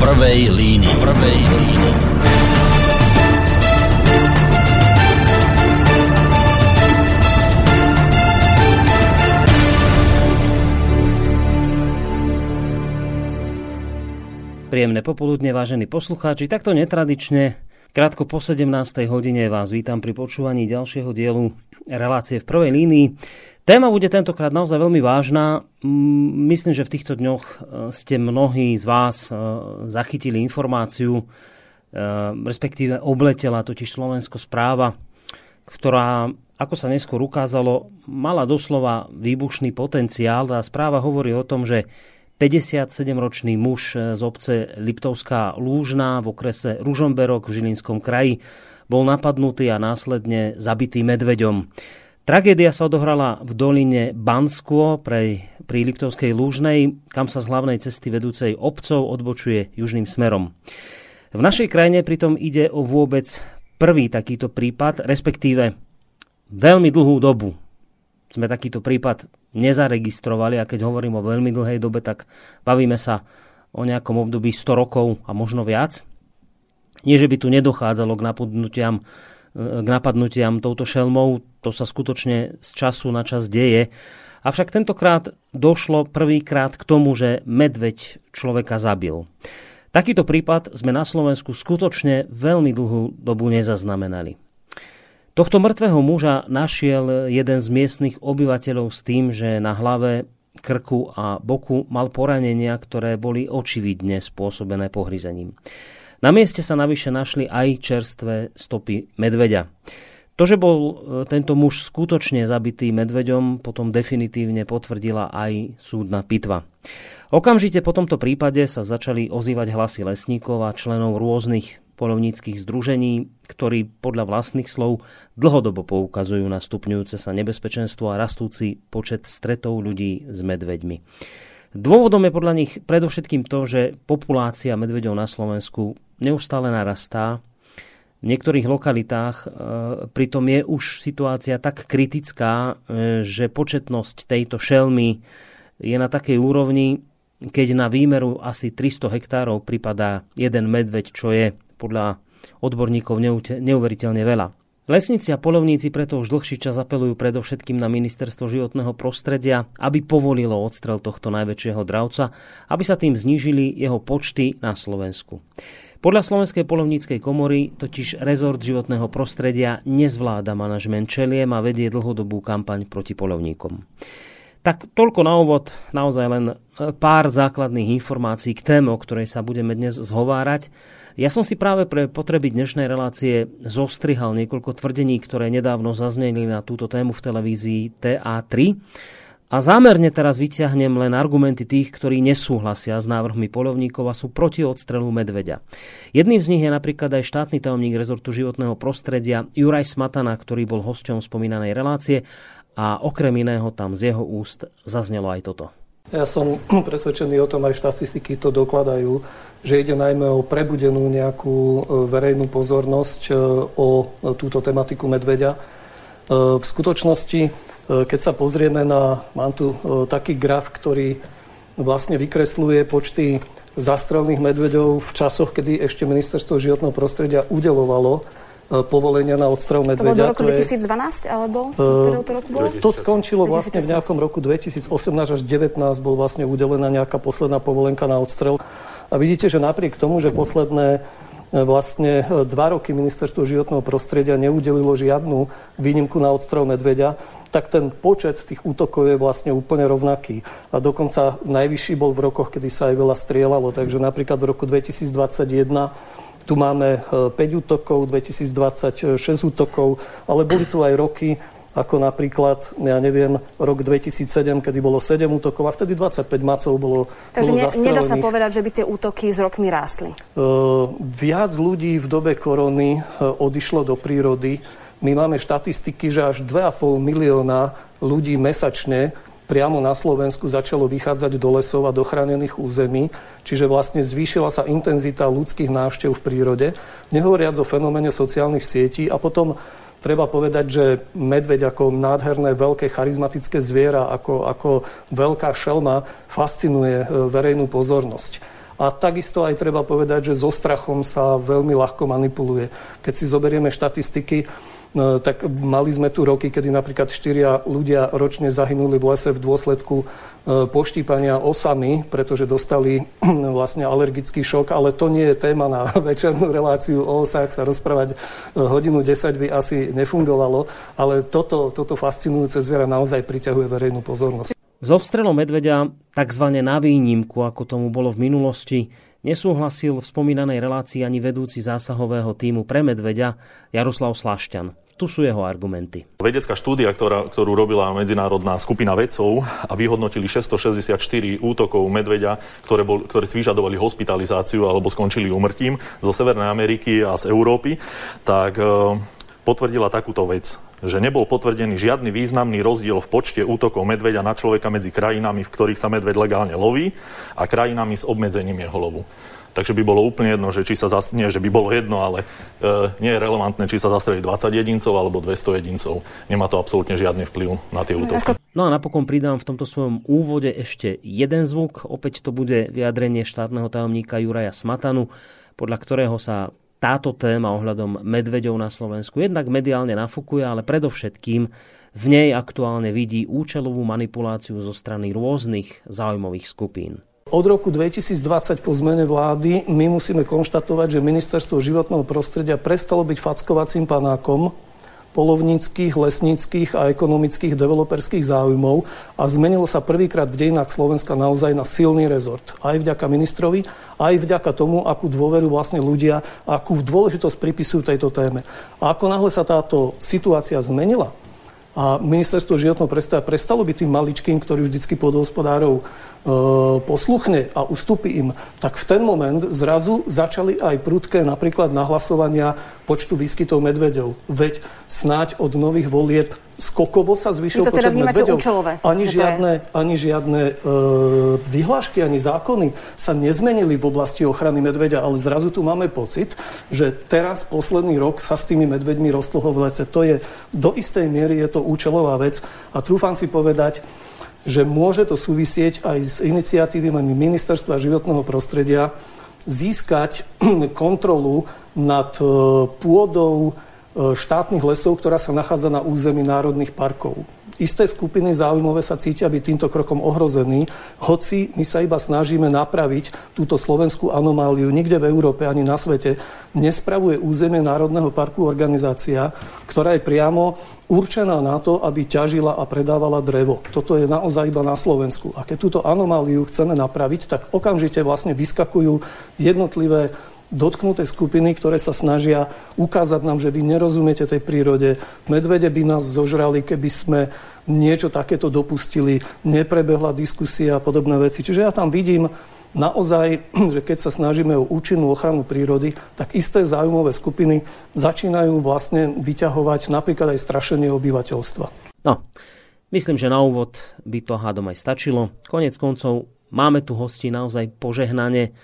prvej línii. Prvej línii. Príjemné popoludne, vážení poslucháči. Takto netradične, krátko po 17. hodine vás vítam pri počúvaní ďalšieho dielu relácie v prvej línii. Téma bude tentokrát naozaj veľmi vážna. Myslím, že v týchto dňoch e, ste mnohí z vás e, zachytili informáciu, e, respektíve obletela totiž Slovensko správa, ktorá, ako sa neskôr ukázalo, mala doslova výbušný potenciál. Tá správa hovorí o tom, že 57-ročný muž z obce Liptovská Lúžna v okrese Ružomberok v Žilinskom kraji bol napadnutý a následne zabitý medveďom. Tragédia sa odohrala v doline Bansko pre, pri Liptovskej Lúžnej, kam sa z hlavnej cesty vedúcej obcov odbočuje južným smerom. V našej krajine pritom ide o vôbec prvý takýto prípad, respektíve veľmi dlhú dobu sme takýto prípad nezaregistrovali a keď hovorím o veľmi dlhej dobe, tak bavíme sa o nejakom období 100 rokov a možno viac. Nie, že by tu nedochádzalo k napadnutiam k napadnutiam touto šelmou. To sa skutočne z času na čas deje. Avšak tentokrát došlo prvýkrát k tomu, že medveď človeka zabil. Takýto prípad sme na Slovensku skutočne veľmi dlhú dobu nezaznamenali. Tohto mŕtvého muža našiel jeden z miestnych obyvateľov s tým, že na hlave, krku a boku mal poranenia, ktoré boli očividne spôsobené pohryzením. Na mieste sa navyše našli aj čerstvé stopy medveďa. To, že bol e, tento muž skutočne zabitý medveďom, potom definitívne potvrdila aj súdna pitva. Okamžite po tomto prípade sa začali ozývať hlasy lesníkov a členov rôznych polovníckých združení, ktorí podľa vlastných slov dlhodobo poukazujú na stupňujúce sa nebezpečenstvo a rastúci počet stretov ľudí s medveďmi. Dôvodom je podľa nich predovšetkým to, že populácia medveďov na Slovensku neustále narastá. V niektorých lokalitách e, pritom je už situácia tak kritická, e, že početnosť tejto šelmy je na takej úrovni, keď na výmeru asi 300 hektárov pripadá jeden medveď, čo je podľa odborníkov neuveriteľne veľa. Lesníci a polovníci preto už dlhší čas apelujú predovšetkým na ministerstvo životného prostredia, aby povolilo odstrel tohto najväčšieho dravca, aby sa tým znížili jeho počty na Slovensku. Podľa Slovenskej polovníckej komory totiž rezort životného prostredia nezvláda manažment čeliem a vedie dlhodobú kampaň proti polovníkom. Tak toľko na úvod, naozaj len pár základných informácií k téme, o ktorej sa budeme dnes zhovárať. Ja som si práve pre potreby dnešnej relácie zostrihal niekoľko tvrdení, ktoré nedávno zazneli na túto tému v televízii TA3. A zámerne teraz vyťahnem len argumenty tých, ktorí nesúhlasia s návrhmi polovníkov a sú proti odstrelu medveďa. Jedným z nich je napríklad aj štátny tajomník rezortu životného prostredia Juraj Smatana, ktorý bol hosťom spomínanej relácie a okrem iného tam z jeho úst zaznelo aj toto. Ja som presvedčený o tom, aj štatistiky to dokladajú, že ide najmä o prebudenú nejakú e, verejnú pozornosť e, o túto tematiku medveďa. E, v skutočnosti, keď sa pozrieme na, mám tu taký graf, ktorý vlastne vykresluje počty zastrelných medveďov v časoch, kedy ešte ministerstvo životného prostredia udelovalo E, povolenia na odstrel medveďa. To bolo do roku 2012 alebo uh, to roku bolo? To skončilo vlastne v nejakom roku 2018 až 2019 bol vlastne udelená nejaká posledná povolenka na odstrel. A vidíte, že napriek tomu, že posledné e, vlastne dva roky ministerstvo životného prostredia neudelilo žiadnu výnimku na odstrel medveďa, tak ten počet tých útokov je vlastne úplne rovnaký. A dokonca najvyšší bol v rokoch, kedy sa aj veľa strieľalo. Takže napríklad v roku 2021 tu máme 5 e, útokov, 2026 útokov, ale boli tu aj roky, ako napríklad, ja neviem, rok 2007, kedy bolo 7 útokov a vtedy 25 macov bolo Takže bolo ne, nedá sa povedať, že by tie útoky s rokmi rástli? Uh, viac ľudí v dobe korony uh, odišlo do prírody. My máme štatistiky, že až 2,5 milióna ľudí mesačne priamo na Slovensku začalo vychádzať do lesov a do chránených území, čiže vlastne zvýšila sa intenzita ľudských návštev v prírode, nehovoriac o fenomene sociálnych sietí a potom treba povedať, že medveď ako nádherné, veľké, charizmatické zviera, ako, ako veľká šelma fascinuje e, verejnú pozornosť. A takisto aj treba povedať, že so strachom sa veľmi ľahko manipuluje. Keď si zoberieme štatistiky, tak mali sme tu roky, kedy napríklad štyria ľudia ročne zahynuli v lese v dôsledku e, poštípania osami, pretože dostali vlastne alergický šok, ale to nie je téma na večernú reláciu o osách. Sa rozprávať e, hodinu 10 by asi nefungovalo, ale toto, toto fascinujúce zviera naozaj priťahuje verejnú pozornosť. S obstrelom medveďa, tzv. na výnimku, ako tomu bolo v minulosti, Nesúhlasil v spomínanej relácii ani vedúci zásahového týmu pre medveďa Jaroslav Slašťan. Tu sú jeho argumenty. Vedecká štúdia, ktorá, ktorú robila medzinárodná skupina vedcov a vyhodnotili 664 útokov medveďa, ktoré, bol, ktoré si vyžadovali hospitalizáciu alebo skončili umrtím zo Severnej Ameriky a z Európy, tak e, potvrdila takúto vec že nebol potvrdený žiadny významný rozdiel v počte útokov medveďa na človeka medzi krajinami, v ktorých sa medveď legálne loví a krajinami s obmedzením jeho lovu. Takže by bolo úplne jedno, že či sa zas... nie, že by bolo jedno, ale e, nie je relevantné, či sa zastrelí 20 jedincov alebo 200 jedincov. Nemá to absolútne žiadny vplyv na tie útoky. No a napokon pridám v tomto svojom úvode ešte jeden zvuk. Opäť to bude vyjadrenie štátneho tajomníka Juraja Smatanu, podľa ktorého sa táto téma ohľadom medveďov na Slovensku jednak mediálne nafúkuje, ale predovšetkým v nej aktuálne vidí účelovú manipuláciu zo strany rôznych záujmových skupín. Od roku 2020 po zmene vlády my musíme konštatovať, že ministerstvo životného prostredia prestalo byť fackovacím panákom polovníckých, lesníckých a ekonomických developerských záujmov a zmenilo sa prvýkrát v dejinách Slovenska naozaj na silný rezort. Aj vďaka ministrovi, aj vďaka tomu, akú dôveru vlastne ľudia, akú dôležitosť pripisujú tejto téme. A ako náhle sa táto situácia zmenila, a ministerstvo životného prostredia prestalo byť tým maličkým, ktorý vždycky podhospodárov e, posluchne a ustúpi im, tak v ten moment zrazu začali aj prudké napríklad nahlasovania počtu výskytov medveďov. Veď snáď od nových volieb skokovo sa zvyšil to teda počet medveďov. Účelové, ani žiadne, je... ani žiadne e, vyhlášky, ani zákony sa nezmenili v oblasti ochrany medveďa, ale zrazu tu máme pocit, že teraz posledný rok sa s tými medveďmi roztlho v lece. To je, do istej miery je to účelová vec a trúfam si povedať, že môže to súvisieť aj s iniciatívami Ministerstva životného prostredia získať kontrolu nad e, pôdou štátnych lesov, ktorá sa nachádza na území národných parkov. Isté skupiny záujmové sa cítia byť týmto krokom ohrození, hoci my sa iba snažíme napraviť túto slovenskú anomáliu. Nikde v Európe ani na svete nespravuje územie Národného parku organizácia, ktorá je priamo určená na to, aby ťažila a predávala drevo. Toto je naozaj iba na Slovensku. A keď túto anomáliu chceme napraviť, tak okamžite vlastne vyskakujú jednotlivé dotknuté skupiny, ktoré sa snažia ukázať nám, že vy nerozumiete tej prírode. Medvede by nás zožrali, keby sme niečo takéto dopustili, neprebehla diskusia a podobné veci. Čiže ja tam vidím naozaj, že keď sa snažíme o účinnú ochranu prírody, tak isté záujmové skupiny začínajú vlastne vyťahovať napríklad aj strašenie obyvateľstva. No, myslím, že na úvod by to hádom aj stačilo. Konec koncov máme tu hosti naozaj požehnanie,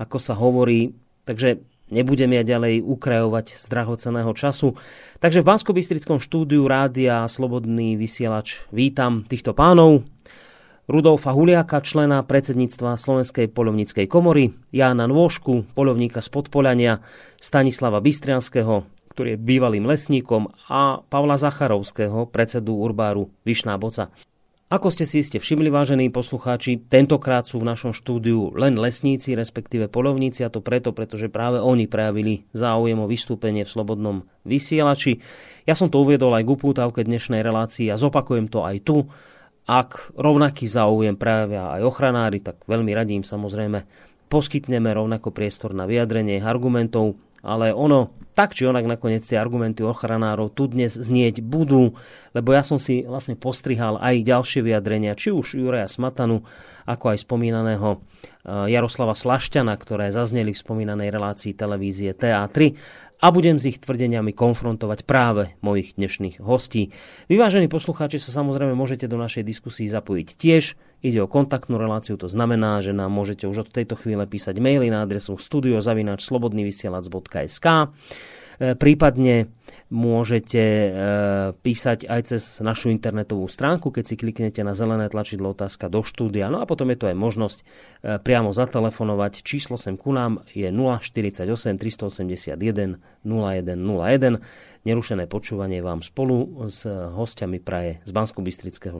ako sa hovorí, takže nebudem ja ďalej ukrajovať z drahoceného času. Takže v bansko štúdiu Rádia Slobodný vysielač vítam týchto pánov. Rudolfa Huliaka, člena predsedníctva Slovenskej polovníckej komory, Jána Nôžku, polovníka z Podpolania, Stanislava Bystrianského, ktorý je bývalým lesníkom a Pavla Zacharovského, predsedu Urbáru Vyšná Boca. Ako ste si iste všimli, vážení poslucháči, tentokrát sú v našom štúdiu len lesníci, respektíve polovníci, a to preto, pretože práve oni prejavili záujem o vystúpenie v slobodnom vysielači. Ja som to uviedol aj k upútavke dnešnej relácii a zopakujem to aj tu. Ak rovnaký záujem prejavia aj ochranári, tak veľmi radím samozrejme poskytneme rovnako priestor na vyjadrenie argumentov, ale ono, tak či onak nakoniec tie argumenty ochranárov tu dnes znieť budú, lebo ja som si vlastne postrihal aj ďalšie vyjadrenia, či už Juraja Smatanu, ako aj spomínaného eh, Jaroslava Slašťana, ktoré zazneli v spomínanej relácii televízie TA3 a budem s ich tvrdeniami konfrontovať práve mojich dnešných hostí. Vyvážení poslucháči sa samozrejme môžete do našej diskusii zapojiť tiež. Ide o kontaktnú reláciu, to znamená, že nám môžete už od tejto chvíle písať maily na adresu studiozavináčslobodnyvysielac.sk prípadne môžete e, písať aj cez našu internetovú stránku, keď si kliknete na zelené tlačidlo otázka do štúdia. No a potom je tu aj možnosť e, priamo zatelefonovať. Číslo sem ku nám je 048 381 0101. Nerušené počúvanie vám spolu s hostiami praje z bansko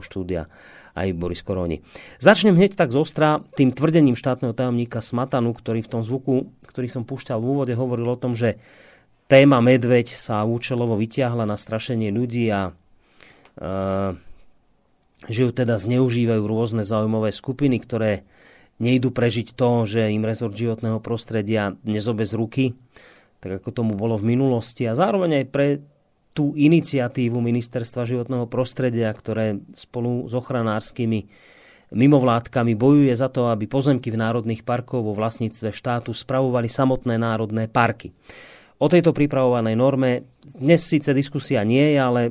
štúdia aj Boris Koroni. Začnem hneď tak zostra tým tvrdením štátneho tajomníka Smatanu, ktorý v tom zvuku, ktorý som púšťal v úvode, hovoril o tom, že téma medveď sa účelovo vyťahla na strašenie ľudí a e, že ju teda zneužívajú rôzne zaujímavé skupiny, ktoré nejdu prežiť to, že im rezort životného prostredia nezobe z ruky, tak ako tomu bolo v minulosti a zároveň aj pre tú iniciatívu Ministerstva životného prostredia, ktoré spolu s ochranárskymi mimovládkami bojuje za to, aby pozemky v národných parkoch vo vlastníctve štátu spravovali samotné národné parky. O tejto pripravovanej norme dnes síce diskusia nie je, ale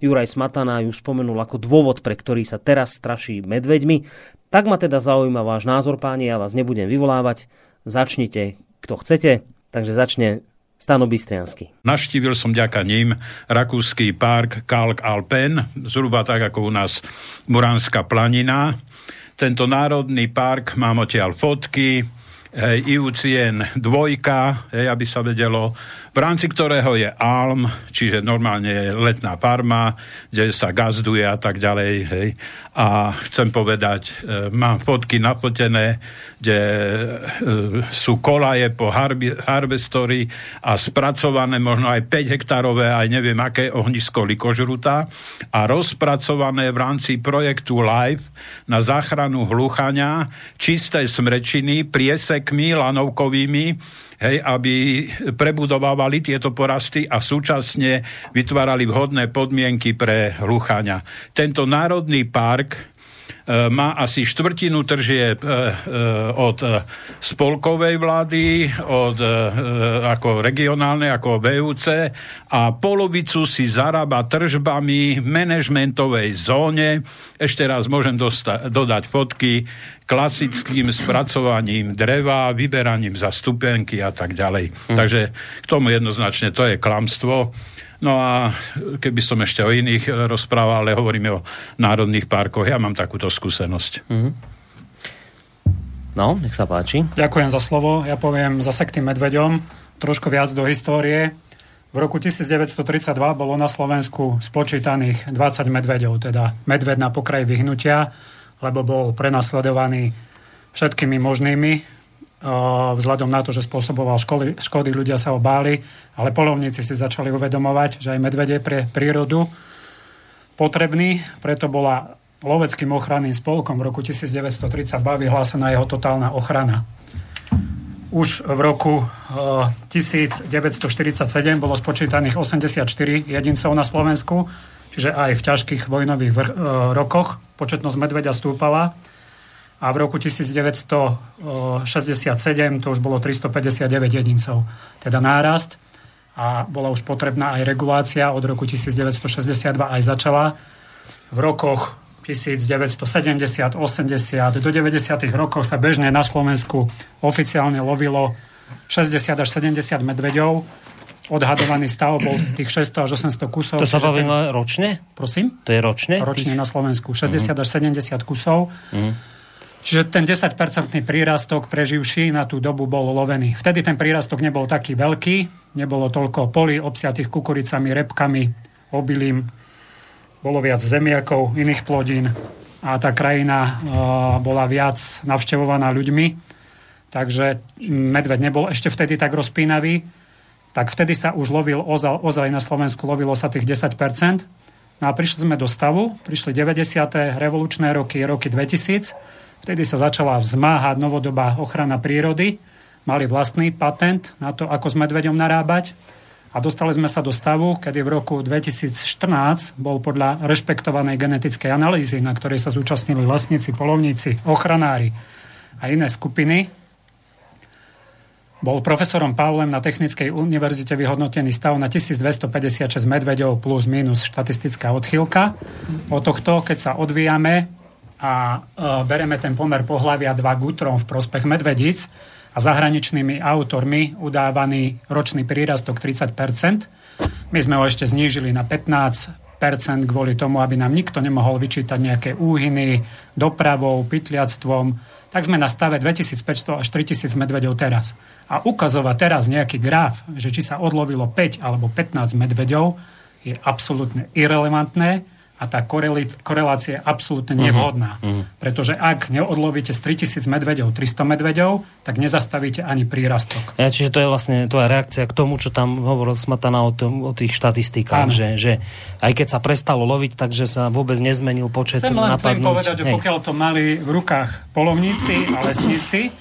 Juraj Smatana ju spomenul ako dôvod, pre ktorý sa teraz straší medveďmi. Tak ma teda zaujíma váš názor, páni, ja vás nebudem vyvolávať. Začnite, kto chcete, takže začne Stano Bystriansky. Naštívil som ďaka ním rakúsky park Kalk Alpen, zhruba tak ako u nás Muránska planina. Tento národný park, mám odtiaľ fotky, IUCN dvojka, hej, aby sa vedelo, v rámci ktorého je ALM, čiže normálne je letná parma, kde sa gazduje a tak ďalej. Hej. A chcem povedať, e, mám fotky nafotené, kde e, sú kolaje po harbi, harvestory a spracované možno aj 5 hektárové, aj neviem aké ohnisko likožruta a rozpracované v rámci projektu LIFE na záchranu hluchania čisté smrečiny priesekmi lanovkovými hej, aby prebudovávali tieto porasty a súčasne vytvárali vhodné podmienky pre hluchania. Tento národný park má asi štvrtinu tržieb e, e, od spolkovej vlády, od ako regionálnej, ako VUC a polovicu si zarába tržbami v manažmentovej zóne. Ešte raz môžem dosta- dodať fotky klasickým spracovaním dreva, vyberaním za stupenky a tak ďalej. Hm. Takže k tomu jednoznačne to je klamstvo. No a keby som ešte o iných eh, rozprával, ale hovoríme o národných parkoch, ja mám takúto skúsenosť. Mm-hmm. No, nech sa páči. Ďakujem za slovo. Ja poviem zase k tým medveďom trošku viac do histórie. V roku 1932 bolo na Slovensku spočítaných 20 medveďov, teda medved na pokraji vyhnutia, lebo bol prenasledovaný všetkými možnými vzhľadom na to, že spôsoboval škody, škody, ľudia sa obáli, ale polovníci si začali uvedomovať, že aj medvede pre prírodu potrebný, preto bola loveckým ochranným spolkom v roku 1932 vyhlásená jeho totálna ochrana. Už v roku 1947 bolo spočítaných 84 jedincov na Slovensku, čiže aj v ťažkých vojnových rokoch. Početnosť medveďa stúpala a v roku 1967 to už bolo 359 jedincov, teda nárast a bola už potrebná aj regulácia od roku 1962 aj začala. V rokoch 1970, 80 do 90 rokov sa bežne na Slovensku oficiálne lovilo 60 až 70 medveďov. Odhadovaný stav bol tých 600 až 800 kusov. To sa bavíme ten... ročne? Prosím? To je ročne? Ročne tých... na Slovensku. 60 uh-huh. až 70 kusov. Uh-huh. Čiže ten 10-percentný prírastok preživší na tú dobu bol lovený. Vtedy ten prírastok nebol taký veľký, nebolo toľko polí obsiatých kukuricami, repkami, obilím, bolo viac zemiakov, iných plodín a tá krajina uh, bola viac navštevovaná ľuďmi, takže medveď nebol ešte vtedy tak rozpínavý, tak vtedy sa už lovil ozaj, ozaj na Slovensku lovilo sa tých 10%. No a prišli sme do stavu, prišli 90. revolučné roky, roky 2000 Vtedy sa začala vzmáhať novodobá ochrana prírody. Mali vlastný patent na to, ako s medveďom narábať. A dostali sme sa do stavu, kedy v roku 2014 bol podľa rešpektovanej genetickej analýzy, na ktorej sa zúčastnili vlastníci, polovníci, ochranári a iné skupiny, bol profesorom Pavlem na Technickej univerzite vyhodnotený stav na 1256 medveďov plus minus štatistická odchýlka. O tohto, keď sa odvíjame a e, bereme ten pomer pohľavia 2 k útrom v prospech medvedíc, a zahraničnými autormi udávaný ročný prírastok 30% My sme ho ešte znížili na 15% kvôli tomu, aby nám nikto nemohol vyčítať nejaké úhyny dopravou, pytliactvom, tak sme na stave 2500 až 3000 medvedov teraz. A ukazovať teraz nejaký graf, že či sa odlovilo 5 alebo 15 medvedov, je absolútne irrelevantné a tá korelácia je absolútne nevhodná. Uh-huh. Uh-huh. Pretože ak neodlovíte z 3000 medvedov 300 medvedov, tak nezastavíte ani prírastok. Ja, čiže to je vlastne to je reakcia k tomu, čo tam hovoril Smatana o, tom, o tých štatistikách, že, že aj keď sa prestalo loviť, takže sa vôbec nezmenil počet Chcem len povedať, že Hej. pokiaľ to mali v rukách polovníci a lesníci,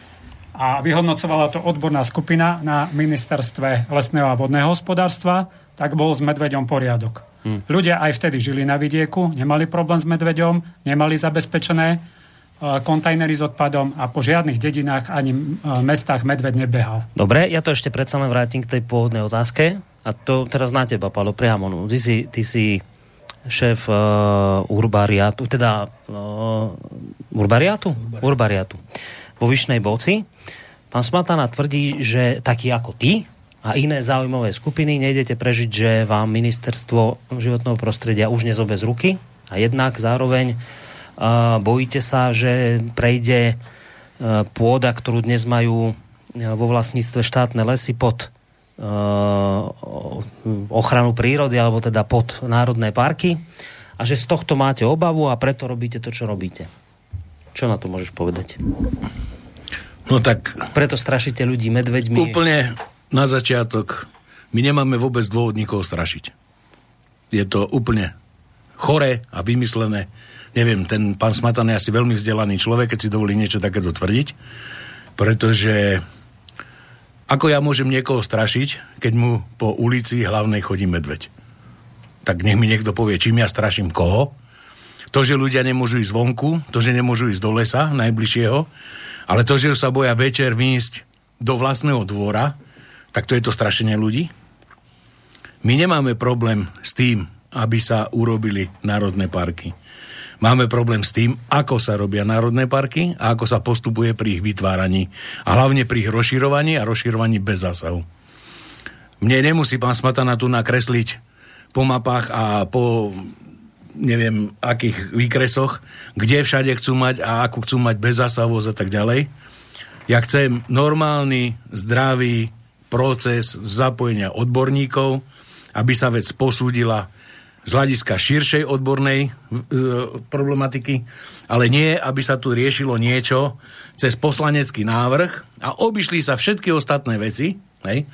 a vyhodnocovala to odborná skupina na ministerstve lesného a vodného hospodárstva, tak bol s medveďom poriadok. Hmm. Ľudia aj vtedy žili na vidieku, nemali problém s medveďom, nemali zabezpečené e, kontajnery s odpadom a po žiadnych dedinách ani e, mestách medveď nebehal. Dobre, ja to ešte predsa len vrátim k tej pôvodnej otázke. A to teraz na teba, Palo, priamo. No, ty, si, ty si šéf uh, urbariatu, teda uh, urbariatu? Urbariatu. Vo Vyšnej Boci. Pán Smatana tvrdí, že taký ako ty, a iné záujmové skupiny, nejdete prežiť, že vám ministerstvo životného prostredia už nezobe z ruky a jednak zároveň uh, bojíte sa, že prejde uh, pôda, ktorú dnes majú uh, vo vlastníctve štátne lesy pod ochranu prírody alebo teda pod národné parky a že z tohto máte obavu a preto robíte to, čo robíte. Čo na to môžeš povedať? No tak... Preto strašíte ľudí medveďmi. Úplne, na začiatok, my nemáme vôbec dôvod nikoho strašiť. Je to úplne chore a vymyslené. Neviem, ten pán Smatan je asi veľmi vzdelaný človek, keď si dovolí niečo takéto tvrdiť, pretože ako ja môžem niekoho strašiť, keď mu po ulici hlavnej chodí medveď? Tak nech mi niekto povie, čím ja straším koho. To, že ľudia nemôžu ísť vonku, to, že nemôžu ísť do lesa najbližšieho, ale to, že sa boja večer výjsť do vlastného dvora, tak to je to strašenie ľudí. My nemáme problém s tým, aby sa urobili národné parky. Máme problém s tým, ako sa robia národné parky a ako sa postupuje pri ich vytváraní. A hlavne pri ich rozširovaní a rozširovaní bez zásahu. Mne nemusí pán Smatana tu nakresliť po mapách a po neviem akých výkresoch, kde všade chcú mať a ako chcú mať bez zásahovosť a tak ďalej. Ja chcem normálny, zdravý, proces zapojenia odborníkov, aby sa vec posúdila z hľadiska širšej odbornej e, problematiky, ale nie, aby sa tu riešilo niečo cez poslanecký návrh a obišli sa všetky ostatné veci. Hej?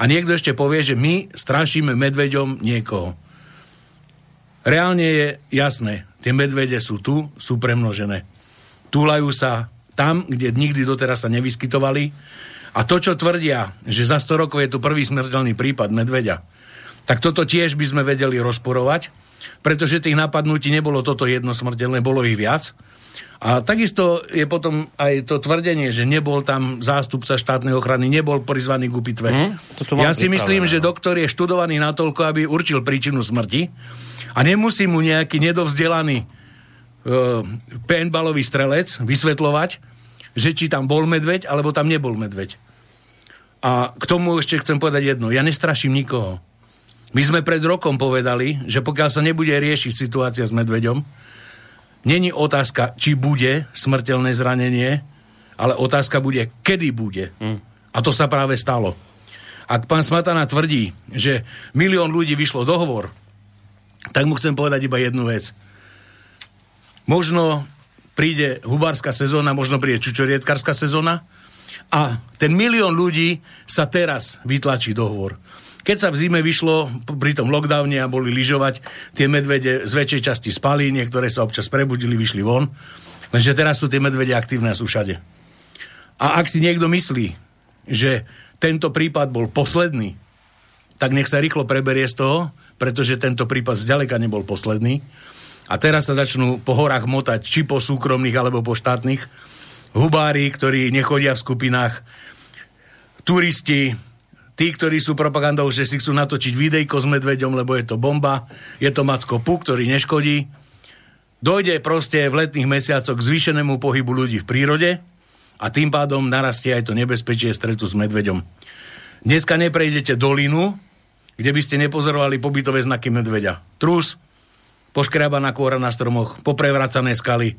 A niekto ešte povie, že my strašíme medveďom niekoho. Reálne je jasné, tie medvede sú tu, sú premnožené. Túlajú sa tam, kde nikdy doteraz sa nevyskytovali a to, čo tvrdia, že za 100 rokov je tu prvý smrteľný prípad medveďa, tak toto tiež by sme vedeli rozporovať, pretože tých napadnutí nebolo toto jedno smrteľné, bolo ich viac. A takisto je potom aj to tvrdenie, že nebol tam zástupca štátnej ochrany, nebol prizvaný k upitve. Mm, ja si myslím, že doktor je študovaný natoľko, aby určil príčinu smrti a nemusí mu nejaký nedovzdelaný uh, paintballový strelec vysvetľovať, že či tam bol medveď, alebo tam nebol medveď. A k tomu ešte chcem povedať jedno. Ja nestraším nikoho. My sme pred rokom povedali, že pokiaľ sa nebude riešiť situácia s medveďom, není otázka, či bude smrteľné zranenie, ale otázka bude, kedy bude. Hmm. A to sa práve stalo. Ak pán Smatana tvrdí, že milión ľudí vyšlo dohovor, tak mu chcem povedať iba jednu vec. Možno príde hubárska sezóna, možno príde čučorietkárska sezóna a ten milión ľudí sa teraz vytlačí dohovor. Keď sa v zime vyšlo pri tom lockdowne a boli lyžovať, tie medvede z väčšej časti spali, niektoré sa občas prebudili, vyšli von. Lenže teraz sú tie medvede aktívne a sú všade. A ak si niekto myslí, že tento prípad bol posledný, tak nech sa rýchlo preberie z toho, pretože tento prípad zďaleka nebol posledný a teraz sa začnú po horách motať, či po súkromných alebo po štátnych, hubári, ktorí nechodia v skupinách, turisti, tí, ktorí sú propagandou, že si chcú natočiť videjko s medveďom, lebo je to bomba, je to Macko Puk, ktorý neškodí. Dojde proste v letných mesiacoch k zvýšenému pohybu ľudí v prírode a tým pádom narastie aj to nebezpečie stretu s medveďom. Dneska neprejdete dolinu, kde by ste nepozorovali pobytové znaky medveďa. Trus, poškrábaná kôra na stromoch, poprevracané skaly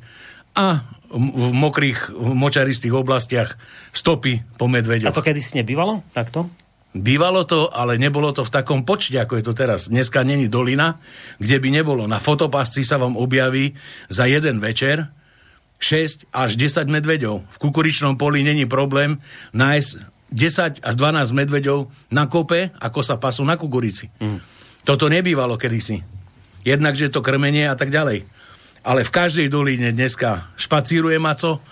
a v mokrých, močaristých oblastiach stopy po medveďoch. A to kedy si nebývalo takto? Bývalo to, ale nebolo to v takom počte, ako je to teraz. Dneska není dolina, kde by nebolo. Na fotopasci sa vám objaví za jeden večer 6 až 10 medveďov. V kukuričnom poli není problém nájsť 10 až 12 medveďov na kope, ako sa pasú na kukurici. Mm. Toto nebývalo kedysi. Jednak, že to krmenie a tak ďalej. Ale v každej doline dneska špacíruje maco,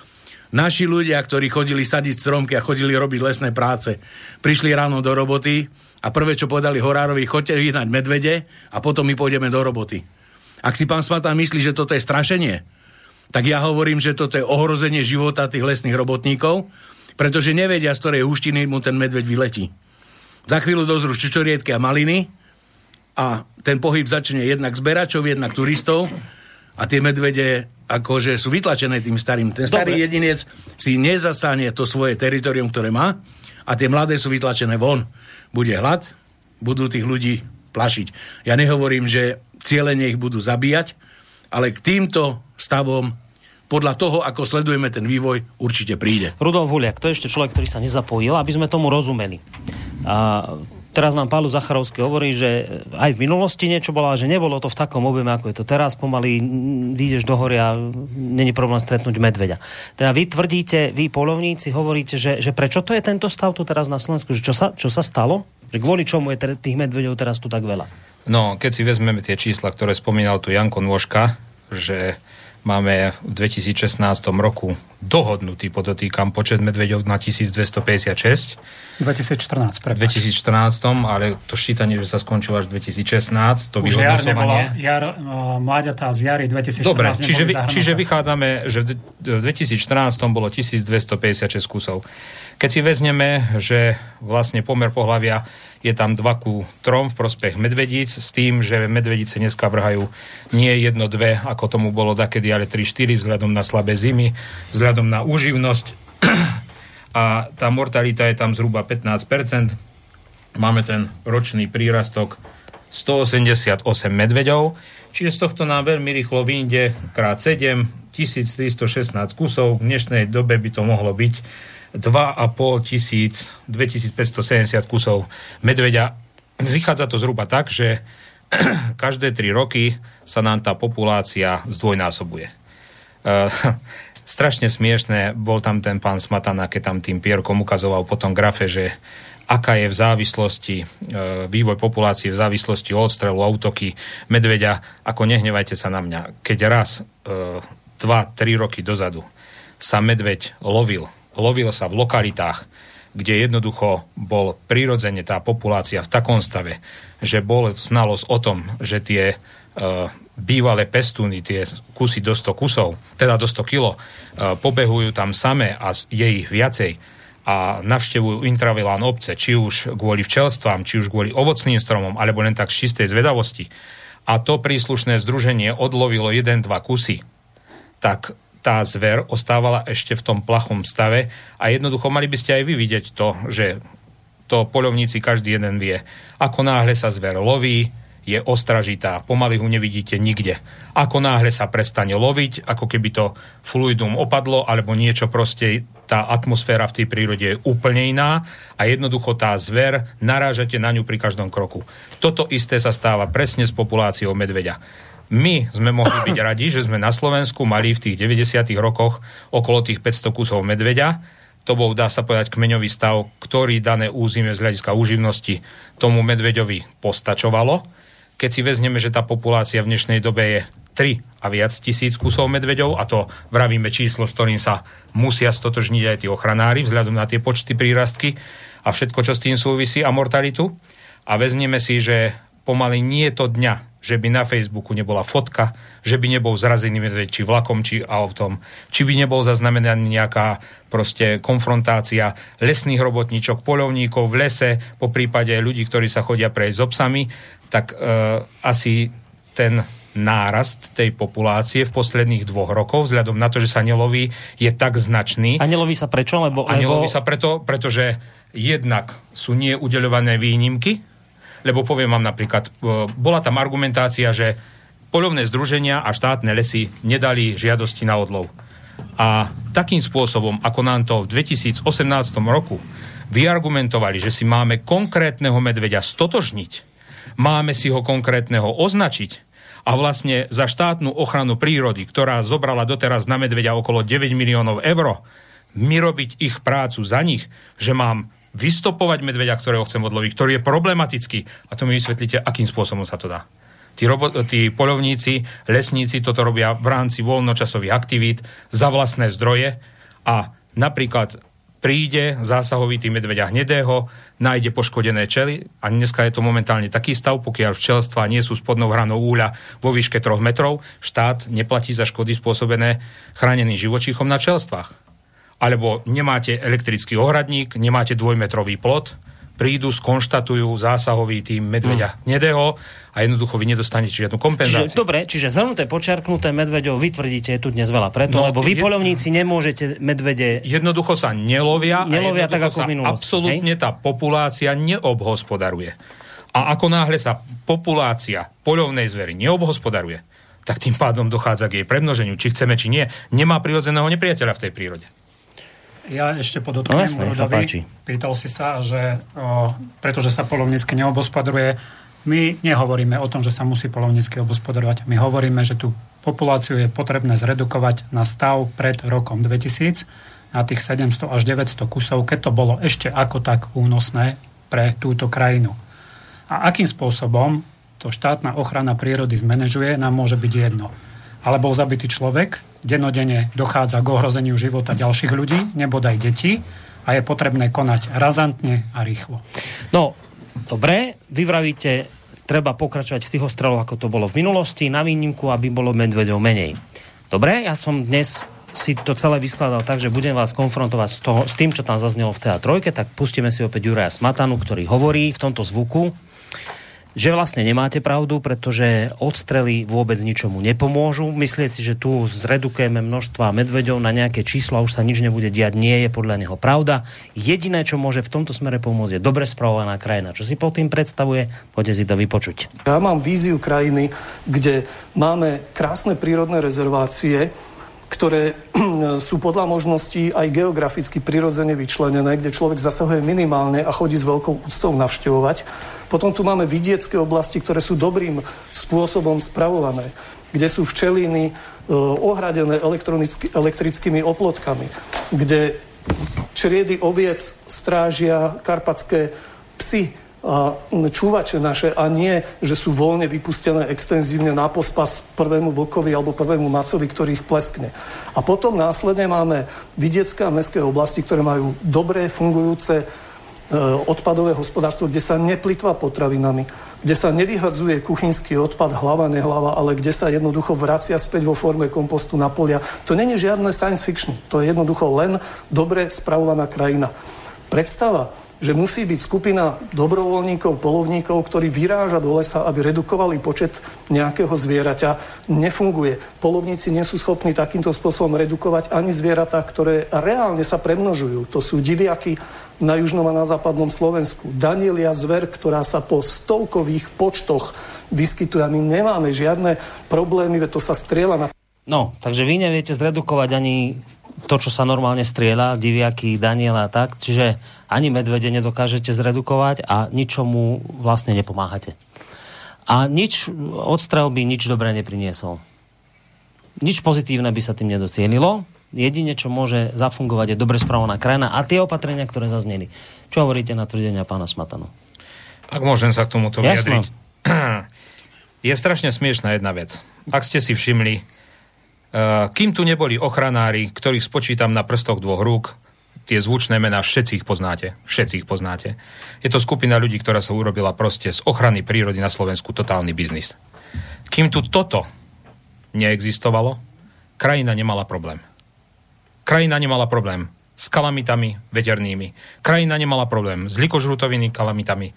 Naši ľudia, ktorí chodili sadiť stromky a chodili robiť lesné práce, prišli ráno do roboty a prvé, čo povedali Horárovi, chodte vyhnať medvede a potom my pôjdeme do roboty. Ak si pán Smata myslí, že toto je strašenie, tak ja hovorím, že toto je ohrozenie života tých lesných robotníkov, pretože nevedia, z ktorej húštiny mu ten medveď vyletí. Za chvíľu dozrú čučoriedky a maliny a ten pohyb začne jednak zberačov, jednak turistov a tie medvede akože sú vytlačené tým starým. Ten starý Dobre. jedinec si nezastane to svoje teritorium, ktoré má a tie mladé sú vytlačené von. Bude hlad, budú tých ľudí plašiť. Ja nehovorím, že cieľene ich budú zabíjať, ale k týmto stavom podľa toho, ako sledujeme ten vývoj, určite príde. Rudolf Huliak, to je ešte človek, ktorý sa nezapojil, aby sme tomu rozumeli. A Teraz nám Pálu Zacharovský hovorí, že aj v minulosti niečo bolo, ale že nebolo to v takom objeme, ako je to teraz. Pomaly vyjdeš do hory a není problém stretnúť medveďa. Teda vy tvrdíte, vy polovníci hovoríte, že, že prečo to je tento stav tu teraz na Slovensku? Že čo, sa, čo sa stalo? Že kvôli čomu je tých medveďov teraz tu tak veľa? No, keď si vezmeme tie čísla, ktoré spomínal tu Janko Nôžka, že máme v 2016 roku dohodnutý, podotýkam, počet medveďov na 1256. 2014, prepáč. 2014, ale to ščítanie, že sa skončilo až 2016, to Už jar nebola, jar, uh, mláďatá z jary 2014 Dobre, čiže, vy, čiže vychádzame, že v 2014 bolo 1256 kusov. Keď si vezmeme, že vlastne pomer pohľavia je tam 2 ku 3 v prospech medvedíc, s tým, že medvedice dneska vrhajú nie jedno, dve, ako tomu bolo dakedy, ale 3-4 vzhľadom na slabé zimy, vzhľadom na úživnosť a tá mortalita je tam zhruba 15%. Máme ten ročný prírastok 188 medveďov, čiže z tohto nám veľmi rýchlo vyjde krát 7, 1316 kusov. V dnešnej dobe by to mohlo byť 2,5 tisíc, 2570 kusov medveďa. Vychádza to zhruba tak, že každé 3 roky sa nám tá populácia zdvojnásobuje. Uh, strašne smiešné, bol tam ten pán Smatana, keď tam tým Pierkom ukazoval po tom grafe, že aká je v závislosti, e, vývoj populácie v závislosti od strelu, autoky, medveďa, ako nehnevajte sa na mňa. Keď raz, e, 2-3 roky dozadu sa medveď lovil lovil sa v lokalitách, kde jednoducho bol prirodzene tá populácia v takom stave, že bol znalosť o tom, že tie e, bývalé pestúny, tie kusy do 100 kusov, teda do 100 kilo, e, pobehujú tam samé a je ich viacej a navštevujú intravilán obce, či už kvôli včelstvám, či už kvôli ovocným stromom, alebo len tak z čistej zvedavosti. A to príslušné združenie odlovilo 1-2 kusy, tak tá zver ostávala ešte v tom plachom stave a jednoducho mali by ste aj vy vidieť to, že to poľovníci každý jeden vie. Ako náhle sa zver loví, je ostražitá, pomaly ho nevidíte nikde. Ako náhle sa prestane loviť, ako keby to fluidum opadlo, alebo niečo proste, tá atmosféra v tej prírode je úplne iná a jednoducho tá zver, narážate na ňu pri každom kroku. Toto isté sa stáva presne s populáciou medveďa my sme mohli byť radi, že sme na Slovensku mali v tých 90. rokoch okolo tých 500 kusov medveďa. To bol, dá sa povedať, kmeňový stav, ktorý dané územie z hľadiska úživnosti tomu medveďovi postačovalo. Keď si vezmeme, že tá populácia v dnešnej dobe je 3 a viac tisíc kusov medveďov, a to vravíme číslo, s ktorým sa musia stotožniť aj tí ochranári vzhľadom na tie počty prírastky a všetko, čo s tým súvisí a mortalitu. A vezmeme si, že pomaly nie je to dňa, že by na Facebooku nebola fotka, že by nebol zrazený medveď či vlakom, či autom, či by nebol zaznamenaný nejaká proste konfrontácia lesných robotníčok, polovníkov v lese, po prípade ľudí, ktorí sa chodia prejsť s obsami, tak e, asi ten nárast tej populácie v posledných dvoch rokoch, vzhľadom na to, že sa neloví, je tak značný. A neloví sa prečo? Lebo, A neloví lebo... sa preto, pretože jednak sú nie udeľované výnimky, lebo poviem vám napríklad, e, bola tam argumentácia, že polovné združenia a štátne lesy nedali žiadosti na odlov. A takým spôsobom, ako nám to v 2018 roku vyargumentovali, že si máme konkrétneho medveďa stotožniť, máme si ho konkrétneho označiť a vlastne za štátnu ochranu prírody, ktorá zobrala doteraz na medveďa okolo 9 miliónov eur, mi robiť ich prácu za nich, že mám vystopovať medveďa, ktorého chcem odloviť, ktorý je problematický. A to mi vysvetlíte, akým spôsobom sa to dá. Tí, robo- tí polovníci, lesníci toto robia v rámci voľnočasových aktivít za vlastné zdroje a napríklad príde zásahový tým medveďa hnedého, nájde poškodené čely a dneska je to momentálne taký stav, pokiaľ včelstva nie sú spodnou hranou úľa vo výške 3 metrov, štát neplatí za škody spôsobené chráneným živočíchom na čelstvách. Alebo nemáte elektrický ohradník, nemáte dvojmetrový plot, prídu, skonštatujú zásahový tým medveďa mm. hnedého a jednoducho vy nedostanete žiadnu kompenzáciu. Čiže, dobre, čiže zhrnuté, počarknuté medveďov vy tvrdíte je tu dnes veľa preto, no, lebo vy je... polovníci nemôžete medvede... Jednoducho sa nelovia, nelovia a tak ako sa minulosti. absolútne tá populácia neobhospodaruje. A ako náhle sa populácia poľovnej zvery neobhospodaruje, tak tým pádom dochádza k jej premnoženiu, či chceme, či nie. Nemá prirodzeného nepriateľa v tej prírode. Ja ešte podotknem, no, jasné, sa páči. pýtal si sa, že o, pretože sa polovnícky neobospodaruje, my nehovoríme o tom, že sa musí polovnícky obospodarovať. My hovoríme, že tú populáciu je potrebné zredukovať na stav pred rokom 2000 na tých 700 až 900 kusov, keď to bolo ešte ako tak únosné pre túto krajinu. A akým spôsobom to štátna ochrana prírody zmanéžuje, nám môže byť jedno. Ale bol zabitý človek, denodene dochádza k ohrozeniu života ďalších ľudí, nebodaj detí a je potrebné konať razantne a rýchlo. No, dobre, vy vravíte, treba pokračovať v tých ostreloch, ako to bolo v minulosti, na výnimku, aby bolo medvedov menej. Dobre, ja som dnes si to celé vyskladal tak, že budem vás konfrontovať s, toho, s tým, čo tam zaznelo v teatrojke, tak pustíme si opäť Juraja Smatanu, ktorý hovorí v tomto zvuku, že vlastne nemáte pravdu, pretože odstrely vôbec ničomu nepomôžu. Myslieť si, že tu zredukujeme množstva medveďov na nejaké číslo a už sa nič nebude diať, nie je podľa neho pravda. Jediné, čo môže v tomto smere pomôcť, je dobre spravovaná krajina. Čo si pod tým predstavuje, poďte si to vypočuť. Ja mám víziu krajiny, kde máme krásne prírodné rezervácie, ktoré sú podľa možností aj geograficky prirodzene vyčlenené, kde človek zasahuje minimálne a chodí s veľkou úctou navštevovať. Potom tu máme vidiecké oblasti, ktoré sú dobrým spôsobom spravované, kde sú včeliny e, ohradené elektrickými oplotkami, kde čriedy oviec strážia karpatské psy a čúvače naše a nie, že sú voľne vypustené extenzívne na pospas prvému vlkovi alebo prvému macovi, ktorý ich pleskne. A potom následne máme vidiecké a mestské oblasti, ktoré majú dobré fungujúce E, odpadové hospodárstvo, kde sa neplitva potravinami, kde sa nevyhadzuje kuchynský odpad hlava, nehlava, ale kde sa jednoducho vracia späť vo forme kompostu na polia. To není žiadne science fiction. To je jednoducho len dobre spravovaná krajina. Predstava, že musí byť skupina dobrovoľníkov, polovníkov, ktorí vyráža do lesa, aby redukovali počet nejakého zvieraťa, nefunguje. Polovníci nie sú schopní takýmto spôsobom redukovať ani zvieratá, ktoré reálne sa premnožujú. To sú diviaky, na južnom a na západnom Slovensku. Danielia zver, ktorá sa po stovkových počtoch vyskytuje a my nemáme žiadne problémy, veď to sa strieľa na... No, takže vy neviete zredukovať ani to, čo sa normálne strieľa, diviaky, Daniela a tak, čiže ani medvede nedokážete zredukovať a ničomu vlastne nepomáhate. A nič, odstrel by nič dobré nepriniesol. Nič pozitívne by sa tým nedocielilo, Jedine, čo môže zafungovať, je dobre správaná krajina a tie opatrenia, ktoré zazneli. Čo hovoríte na tvrdenia pána Smatanu? Ak môžem sa k tomuto vyjadriť. Je strašne smiešná jedna vec. Ak ste si všimli, eh, kým tu neboli ochranári, ktorých spočítam na prstoch dvoch rúk, tie zvučné mená, všetci ich poznáte. Všetci ich poznáte. Je to skupina ľudí, ktorá sa urobila proste z ochrany prírody na Slovensku totálny biznis. Kým tu toto neexistovalo, krajina nemala problém krajina nemala problém s kalamitami veternými. Krajina nemala problém s likožrutovými kalamitami.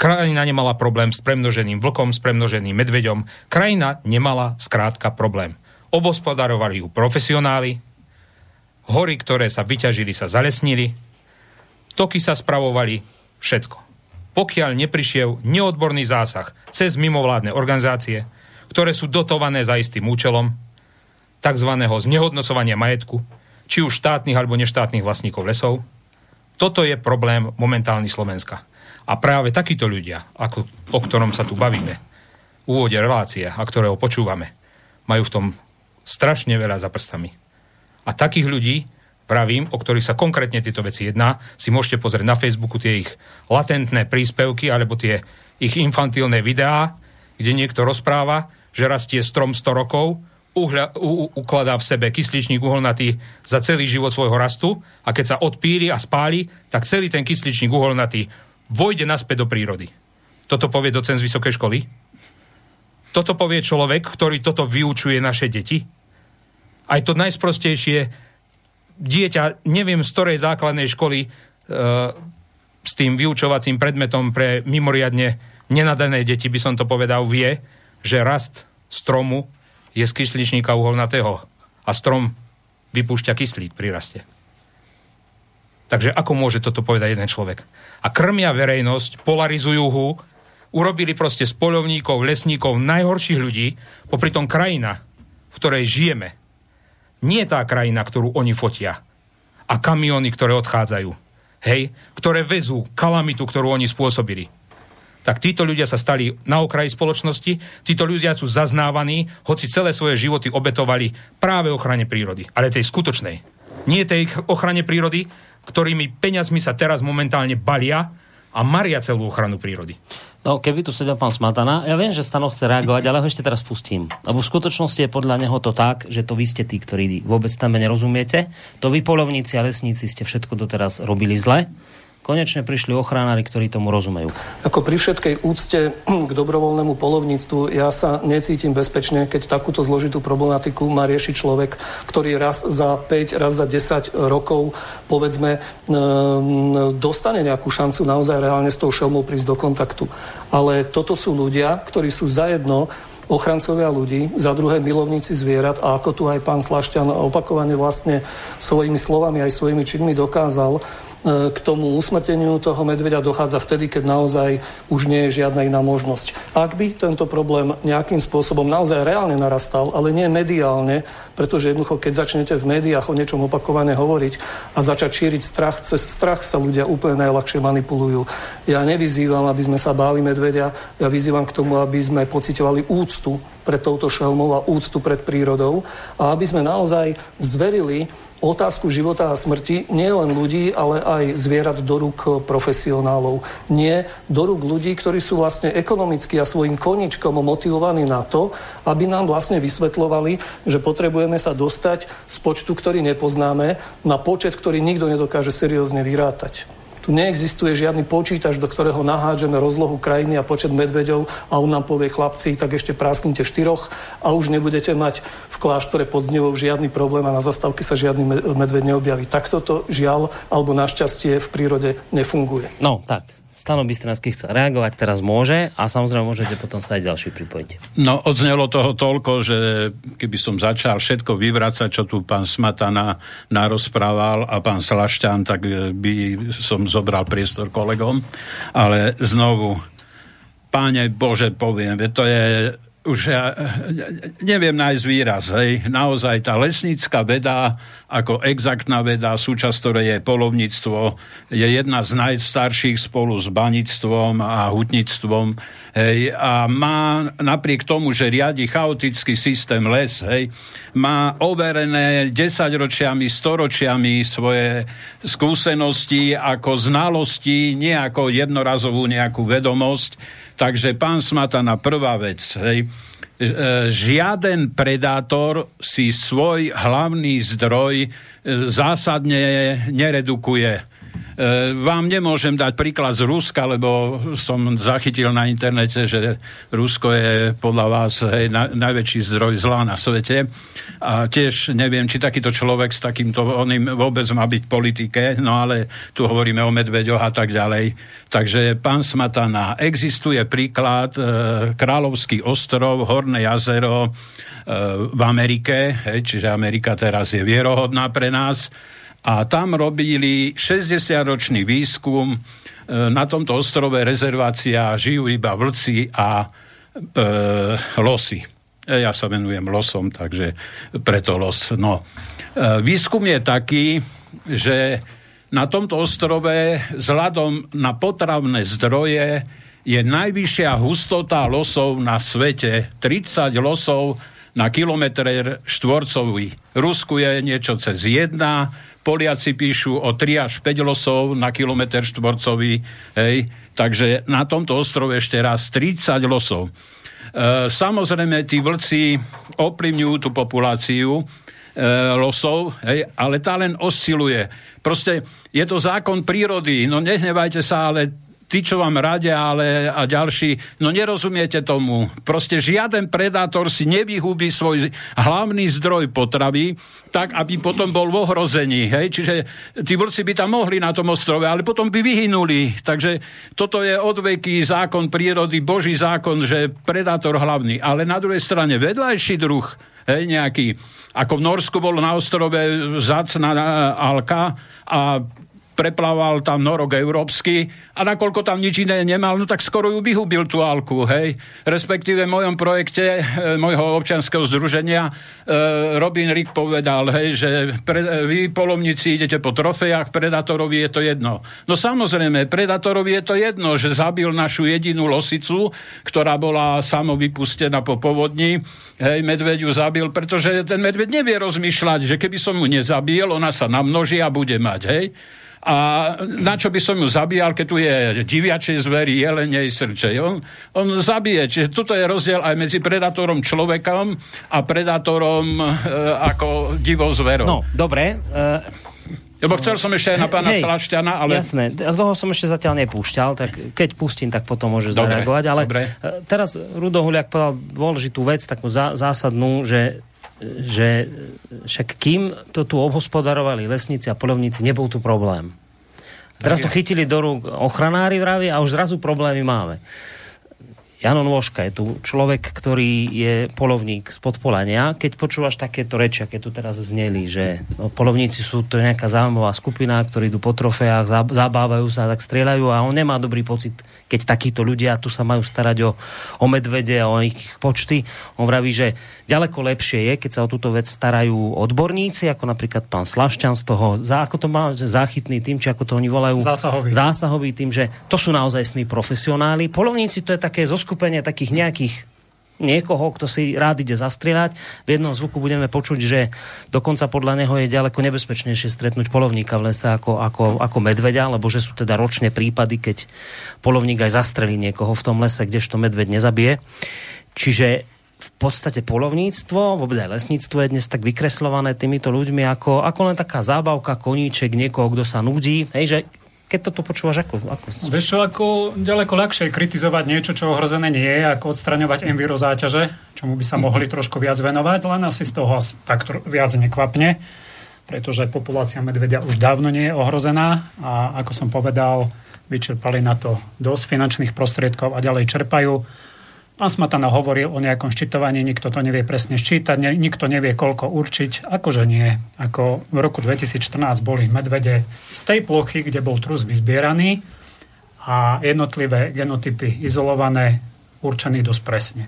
Krajina nemala problém s premnoženým vlkom, s premnoženým medveďom. Krajina nemala skrátka problém. Obospodarovali ju profesionáli, hory, ktoré sa vyťažili, sa zalesnili, toky sa spravovali, všetko. Pokiaľ neprišiel neodborný zásah cez mimovládne organizácie, ktoré sú dotované za istým účelom, tzv. znehodnocovania majetku, či už štátnych alebo neštátnych vlastníkov lesov, toto je problém momentálny Slovenska. A práve takíto ľudia, ako, o ktorom sa tu bavíme, v úvode relácie a ktorého počúvame, majú v tom strašne veľa za prstami. A takých ľudí, pravím, o ktorých sa konkrétne tieto veci jedná, si môžete pozrieť na Facebooku tie ich latentné príspevky alebo tie ich infantilné videá, kde niekto rozpráva, že rastie strom 100 rokov, uhľa, u, ukladá v sebe kysličník uholnatý za celý život svojho rastu a keď sa odpíli a spáli, tak celý ten kysličník uholnatý vojde naspäť do prírody. Toto povie docen z vysokej školy? Toto povie človek, ktorý toto vyučuje naše deti? Aj to najsprostejšie dieťa, neviem z ktorej základnej školy e, s tým vyučovacím predmetom pre mimoriadne nenadané deti, by som to povedal, vie, že rast stromu je z kysličníka uholnatého a strom vypúšťa kyslík pri raste. Takže ako môže toto povedať jeden človek? A krmia verejnosť, polarizujú ho, urobili proste z poľovníkov, lesníkov najhorších ľudí, popri tom krajina, v ktorej žijeme, nie tá krajina, ktorú oni fotia. A kamiony, ktoré odchádzajú. Hej? Ktoré vezú kalamitu, ktorú oni spôsobili. Tak títo ľudia sa stali na okraji spoločnosti, títo ľudia sú zaznávaní, hoci celé svoje životy obetovali práve ochrane prírody. Ale tej skutočnej. Nie tej ochrane prírody, ktorými peňazmi sa teraz momentálne balia a maria celú ochranu prírody. No, keby tu sedel pán Smatana, ja viem, že Stano chce reagovať, ale ho ešte teraz pustím. Lebo v skutočnosti je podľa neho to tak, že to vy ste tí, ktorí vôbec tam nerozumiete. To vy polovníci a lesníci ste všetko doteraz robili zle konečne prišli ochranári, ktorí tomu rozumejú. Ako pri všetkej úcte k dobrovoľnému polovníctvu, ja sa necítim bezpečne, keď takúto zložitú problematiku má riešiť človek, ktorý raz za 5, raz za 10 rokov, povedzme, ehm, dostane nejakú šancu naozaj reálne s tou šelmou prísť do kontaktu. Ale toto sú ľudia, ktorí sú zajedno ochrancovia ľudí, za druhé milovníci zvierat a ako tu aj pán Slašťan opakovane vlastne svojimi slovami aj svojimi činmi dokázal, E, k tomu usmrteniu toho medveďa dochádza vtedy, keď naozaj už nie je žiadna iná možnosť. Ak by tento problém nejakým spôsobom naozaj reálne narastal, ale nie mediálne, pretože jednoducho, keď začnete v médiách o niečom opakovane hovoriť a začať šíriť strach, cez strach sa ľudia úplne najľahšie manipulujú. Ja nevyzývam, aby sme sa báli medveďa, ja vyzývam k tomu, aby sme pocitovali úctu pred touto šelmou a úctu pred prírodou a aby sme naozaj zverili otázku života a smrti nie len ľudí, ale aj zvierat do rúk profesionálov. Nie do rúk ľudí, ktorí sú vlastne ekonomicky a svojim koničkom motivovaní na to, aby nám vlastne vysvetlovali, že potrebujeme sa dostať z počtu, ktorý nepoznáme, na počet, ktorý nikto nedokáže seriózne vyrátať. Tu neexistuje žiadny počítač, do ktorého nahádžeme rozlohu krajiny a počet medveďov a on nám povie chlapci, tak ešte prásknite štyroch a už nebudete mať v kláštore pod Znevou žiadny problém a na zastávke sa žiadny medveď neobjaví. Takto to žiaľ alebo našťastie v prírode nefunguje. No, tak. Stano Bystriansky chce reagovať, teraz môže a samozrejme môžete potom sa aj ďalší pripojiť. No, odznelo toho toľko, že keby som začal všetko vyvracať, čo tu pán Smatana narozprával a pán Slašťan, tak e, by som zobral priestor kolegom. Ale znovu, páne Bože, poviem, to je už ja neviem nájsť výraz, hej. Naozaj tá lesnícka veda, ako exaktná veda, súčasť ktorej je polovníctvo, je jedna z najstarších spolu s banictvom a hutníctvom. Hej. A má napriek tomu, že riadi chaotický systém les, hej, má overené desaťročiami, storočiami svoje skúsenosti ako znalosti, nie ako jednorazovú nejakú vedomosť, Takže pán Smatana, prvá vec, hej, e, žiaden predátor si svoj hlavný zdroj e, zásadne neredukuje vám nemôžem dať príklad z Ruska, lebo som zachytil na internete, že Rusko je podľa vás hej, na, najväčší zdroj zla na svete. A tiež neviem, či takýto človek s takýmto oným vôbec má byť v politike, no ale tu hovoríme o medveďoch a tak ďalej. Takže pán Smatana, existuje príklad e, Kráľovský ostrov, Horné jazero e, v Amerike, hej, čiže Amerika teraz je vierohodná pre nás a tam robili 60-ročný výskum. E, na tomto ostrove rezervácia žijú iba vlci a e, losy. E, ja sa venujem losom, takže preto los. No. E, výskum je taký, že na tomto ostrove vzhľadom na potravné zdroje je najvyššia hustota losov na svete. 30 losov na kilometr štvorcový. Rusku je niečo cez 1, Poliaci píšu o 3 až 5 losov na kilometr štvorcový, hej, takže na tomto ostrove ešte raz 30 losov. E, samozrejme, tí vlci ovplyvňujú tú populáciu, e, losov, hej, ale tá len osciluje. Proste je to zákon prírody, no nehnevajte sa, ale tí, čo vám radia, ale a ďalší, no nerozumiete tomu. Proste žiaden predátor si nevyhubí svoj hlavný zdroj potravy, tak, aby potom bol v ohrození. Hej? Čiže tí vlci by tam mohli na tom ostrove, ale potom by vyhynuli. Takže toto je odveký zákon prírody, boží zákon, že predátor hlavný. Ale na druhej strane vedľajší druh, hej, nejaký, ako v Norsku bol na ostrove zácna alka a preplával tam norok európsky a nakoľko tam nič iné nemal, no tak skoro ju vyhubil tú alku, hej. Respektíve v mojom projekte e, mojho občianského združenia e, Robin Rick povedal, hej, že pre, vy polovníci idete po trofejách, predatorovi je to jedno. No samozrejme, predatorovi je to jedno, že zabil našu jedinú losicu, ktorá bola samovypustená po povodni, hej, medveď ju zabil, pretože ten medveď nevie rozmýšľať, že keby som mu nezabil, ona sa namnoží a bude mať, hej. A na čo by som ju zabíjal, keď tu je diviačej zvery, jelenej srče. On, on zabije. Čiže toto je rozdiel aj medzi predátorom človekom a predátorom e, ako divou zverou. No, dobre. E... Lebo chcel som ešte aj na pána Hej, ale... Jasné, toho som ešte zatiaľ nepúšťal, tak keď pustím, tak potom môže dobre, zareagovať. Ale dobre. E, teraz Rudo Huliak povedal dôležitú vec, takú zá, zásadnú, že že však kým to tu obhospodarovali lesníci a polovníci, nebol tu problém. Teraz to chytili do rúk ochranári vraví a už zrazu problémy máme. Jano Nôžka je tu človek, ktorý je polovník z podpolania. Keď počúvaš takéto reči, aké tu teraz zneli, že no, polovníci sú to nejaká zaujímavá skupina, ktorí idú po trofeách, zabávajú sa, tak strieľajú a on nemá dobrý pocit, keď takíto ľudia tu sa majú starať o, o medvede a o ich počty. On vraví, že ďaleko lepšie je, keď sa o túto vec starajú odborníci, ako napríklad pán Slašťan z toho, za, ako to má, záchytný tým, či ako to oni volajú, zásahový, zásahový tým, že to sú naozaj profesionáli. Polovníci to je také zoskupenie takých nejakých niekoho, kto si rád ide zastrieľať. V jednom zvuku budeme počuť, že dokonca podľa neho je ďaleko nebezpečnejšie stretnúť polovníka v lese ako, ako, ako medveďa, lebo že sú teda ročné prípady, keď polovník aj zastrelí niekoho v tom lese, kdežto medveď nezabije. Čiže v podstate polovníctvo, vôbec aj lesníctvo je dnes tak vykreslované týmito ľuďmi ako, ako len taká zábavka, koníček niekoho, kto sa nudí. Hej, že keď toto počúvaš, ako... ako... Vieš čo, ako ďaleko ľahšie kritizovať niečo, čo ohrozené nie je, ako odstraňovať enviro záťaže, čomu by sa mohli trošku viac venovať, len asi z toho tak viac nekvapne, pretože populácia medvedia už dávno nie je ohrozená a ako som povedal, vyčerpali na to dosť finančných prostriedkov a ďalej čerpajú Pán Smatana hovoril o nejakom ščitovaní, nikto to nevie presne ščítať, ne, nikto nevie koľko určiť. Akože nie. Ako v roku 2014 boli medvede z tej plochy, kde bol trus vyzbieraný a jednotlivé genotypy izolované, určený dosť presne.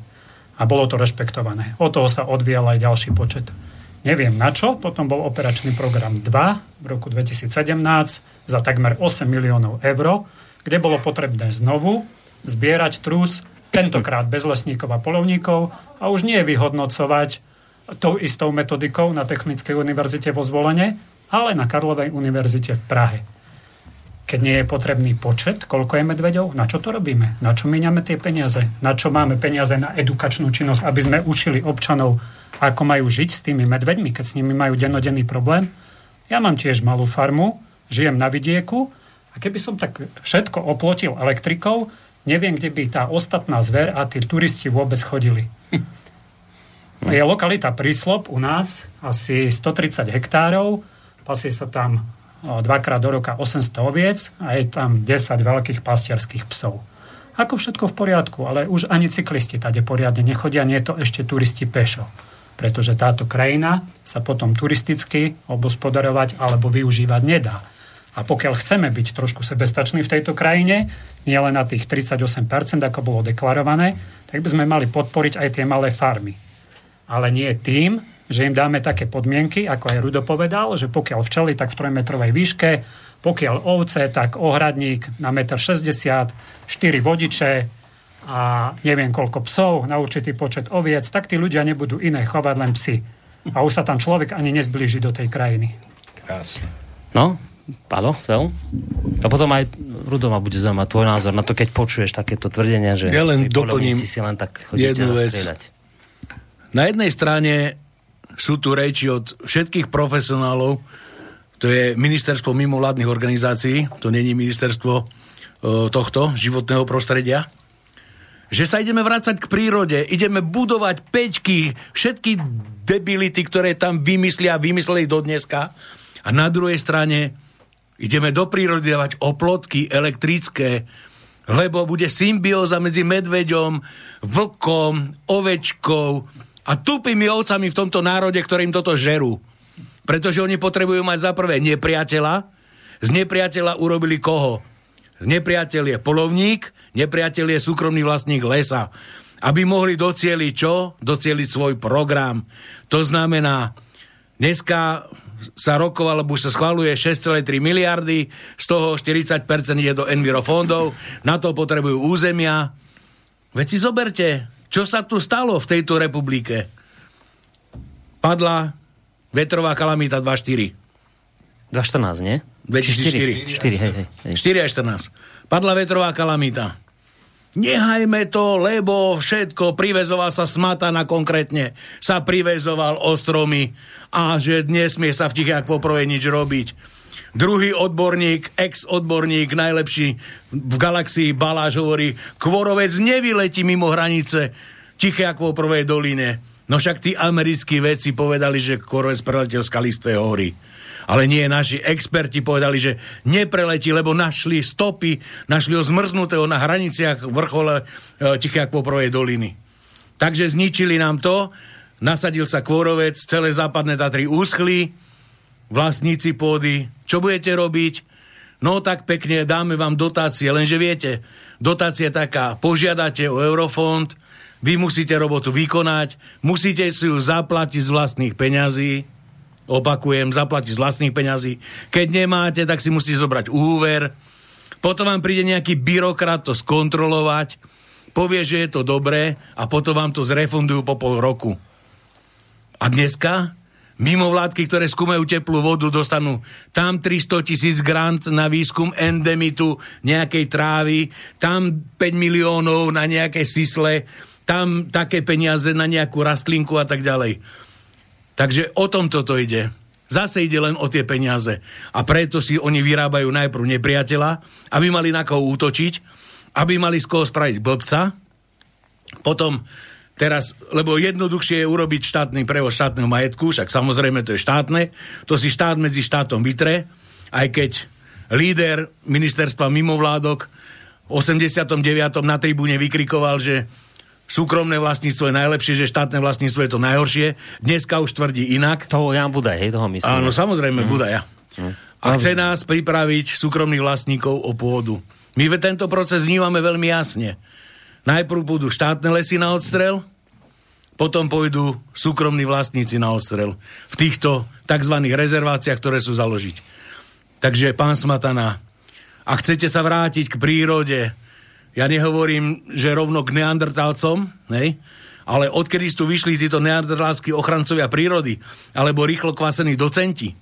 A bolo to rešpektované. O toho sa odvíjal aj ďalší počet. Neviem na čo, potom bol operačný program 2 v roku 2017 za takmer 8 miliónov eur, kde bolo potrebné znovu zbierať trus tentokrát bez lesníkov a polovníkov a už nie vyhodnocovať tou istou metodikou na Technickej univerzite vo Zvolene, ale na Karlovej univerzite v Prahe. Keď nie je potrebný počet, koľko je medveďov, na čo to robíme? Na čo míňame tie peniaze? Na čo máme peniaze na edukačnú činnosť, aby sme učili občanov, ako majú žiť s tými medveďmi, keď s nimi majú dennodenný problém? Ja mám tiež malú farmu, žijem na vidieku A keby som tak všetko oplotil elektrikou, neviem, kde by tá ostatná zver a tí turisti vôbec chodili. Je lokalita Príslop u nás, asi 130 hektárov, pasie sa tam dvakrát do roka 800 oviec a je tam 10 veľkých pastierských psov. Ako všetko v poriadku, ale už ani cyklisti tady poriadne nechodia, nie je to ešte turisti pešo. Pretože táto krajina sa potom turisticky obospodarovať alebo využívať nedá. A pokiaľ chceme byť trošku sebestační v tejto krajine, nielen na tých 38%, ako bolo deklarované, tak by sme mali podporiť aj tie malé farmy. Ale nie tým, že im dáme také podmienky, ako aj Rudo povedal, že pokiaľ včely, tak v trojmetrovej výške, pokiaľ ovce, tak ohradník na 1,60 m, 4 vodiče a neviem koľko psov na určitý počet oviec, tak tí ľudia nebudú iné chovať, len psy. A už sa tam človek ani nezblíži do tej krajiny. Krásne. No, Palo, chcel? A potom aj Rudova bude zaujímať tvoj názor na to, keď počuješ takéto tvrdenia, že ja len doplním si len tak jednu vec. Na jednej strane sú tu reči od všetkých profesionálov, to je ministerstvo mimovládnych organizácií, to není ministerstvo e, tohto životného prostredia, že sa ideme vrácať k prírode, ideme budovať peťky, všetky debility, ktoré tam vymyslia, vymysleli do dneska. A na druhej strane ideme do prírody dávať oplotky elektrické, lebo bude symbióza medzi medveďom, vlkom, ovečkou a tupými ovcami v tomto národe, ktorým toto žerú. Pretože oni potrebujú mať za prvé nepriateľa. Z nepriateľa urobili koho? Nepriateľ je polovník, nepriateľ je súkromný vlastník lesa. Aby mohli docieliť čo? Docieliť svoj program. To znamená, dneska sa rokovalo, alebo už sa schvaluje 6,3 miliardy, z toho 40% ide do envirofondov, na to potrebujú územia. Veď si zoberte, čo sa tu stalo v tejto republike. Padla vetrová kalamita 2,4. 2,14, nie? 2004. 4, hej, hej, hej. 4 až 14. Padla vetrová kalamita. Nehajme to, lebo všetko, privezoval sa smatana konkrétne, sa privezoval ostromy a že dnes smie sa v Tichiakvoprove nič robiť. Druhý odborník, ex-odborník, najlepší v galaxii Baláš hovorí, Kvorovec nevyletí mimo hranice Tichiakvoprovej doline. No však tí americkí vedci povedali, že Kvorovec preletel z Kalisté hory ale nie naši experti povedali, že nepreletí, lebo našli stopy, našli ho zmrznutého na hraniciach vrchole e, Tichiakvoprovej doliny. Takže zničili nám to, nasadil sa kvorovec, celé západné Tatry úschli, vlastníci pôdy, čo budete robiť? No tak pekne, dáme vám dotácie, lenže viete, dotácia taká, požiadate o eurofond, vy musíte robotu vykonať, musíte si ju zaplatiť z vlastných peňazí, Opakujem, zaplatiť z vlastných peňazí. Keď nemáte, tak si musíte zobrať úver. Potom vám príde nejaký byrokrat to skontrolovať, povie, že je to dobré a potom vám to zrefundujú po pol roku. A dneska mimovládky, ktoré skúmajú teplú vodu, dostanú tam 300 tisíc grant na výskum endemitu nejakej trávy, tam 5 miliónov na nejaké sisle, tam také peniaze na nejakú rastlinku a tak ďalej. Takže o tom toto ide. Zase ide len o tie peniaze. A preto si oni vyrábajú najprv nepriateľa, aby mali na koho útočiť, aby mali z koho spraviť blbca. Potom teraz, lebo jednoduchšie je urobiť štátny prevoz štátneho majetku, však samozrejme to je štátne, to si štát medzi štátom vytre, aj keď líder ministerstva mimovládok v 89. na tribúne vykrikoval, že súkromné vlastníctvo je najlepšie, že štátne vlastníctvo je to najhoršie. Dneska už tvrdí inak. To Jan Budaj, hej, toho myslím. Áno, samozrejme, mm. Budaja. Mm. A chce nás pripraviť súkromných vlastníkov o pôdu. My tento proces vnímame veľmi jasne. Najprv budú štátne lesy na odstrel, potom pôjdu súkromní vlastníci na odstrel v týchto tzv. rezerváciách, ktoré sú založiť. Takže, pán Smatana, ak chcete sa vrátiť k prírode, ja nehovorím, že rovno k neandertálcom, hej, ale odkedy tu vyšli títo neandertálskí ochrancovia prírody, alebo rýchlo kvasení docenti,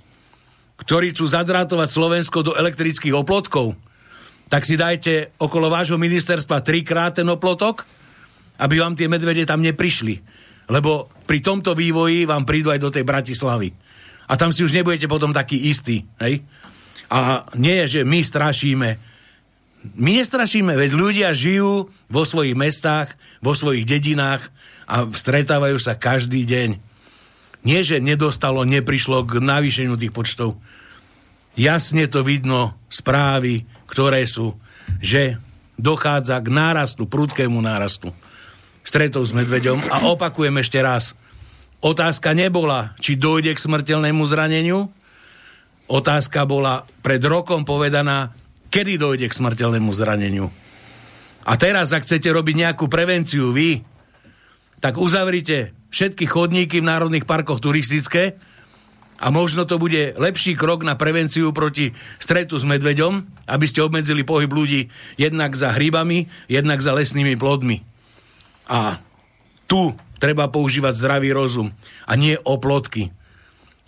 ktorí chcú zadrátovať Slovensko do elektrických oplotkov, tak si dajte okolo vášho ministerstva trikrát ten oplotok, aby vám tie medvede tam neprišli. Lebo pri tomto vývoji vám prídu aj do tej Bratislavy. A tam si už nebudete potom taký istý. Hej? A nie, že my strašíme. My nestrašíme, veď ľudia žijú vo svojich mestách, vo svojich dedinách a stretávajú sa každý deň. Nie, že nedostalo, neprišlo k navýšeniu tých počtov. Jasne to vidno správy, ktoré sú, že dochádza k nárastu, prudkému nárastu stretov s medveďom. A opakujem ešte raz. Otázka nebola, či dojde k smrteľnému zraneniu. Otázka bola pred rokom povedaná, kedy dojde k smrteľnému zraneniu. A teraz, ak chcete robiť nejakú prevenciu vy, tak uzavrite všetky chodníky v národných parkoch turistické a možno to bude lepší krok na prevenciu proti stretu s medveďom, aby ste obmedzili pohyb ľudí jednak za hrybami, jednak za lesnými plodmi. A tu treba používať zdravý rozum a nie oplotky.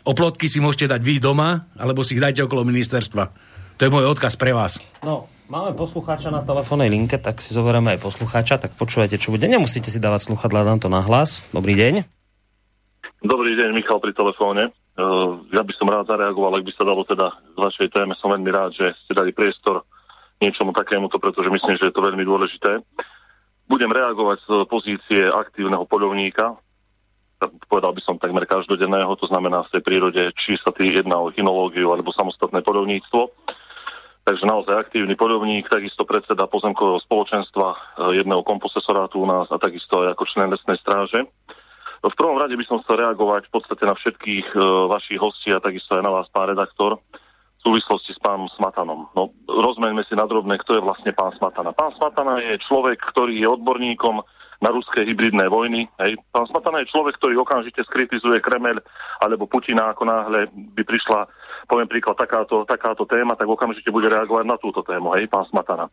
Oplotky si môžete dať vy doma, alebo si ich dajte okolo ministerstva. To je môj odkaz pre vás. No, máme poslucháča na telefónnej linke, tak si zoberieme aj poslucháča, tak počúvajte, čo bude. Nemusíte si dávať sluchadla, dám to na hlas. Dobrý deň. Dobrý deň, Michal pri telefóne. Uh, ja by som rád zareagoval, ak by sa dalo teda z vašej téme. Som veľmi rád, že ste dali priestor niečomu takémuto, pretože myslím, že je to veľmi dôležité. Budem reagovať z pozície aktívneho poľovníka, povedal by som takmer každodenného, to znamená v tej prírode, či sa tý jedná o chinológiu alebo samostatné poľovníctvo. Takže naozaj aktívny poľovník, takisto predseda pozemkového spoločenstva eh, jedného komposesorátu u nás a takisto aj ako člen lesnej stráže. V prvom rade by som chcel reagovať v podstate na všetkých uh, vašich hostí a takisto aj na vás, pán redaktor súvislosti s pánom Smatanom. No, rozmeňme si na drobné, kto je vlastne pán Smatana. Pán Smatana je človek, ktorý je odborníkom na ruské hybridné vojny. Hej. Pán Smatana je človek, ktorý okamžite skritizuje Kremel alebo Putina, ako náhle by prišla, poviem príklad, takáto, takáto téma, tak okamžite bude reagovať na túto tému, hej, pán Smatana.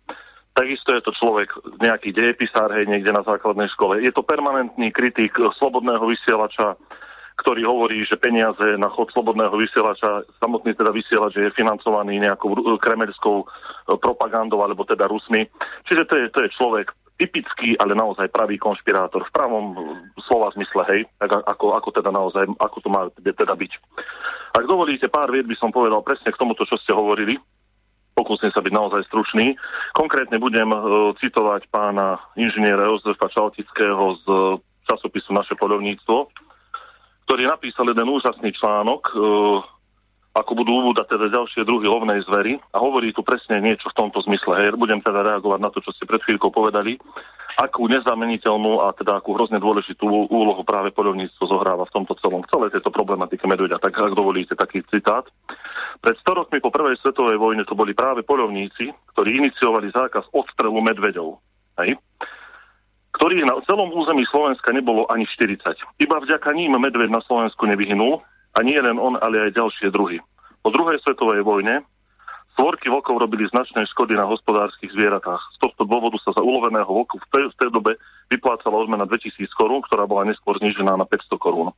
Takisto je to človek, nejaký dejepisár, hej, niekde na základnej škole. Je to permanentný kritik slobodného vysielača, ktorý hovorí, že peniaze na chod slobodného vysielača, samotný teda vysielač je financovaný nejakou kremelskou propagandou alebo teda Rusmi. Čiže to je, to je človek typický, ale naozaj pravý konšpirátor v pravom e, slova zmysle, hej, tak ako, ako teda naozaj, ako to má teda byť. Ak dovolíte pár vied, by som povedal presne k tomuto, čo ste hovorili. Pokúsim sa byť naozaj stručný. Konkrétne budem uh, citovať pána inžiniera Jozefa Čaltického z časopisu Naše poľovníctvo, ktorý napísal jeden úžasný článok, e, ako budú ubúdať teda ďalšie druhy lovnej zvery a hovorí tu presne niečo v tomto zmysle. Hej, budem teda reagovať na to, čo ste pred chvíľkou povedali, akú nezameniteľnú a teda akú hrozne dôležitú úlohu práve poľovníctvo zohráva v tomto celom, v celej tejto problematike medveďa. Tak ak dovolíte taký citát. Pred 100 rokmi po prvej svetovej vojne to boli práve poľovníci, ktorí iniciovali zákaz odstrelu medveďov. Hej ktorých na celom území Slovenska nebolo ani 40. Iba vďaka ním medveď na Slovensku nevyhynul a nie len on, ale aj ďalšie druhy. Po druhej svetovej vojne svorky vlkov robili značné škody na hospodárskych zvieratách. Z tohto dôvodu sa za uloveného vlku v tej, v tej dobe vyplácala odmena 2000 korún, ktorá bola neskôr znižená na 500 korún.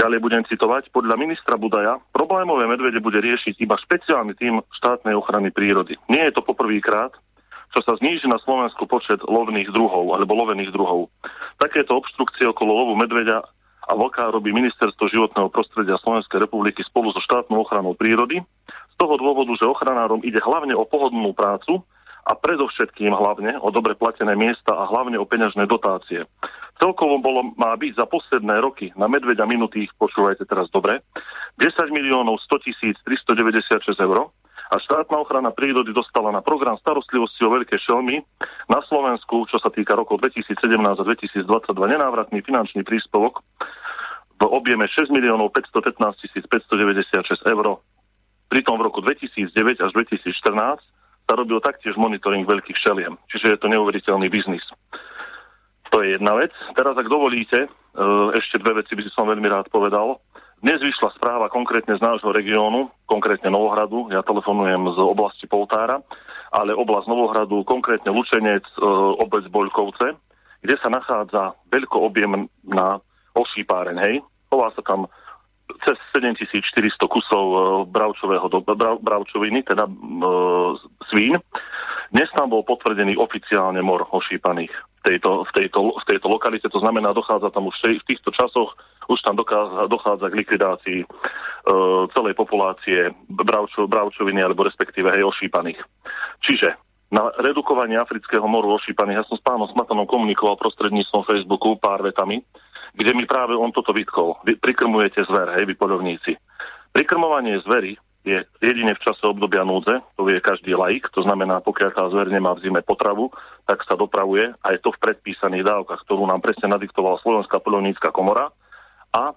Ďalej budem citovať. Podľa ministra Budaja problémové medvede bude riešiť iba špeciálny tým štátnej ochrany prírody. Nie je to poprvýkrát, čo sa zníži na Slovensku počet lovných druhov alebo lovených druhov. Takéto obštrukcie okolo lovu medveďa a vlka robí Ministerstvo životného prostredia Slovenskej republiky spolu so štátnou ochranou prírody. Z toho dôvodu, že ochranárom ide hlavne o pohodlnú prácu a predovšetkým hlavne o dobre platené miesta a hlavne o peňažné dotácie. Celkovo bolo, má byť za posledné roky na medveďa minutých, počúvajte teraz dobre, 10 miliónov 100 tisíc 396 eur, a štátna ochrana prírody dostala na program starostlivosti o veľké šelmy na Slovensku, čo sa týka rokov 2017 a 2022, nenávratný finančný príspevok v objeme 6 miliónov 515 596 eur. Pritom v roku 2009 až 2014 sa robil taktiež monitoring veľkých šeliem, čiže je to neuveriteľný biznis. To je jedna vec. Teraz, ak dovolíte, e, ešte dve veci by som veľmi rád povedal. Dnes vyšla správa konkrétne z nášho regiónu, konkrétne Novohradu, ja telefonujem z oblasti Poltára, ale oblasť Novohradu, konkrétne Lučenec, e, obec Boľkovce, kde sa nachádza veľko objem na ošípáreň, hej. Chová sa tam cez 7400 kusov e, bravčového do, brav, bravčoviny, teda e, svín. Dnes tam bol potvrdený oficiálne mor ošípaných. Tejto, v, tejto, v tejto lokalite. To znamená, dochádza tam už v týchto časoch, už tam dochádza, dochádza k likvidácii e, celej populácie bravčo, bravčoviny, alebo respektíve hej, ošípaných. Čiže na redukovanie afrického moru ošípaných, ja som s pánom Smatanom komunikoval prostredníctvom Facebooku pár vetami, kde mi práve on toto vytkol. Vy prikrmujete zver, hej, vy polovníci. Prikrmovanie zvery je jedine v čase obdobia núdze, to vie každý laik, to znamená, pokiaľ tá zver nemá v zime potravu, tak sa dopravuje a je to v predpísaných dávkach, ktorú nám presne nadiktovala Slovenská polovnícka komora a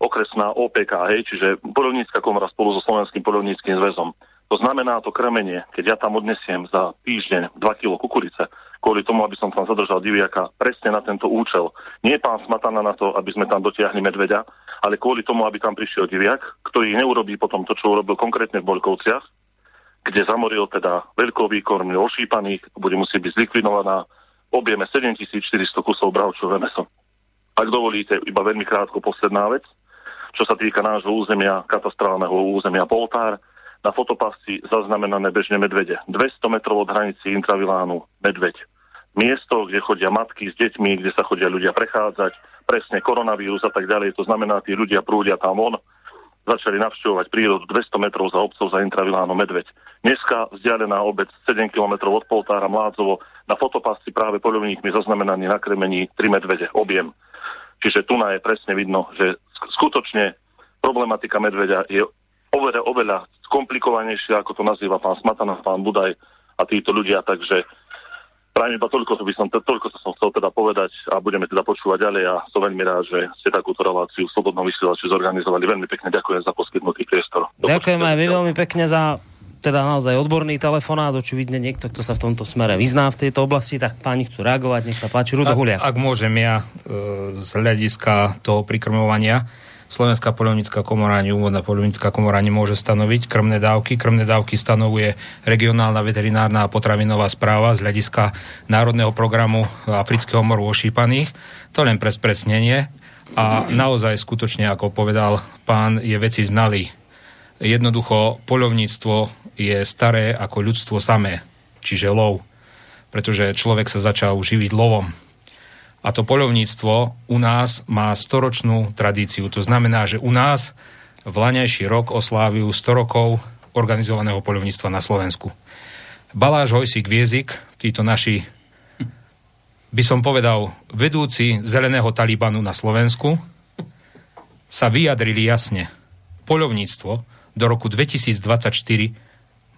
okresná OPK, hej, čiže polovnícka komora spolu so Slovenským polovníckým zväzom. To znamená to krmenie, keď ja tam odnesiem za týždeň 2 kg kukurice, kvôli tomu, aby som tam zadržal diviaka presne na tento účel. Nie je pán Smatana na to, aby sme tam dotiahli medveďa, ale kvôli tomu, aby tam prišiel diviak, ktorý neurobí potom to, čo urobil konkrétne v Boľkovciach, kde zamoril teda veľkovýkormne ošípaných, bude musieť byť zlikvidovaná objeme 7400 kusov bravčové meso. Ak dovolíte, iba veľmi krátko posledná vec, čo sa týka nášho územia, katastrálneho územia Poltár, na fotopasci zaznamenané bežne medvede. 200 metrov od hranici intravilánu medveď miesto, kde chodia matky s deťmi, kde sa chodia ľudia prechádzať, presne koronavírus a tak ďalej. To znamená, tí ľudia prúdia tam von, začali navštevovať prírodu 200 metrov za obcov za intravilánom Medveď. Dneska vzdialená obec 7 km od Poltára Mládzovo na fotopasci práve poľovníkmi zaznamenaný na kremení 3 medvede, objem. Čiže tu je presne vidno, že skutočne problematika medveďa je oveľa, oveľa komplikovanejšia, ako to nazýva pán Smatana, pán Budaj a títo ľudia, takže Prajem iba toľko, to by som, toľko to som chcel teda povedať a budeme teda počúvať ďalej a som veľmi rád, že ste takúto reláciu v Slobodnom vysielači zorganizovali. Veľmi pekne ďakujem za poskytnutý priestor. Ďakujem aj vy veľmi pekne za teda naozaj odborný telefonát, očividne niekto, kto sa v tomto smere vyzná v tejto oblasti, tak páni chcú reagovať, nech sa páči, Rudo Hulia. Ak, ak môžem ja e, z hľadiska toho prikrmovania, Slovenská poľovnická komora ani úvodná poľovnická komora nemôže stanoviť krmné dávky. Krmné dávky stanovuje regionálna veterinárna a potravinová správa z hľadiska Národného programu Afrického moru ošípaných. To len pre spresnenie. A naozaj skutočne, ako povedal pán, je veci znali. Jednoducho, poľovníctvo je staré ako ľudstvo samé, čiže lov. Pretože človek sa začal živiť lovom a to poľovníctvo u nás má storočnú tradíciu. To znamená, že u nás v laňajší rok osláviu 100 rokov organizovaného poľovníctva na Slovensku. Baláš Hojsík Viezik, títo naši, by som povedal, vedúci zeleného Talibanu na Slovensku, sa vyjadrili jasne. Poľovníctvo do roku 2024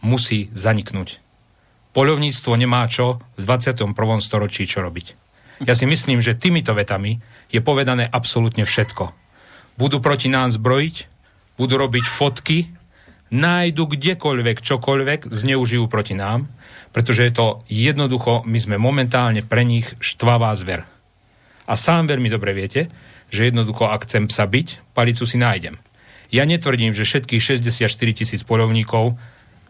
musí zaniknúť. Poľovníctvo nemá čo v 21. storočí čo robiť. Ja si myslím, že týmito vetami je povedané absolútne všetko. Budú proti nám zbrojiť, budú robiť fotky, nájdu kdekoľvek, čokoľvek, zneužijú proti nám, pretože je to jednoducho, my sme momentálne pre nich štvavá zver. A sám veľmi dobre viete, že jednoducho, ak chcem psa byť, palicu si nájdem. Ja netvrdím, že všetkých 64 tisíc polovníkov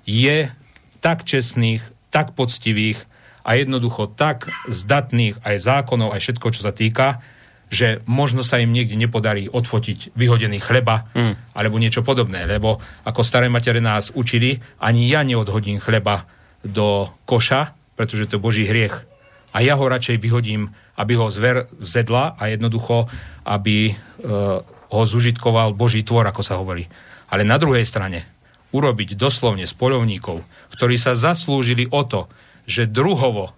je tak čestných, tak poctivých, a jednoducho tak zdatných aj zákonov, aj všetko, čo sa týka, že možno sa im niekde nepodarí odfotiť vyhodený chleba mm. alebo niečo podobné, lebo ako staré matere nás učili, ani ja neodhodím chleba do koša, pretože to je Boží hriech. A ja ho radšej vyhodím, aby ho zver zedla a jednoducho, aby e, ho zužitkoval Boží tvor, ako sa hovorí. Ale na druhej strane, urobiť doslovne z ktorí sa zaslúžili o to, že druhovo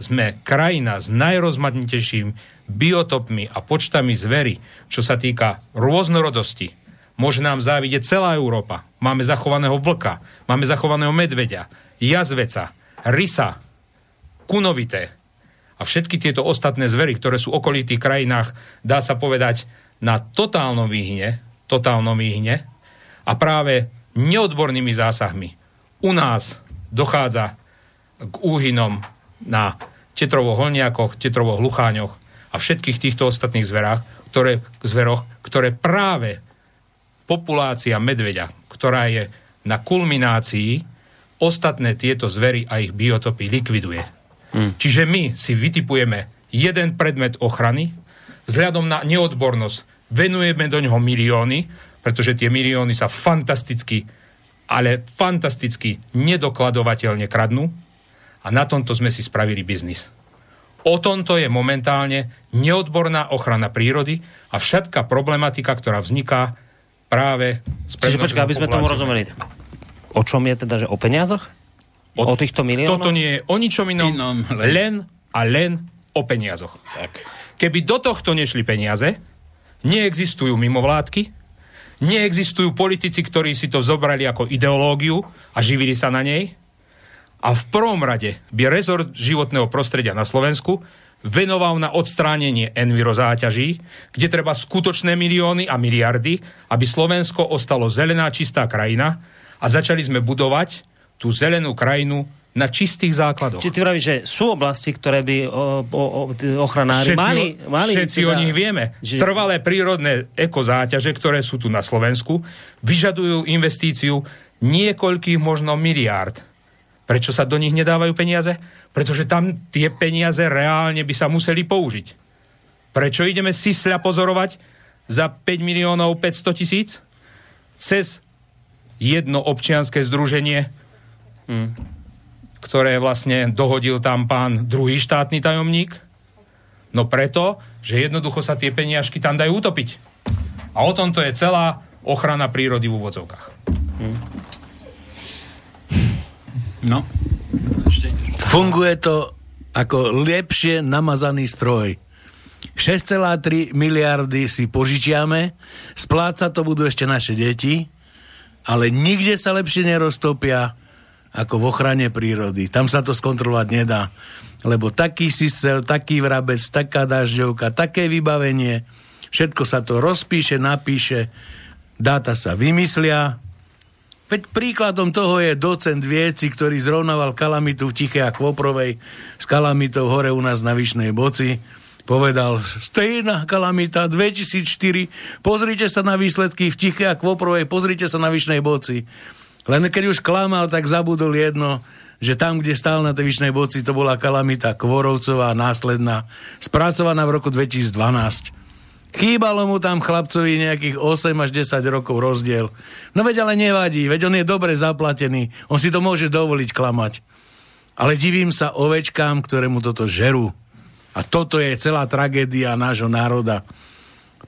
sme krajina s najrozmanitejším biotopmi a počtami zvery, čo sa týka rôznorodosti. Môže nám závidieť celá Európa. Máme zachovaného vlka, máme zachovaného medveďa, jazveca, rysa, kunovité a všetky tieto ostatné zvery, ktoré sú v okolitých krajinách, dá sa povedať, na totálnom výhne, totálnom výhne a práve neodbornými zásahmi u nás dochádza k úhynom na tetrovo-holniakoch, tetrovo-hlucháňoch a všetkých týchto ostatných zverách, ktoré, zveroch, ktoré práve populácia medveďa, ktorá je na kulminácii, ostatné tieto zvery a ich biotopy likviduje. Hmm. Čiže my si vytipujeme jeden predmet ochrany, vzhľadom na neodbornosť venujeme do ňoho milióny, pretože tie milióny sa fantasticky, ale fantasticky nedokladovateľne kradnú, a na tomto sme si spravili biznis. O tomto je momentálne neodborná ochrana prírody a všetká problematika, ktorá vzniká práve z Čiže počkaj, aby sme tomu rozumeli. O čom je teda, že o peniazoch? O, o týchto miliónoch? Toto nie je o ničom inom, inom len. len a len o peniazoch. Tak. Keby do tohto nešli peniaze, neexistujú mimovládky, neexistujú politici, ktorí si to zobrali ako ideológiu a živili sa na nej. A v prvom rade by rezort životného prostredia na Slovensku venoval na odstránenie envirozáťaží, kde treba skutočné milióny a miliardy, aby Slovensko ostalo zelená, čistá krajina a začali sme budovať tú zelenú krajinu na čistých základoch. Čiže ty vravíš, že sú oblasti, ktoré by o, o, o, ochranári všetci, mali, mali... Všetci teda, o nich vieme. Že... Trvalé prírodné ekozáťaže, ktoré sú tu na Slovensku, vyžadujú investíciu niekoľkých možno miliárd. Prečo sa do nich nedávajú peniaze? Pretože tam tie peniaze reálne by sa museli použiť. Prečo ideme Sisľa pozorovať za 5 miliónov 500 tisíc? Cez jedno občianské združenie hmm ktoré vlastne dohodil tam pán druhý štátny tajomník? No preto, že jednoducho sa tie peniažky tam dajú utopiť. A o tomto je celá ochrana prírody v úvodzovkách. No. Funguje to ako lepšie namazaný stroj. 6,3 miliardy si požičiame, spláca to budú ešte naše deti, ale nikde sa lepšie neroztopia, ako v ochrane prírody. Tam sa to skontrolovať nedá. Lebo taký sisel, taký vrabec, taká dažďovka, také vybavenie, všetko sa to rozpíše, napíše, dáta sa vymyslia. Veď príkladom toho je docent Vieci, ktorý zrovnával kalamitu v Tiché a Kvoprovej s kalamitou hore u nás na Vyšnej Boci. Povedal, stejná kalamita 2004, pozrite sa na výsledky v Tiché a Kvoprovej, pozrite sa na Vyšnej Boci. Len keď už klamal, tak zabudol jedno, že tam, kde stál na tej vyšnej boci, to bola kalamita Kvorovcová, následná, spracovaná v roku 2012. Chýbalo mu tam chlapcovi nejakých 8 až 10 rokov rozdiel. No veď ale nevadí, veď on je dobre zaplatený, on si to môže dovoliť klamať. Ale divím sa ovečkám, ktoré mu toto žerú. A toto je celá tragédia nášho národa.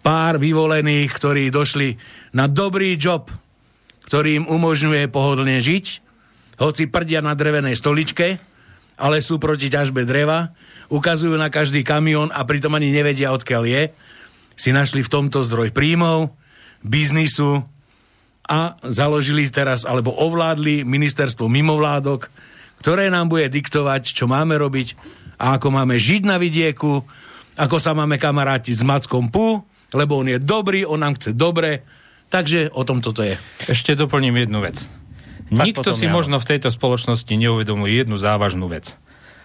Pár vyvolených, ktorí došli na dobrý job, ktorý im umožňuje pohodlne žiť, hoci prdia na drevenej stoličke, ale sú proti ťažbe dreva, ukazujú na každý kamión a pritom ani nevedia, odkiaľ je, si našli v tomto zdroj príjmov, biznisu a založili teraz, alebo ovládli ministerstvo mimovládok, ktoré nám bude diktovať, čo máme robiť a ako máme žiť na vidieku, ako sa máme kamaráti s Mackom Pu, lebo on je dobrý, on nám chce dobre, Takže o tom toto je. Ešte doplním jednu vec. Tak Nikto si ja. možno v tejto spoločnosti neuvedomuje jednu závažnú vec.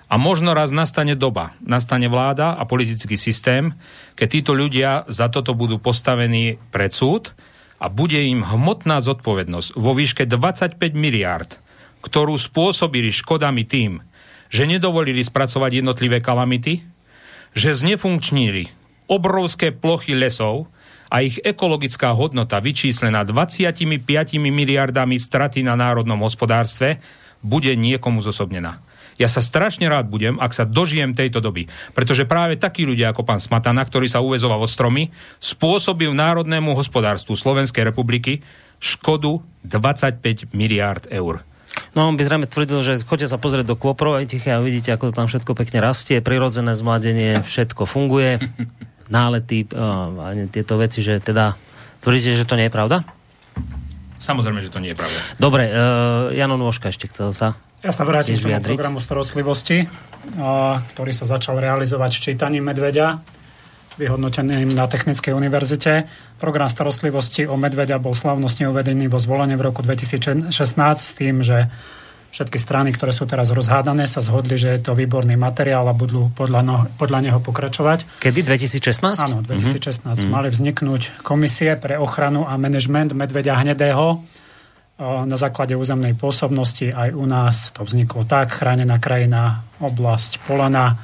A možno raz nastane doba, nastane vláda a politický systém, keď títo ľudia za toto budú postavení pred súd a bude im hmotná zodpovednosť vo výške 25 miliárd, ktorú spôsobili škodami tým, že nedovolili spracovať jednotlivé kalamity, že znefunkčnili obrovské plochy lesov, a ich ekologická hodnota vyčíslená 25 miliardami straty na národnom hospodárstve bude niekomu zosobnená. Ja sa strašne rád budem, ak sa dožijem tejto doby. Pretože práve takí ľudia ako pán Smatana, ktorý sa uvezoval od stromy, spôsobil národnému hospodárstvu Slovenskej republiky škodu 25 miliárd eur. No on by zrejme tvrdil, že choďte sa pozrieť do tiché a vidíte, ako to tam všetko pekne rastie, prirodzené zmladenie, všetko funguje. nálety a tieto veci, že teda tvrdíte, že to nie je pravda? Samozrejme, že to nie je pravda. Dobre, uh, Jano Nôžka ešte chcel sa Ja sa vrátim k tomu programu starostlivosti, ktorý sa začal realizovať čítaním medveďa, vyhodnoteným na Technickej univerzite. Program starostlivosti o medveďa bol slavnostne uvedený vo zvolenie v roku 2016 s tým, že Všetky strany, ktoré sú teraz rozhádané, sa zhodli, že je to výborný materiál a budú podľa, no, podľa neho pokračovať. Kedy? 2016? Áno, 2016. Mm-hmm. Mali vzniknúť komisie pre ochranu a manažment medvedia hnedého na základe územnej pôsobnosti. Aj u nás to vzniklo tak. Chránená krajina, oblasť Polana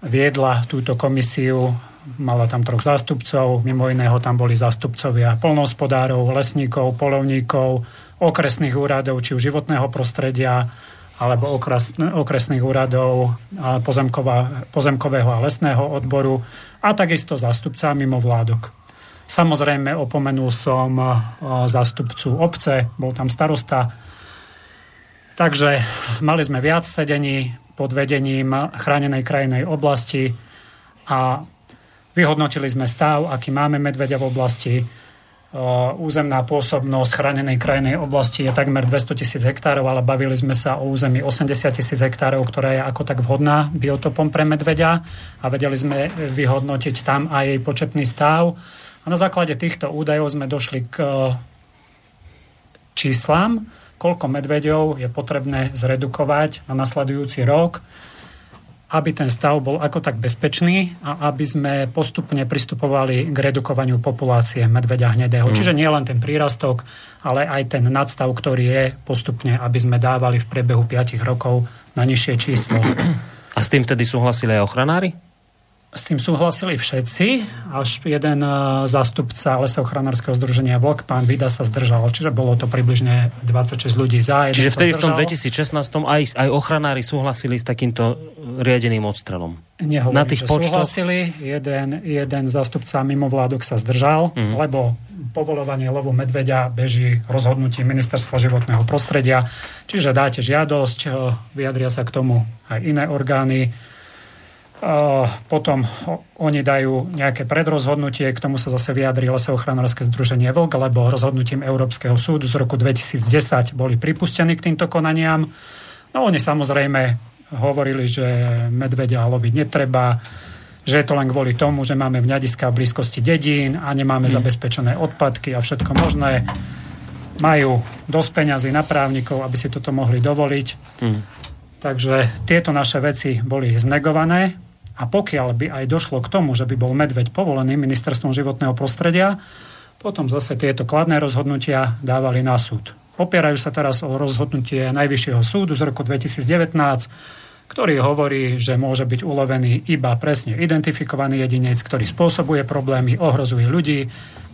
viedla túto komisiu mala tam troch zástupcov, mimo iného tam boli zástupcovia polnohospodárov, lesníkov, polovníkov, okresných úradov, či už životného prostredia, alebo okres, okresných úradov pozemkového a lesného odboru a takisto zástupca mimo vládok. Samozrejme, opomenul som zástupcu obce, bol tam starosta. Takže mali sme viac sedení pod vedením chránenej krajinej oblasti a vyhodnotili sme stav, aký máme medvedia v oblasti, územná pôsobnosť chránenej krajnej oblasti je takmer 200 tisíc hektárov, ale bavili sme sa o území 80 tisíc hektárov, ktorá je ako tak vhodná biotopom pre medveďa a vedeli sme vyhodnotiť tam aj jej početný stav. A na základe týchto údajov sme došli k číslam, koľko medveďov je potrebné zredukovať na nasledujúci rok aby ten stav bol ako tak bezpečný a aby sme postupne pristupovali k redukovaniu populácie medveďa hnedého. Mm. Čiže nie len ten prírastok, ale aj ten nadstav, ktorý je postupne, aby sme dávali v priebehu 5 rokov na nižšie číslo. A s tým vtedy súhlasili aj ochranári? S tým súhlasili všetci, až jeden e, zástupca lesochranárskeho združenia VLK, pán Vida, sa zdržal. Čiže bolo to približne 26 ľudí za. Čiže vtedy v tom 2016 aj, aj ochranári súhlasili s takýmto riadeným odstrelom? Nehovorím, Na tých že počtoch? súhlasili. Jeden, jeden zástupca mimo vládok sa zdržal, mm. lebo povolovanie lovu medveďa beží rozhodnutí Ministerstva životného prostredia. Čiže dáte žiadosť, e, vyjadria sa k tomu aj iné orgány potom oni dajú nejaké predrozhodnutie, k tomu sa zase vyjadrí Lesoochránarské združenie Vlk, lebo rozhodnutím Európskeho súdu z roku 2010 boli pripustení k týmto konaniam. No oni samozrejme hovorili, že medvedia loviť netreba, že je to len kvôli tomu, že máme v ňadiska v blízkosti dedín a nemáme mm. zabezpečené odpadky a všetko možné. Majú dosť peňazí na právnikov, aby si toto mohli dovoliť. Mm. Takže tieto naše veci boli znegované a pokiaľ by aj došlo k tomu, že by bol medveď povolený ministerstvom životného prostredia, potom zase tieto kladné rozhodnutia dávali na súd. Opierajú sa teraz o rozhodnutie Najvyššieho súdu z roku 2019, ktorý hovorí, že môže byť ulovený iba presne identifikovaný jedinec, ktorý spôsobuje problémy, ohrozuje ľudí,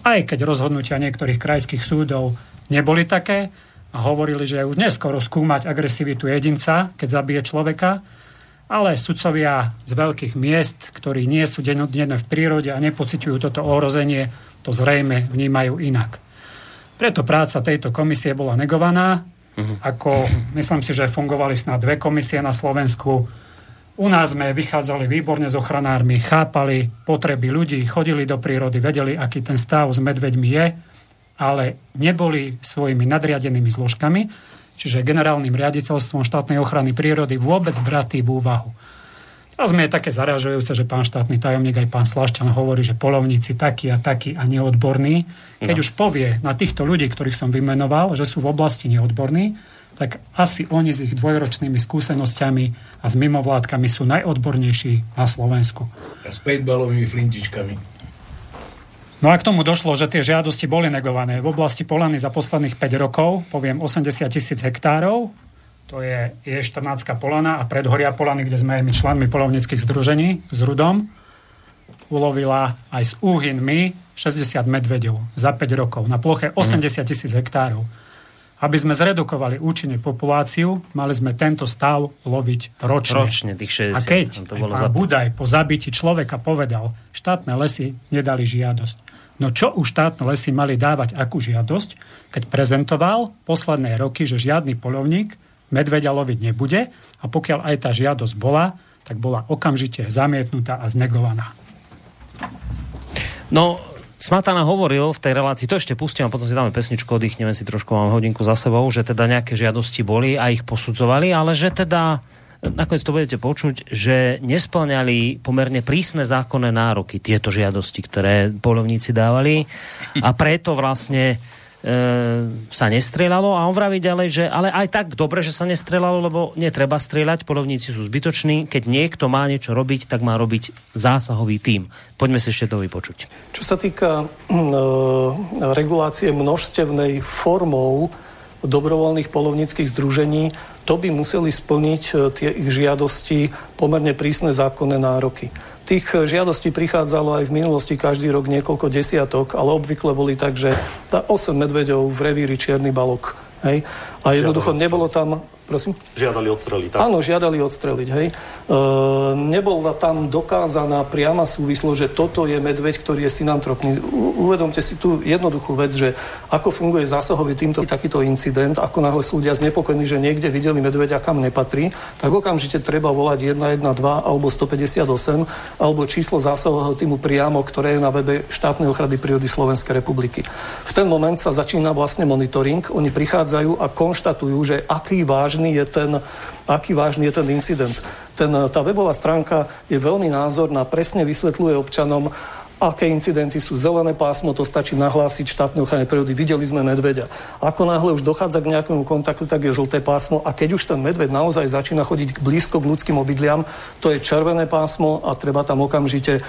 aj keď rozhodnutia niektorých krajských súdov neboli také a hovorili, že je už neskoro skúmať agresivitu jedinca, keď zabije človeka, ale sudcovia z veľkých miest, ktorí nie sú dennodenne v prírode a nepociťujú toto ohrozenie, to zrejme vnímajú inak. Preto práca tejto komisie bola negovaná, uh-huh. ako myslím si, že fungovali snad dve komisie na Slovensku. U nás sme vychádzali výborne s ochranármi, chápali potreby ľudí, chodili do prírody, vedeli, aký ten stav s medveďmi je, ale neboli svojimi nadriadenými zložkami čiže generálnym riaditeľstvom štátnej ochrany prírody vôbec bratý v úvahu. Teraz mi je také zaražujúce, že pán štátny tajomník aj pán Slašťan hovorí, že polovníci takí a takí a neodborní. Keď no. už povie na týchto ľudí, ktorých som vymenoval, že sú v oblasti neodborní, tak asi oni s ich dvojročnými skúsenosťami a s mimovládkami sú najodbornejší na Slovensku. A s paintballovými flintičkami. No a k tomu došlo, že tie žiadosti boli negované. V oblasti Polany za posledných 5 rokov, poviem 80 tisíc hektárov, to je, je 14 Polana a predhoria Polany, kde sme aj my členmi polovnických združení s Rudom, ulovila aj s úhynmi 60 medvedov za 5 rokov na ploche 80 mhm. tisíc hektárov. Aby sme zredukovali účinne populáciu, mali sme tento stav loviť ročne. Ročne, tých 60. A keď to bolo pán Budaj po zabití človeka povedal, štátne lesy nedali žiadosť. No čo už štátne lesy mali dávať akú žiadosť, keď prezentoval posledné roky, že žiadny polovník medveďa loviť nebude a pokiaľ aj tá žiadosť bola, tak bola okamžite zamietnutá a znegovaná. No, Smatana hovoril v tej relácii, to ešte pustím a potom si dáme pesničku, oddychneme si trošku, mám hodinku za sebou, že teda nejaké žiadosti boli a ich posudzovali, ale že teda nakoniec to budete počuť, že nesplňali pomerne prísne zákonné nároky tieto žiadosti, ktoré polovníci dávali a preto vlastne e, sa nestrelalo a on vraví ďalej, že ale aj tak dobre, že sa nestrelalo, lebo netreba strieľať, polovníci sú zbytoční, keď niekto má niečo robiť, tak má robiť zásahový tím. Poďme si ešte to vypočuť. Čo sa týka e, regulácie množstevnej formou dobrovoľných polovníckých združení, to by museli splniť e, tie ich žiadosti pomerne prísne zákonné nároky. Tých e, žiadostí prichádzalo aj v minulosti každý rok niekoľko desiatok, ale obvykle boli tak, že tá 8 medveďov v revíri Čierny balok. Hej? A jednoducho nebolo tam Prosím? Žiadali odstreliť, tak? Áno, žiadali odstreliť, hej. E, nebola tam dokázaná priama súvislosť, že toto je medveď, ktorý je synantropný. U, uvedomte si tú jednoduchú vec, že ako funguje zásahový týmto takýto incident, ako náhle sú ľudia znepokojení, že niekde videli medveďa, kam nepatrí, tak okamžite treba volať 112 alebo 158 alebo číslo zásahového týmu priamo, ktoré je na webe štátnej ochrany prírody Slovenskej republiky. V ten moment sa začína vlastne monitoring. Oni prichádzajú a konštatujú, že aký vážny je ten, aký vážny je ten incident. Ten, tá webová stránka je veľmi názorná, presne vysvetľuje občanom, aké incidenty sú zelené pásmo, to stačí nahlásiť štátnej ochrane prírody. Videli sme medveďa. Ako náhle už dochádza k nejakému kontaktu, tak je žlté pásmo a keď už ten medveď naozaj začína chodiť blízko k ľudským obydliam, to je červené pásmo a treba tam okamžite e,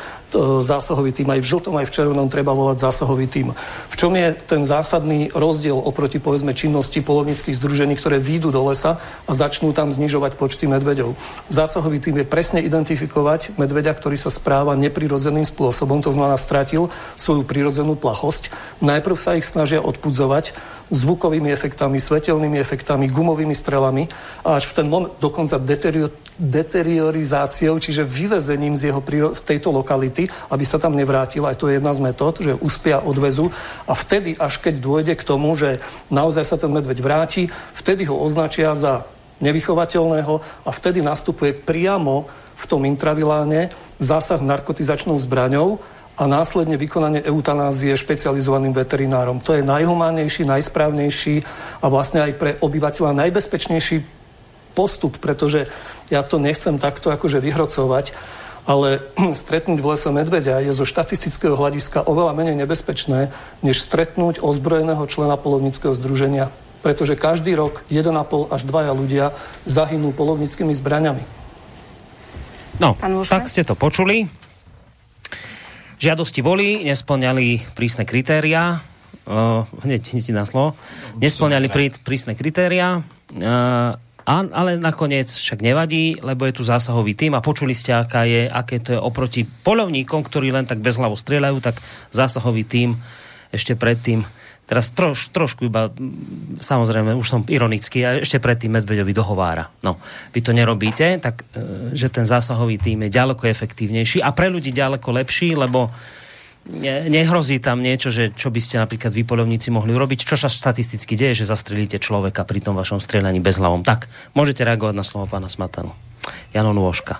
zásahový tým. Aj v žltom, aj v červenom treba volať zásahový tým. V čom je ten zásadný rozdiel oproti povedzme činnosti polovnických združení, ktoré výjdu do lesa a začnú tam znižovať počty medveďov. Zásahový tým je presne identifikovať medveďa, ktorý sa správa neprirodzeným spôsobom, to znamená stratil svoju prirodzenú plachosť. Najprv sa ich snažia odpudzovať zvukovými efektami, svetelnými efektami, gumovými strelami a až v ten moment dokonca deterior, deteriorizáciou, čiže vyvezením z jeho z tejto lokality, aby sa tam nevrátil. Aj to je jedna z metód, že uspia odvezu a vtedy, až keď dôjde k tomu, že naozaj sa ten medveď vráti, vtedy ho označia za nevychovateľného a vtedy nastupuje priamo v tom intraviláne zásah narkotizačnou zbraňou a následne vykonanie eutanázie špecializovaným veterinárom. To je najhumánnejší, najsprávnejší a vlastne aj pre obyvateľa najbezpečnejší postup, pretože ja to nechcem takto akože vyhrocovať, ale stretnúť v lese medveďa je zo štatistického hľadiska oveľa menej nebezpečné, než stretnúť ozbrojeného člena polovnického združenia. Pretože každý rok 1,5 až 2 ľudia zahynú polovnickými zbraňami. No, tak ste to počuli. Žiadosti boli, nesplňali prísne kritériá, uh, hneď, hneď na slovo, nesplňali prí, prísne kritériá, uh, ale nakoniec však nevadí, lebo je tu zásahový tým a počuli ste, aká je, aké to je oproti polovníkom, ktorí len tak bezhlavo strieľajú, tak zásahový tým ešte predtým teraz troš, trošku iba, samozrejme, už som ironický, a ešte predtým Medveďovi dohovára. No, vy to nerobíte, tak e, že ten zásahový tým je ďaleko efektívnejší a pre ľudí ďaleko lepší, lebo nehrozí tam niečo, že čo by ste napríklad vy polovníci mohli urobiť, čo sa statisticky deje, že zastrelíte človeka pri tom vašom strieľaní bez hlavom. Tak, môžete reagovať na slovo pána Smatanu. Jano Nôžka,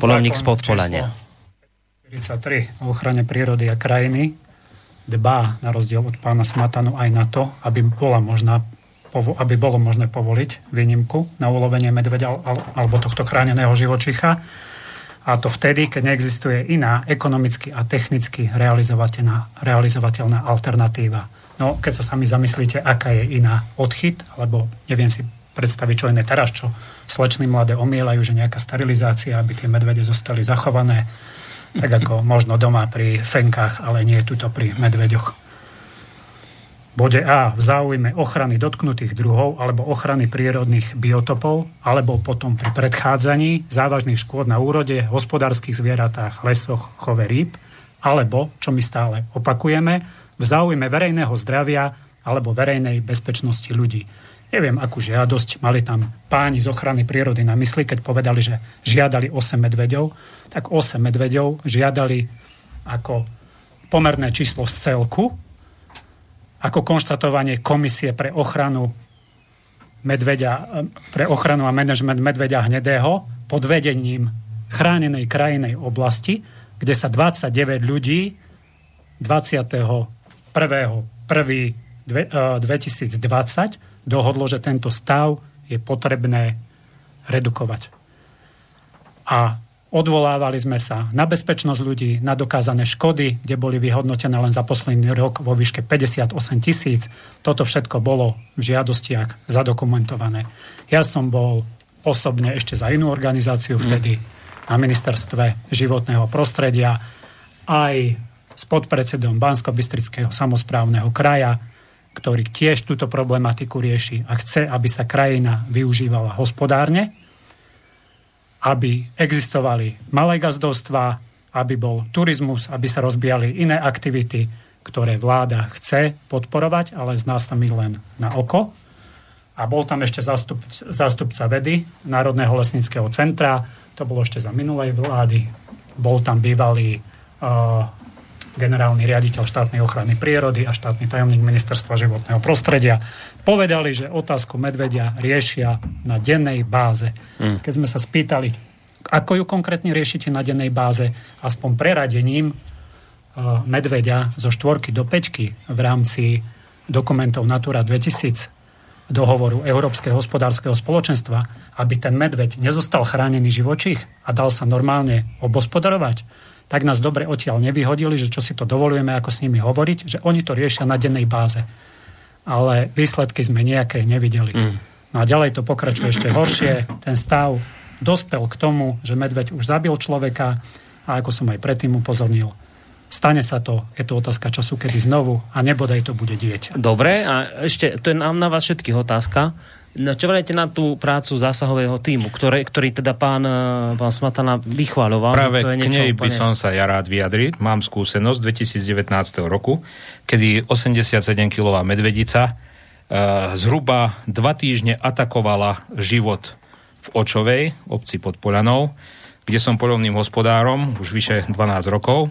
polovník z Podpolania. 43 o ochrane prírody a krajiny dbá na rozdiel od pána Smatanu aj na to, aby, bola možná, aby bolo možné povoliť výnimku na ulovenie medveďa alebo tohto chráneného živočicha. A to vtedy, keď neexistuje iná ekonomicky a technicky realizovateľná, realizovateľná alternatíva. No, keď sa sami zamyslíte, aká je iná odchyt, alebo neviem si predstaviť, čo je teraz, čo slečny mladé omielajú, že nejaká sterilizácia, aby tie medvede zostali zachované, tak ako možno doma pri fenkách, ale nie tuto pri medveďoch. Bode A. V záujme ochrany dotknutých druhov alebo ochrany prírodných biotopov alebo potom pri predchádzaní závažných škôd na úrode, hospodárskych zvieratách, lesoch, chove rýb alebo, čo my stále opakujeme, v záujme verejného zdravia alebo verejnej bezpečnosti ľudí. Neviem, akú žiadosť mali tam páni z ochrany prírody na mysli, keď povedali, že žiadali 8 medveďov, tak 8 medveďov žiadali ako pomerné číslo z celku, ako konštatovanie komisie pre ochranu medveďa, pre ochranu a manažment medveďa hnedého pod vedením chránenej krajinej oblasti, kde sa 29 ľudí 21.1.2020 dohodlo, že tento stav je potrebné redukovať. A odvolávali sme sa na bezpečnosť ľudí, na dokázané škody, kde boli vyhodnotené len za posledný rok vo výške 58 tisíc. Toto všetko bolo v žiadostiach zadokumentované. Ja som bol osobne ešte za inú organizáciu vtedy mm. na ministerstve životného prostredia aj s podpredsedom Bansko-Bystrického samozprávneho kraja, ktorý tiež túto problematiku rieši a chce, aby sa krajina využívala hospodárne, aby existovali malé gazdovstvá, aby bol turizmus, aby sa rozbijali iné aktivity, ktoré vláda chce podporovať, ale z nás tam len na oko. a bol tam ešte zástup, zástupca vedy Národného lesnického centra, to bolo ešte za minulej vlády, bol tam bývalý uh, generálny riaditeľ štátnej ochrany prírody a štátny tajomník ministerstva životného prostredia. Povedali, že otázku medvedia riešia na dennej báze. Mm. Keď sme sa spýtali, ako ju konkrétne riešite na dennej báze, aspoň preradením uh, medvedia zo štvorky do peťky v rámci dokumentov Natura 2000 dohovoru Európskeho hospodárskeho spoločenstva, aby ten medveď nezostal chránený živočích a dal sa normálne obospodarovať, tak nás dobre odtiaľ nevyhodili, že čo si to dovolujeme, ako s nimi hovoriť, že oni to riešia na dennej báze. Ale výsledky sme nejaké nevideli. Mm. No a ďalej to pokračuje ešte horšie. Ten stav dospel k tomu, že medveď už zabil človeka a ako som aj predtým upozornil, Stane sa to, je to otázka času, kedy znovu a nebodaj to bude dieťa. Dobre, a ešte, to je nám na vás všetkých otázka. No, čo vrajte na tú prácu zásahového týmu, ktoré, ktorý teda pán, e, pán Smatana vychváľoval? Práve to je k nej by som sa ja rád vyjadriť. Mám skúsenosť 2019 roku, kedy 87-kilová medvedica uh, zhruba dva týždne atakovala život v Očovej, obci pod Polanou, kde som polovným hospodárom už vyše 12 rokov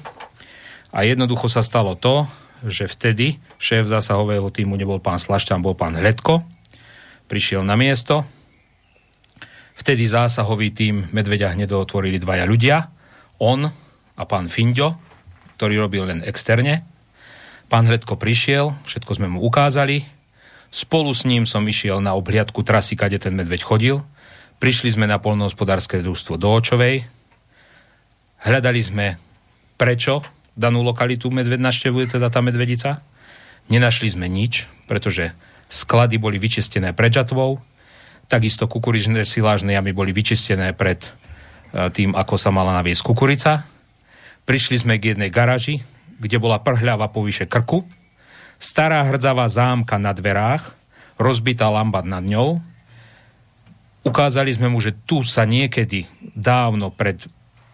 a jednoducho sa stalo to, že vtedy šéf zásahového týmu nebol pán Slašťan, bol pán Hledko. Prišiel na miesto. Vtedy zásahový tým Medveďa hneď otvorili dvaja ľudia. On a pán Finďo, ktorý robil len externe. Pán Hledko prišiel, všetko sme mu ukázali. Spolu s ním som išiel na obhliadku trasy, kde ten medveď chodil. Prišli sme na polnohospodárske družstvo do Očovej. Hľadali sme, prečo danú lokalitu medved naštevuje, teda tá medvedica. Nenašli sme nič, pretože sklady boli vyčistené pred žatvou, takisto kukuričné silážne jamy boli vyčistené pred e, tým, ako sa mala naviesť kukurica. Prišli sme k jednej garaži, kde bola prhľava povyše krku, stará hrdzavá zámka na dverách, rozbitá lamba nad ňou. Ukázali sme mu, že tu sa niekedy dávno pred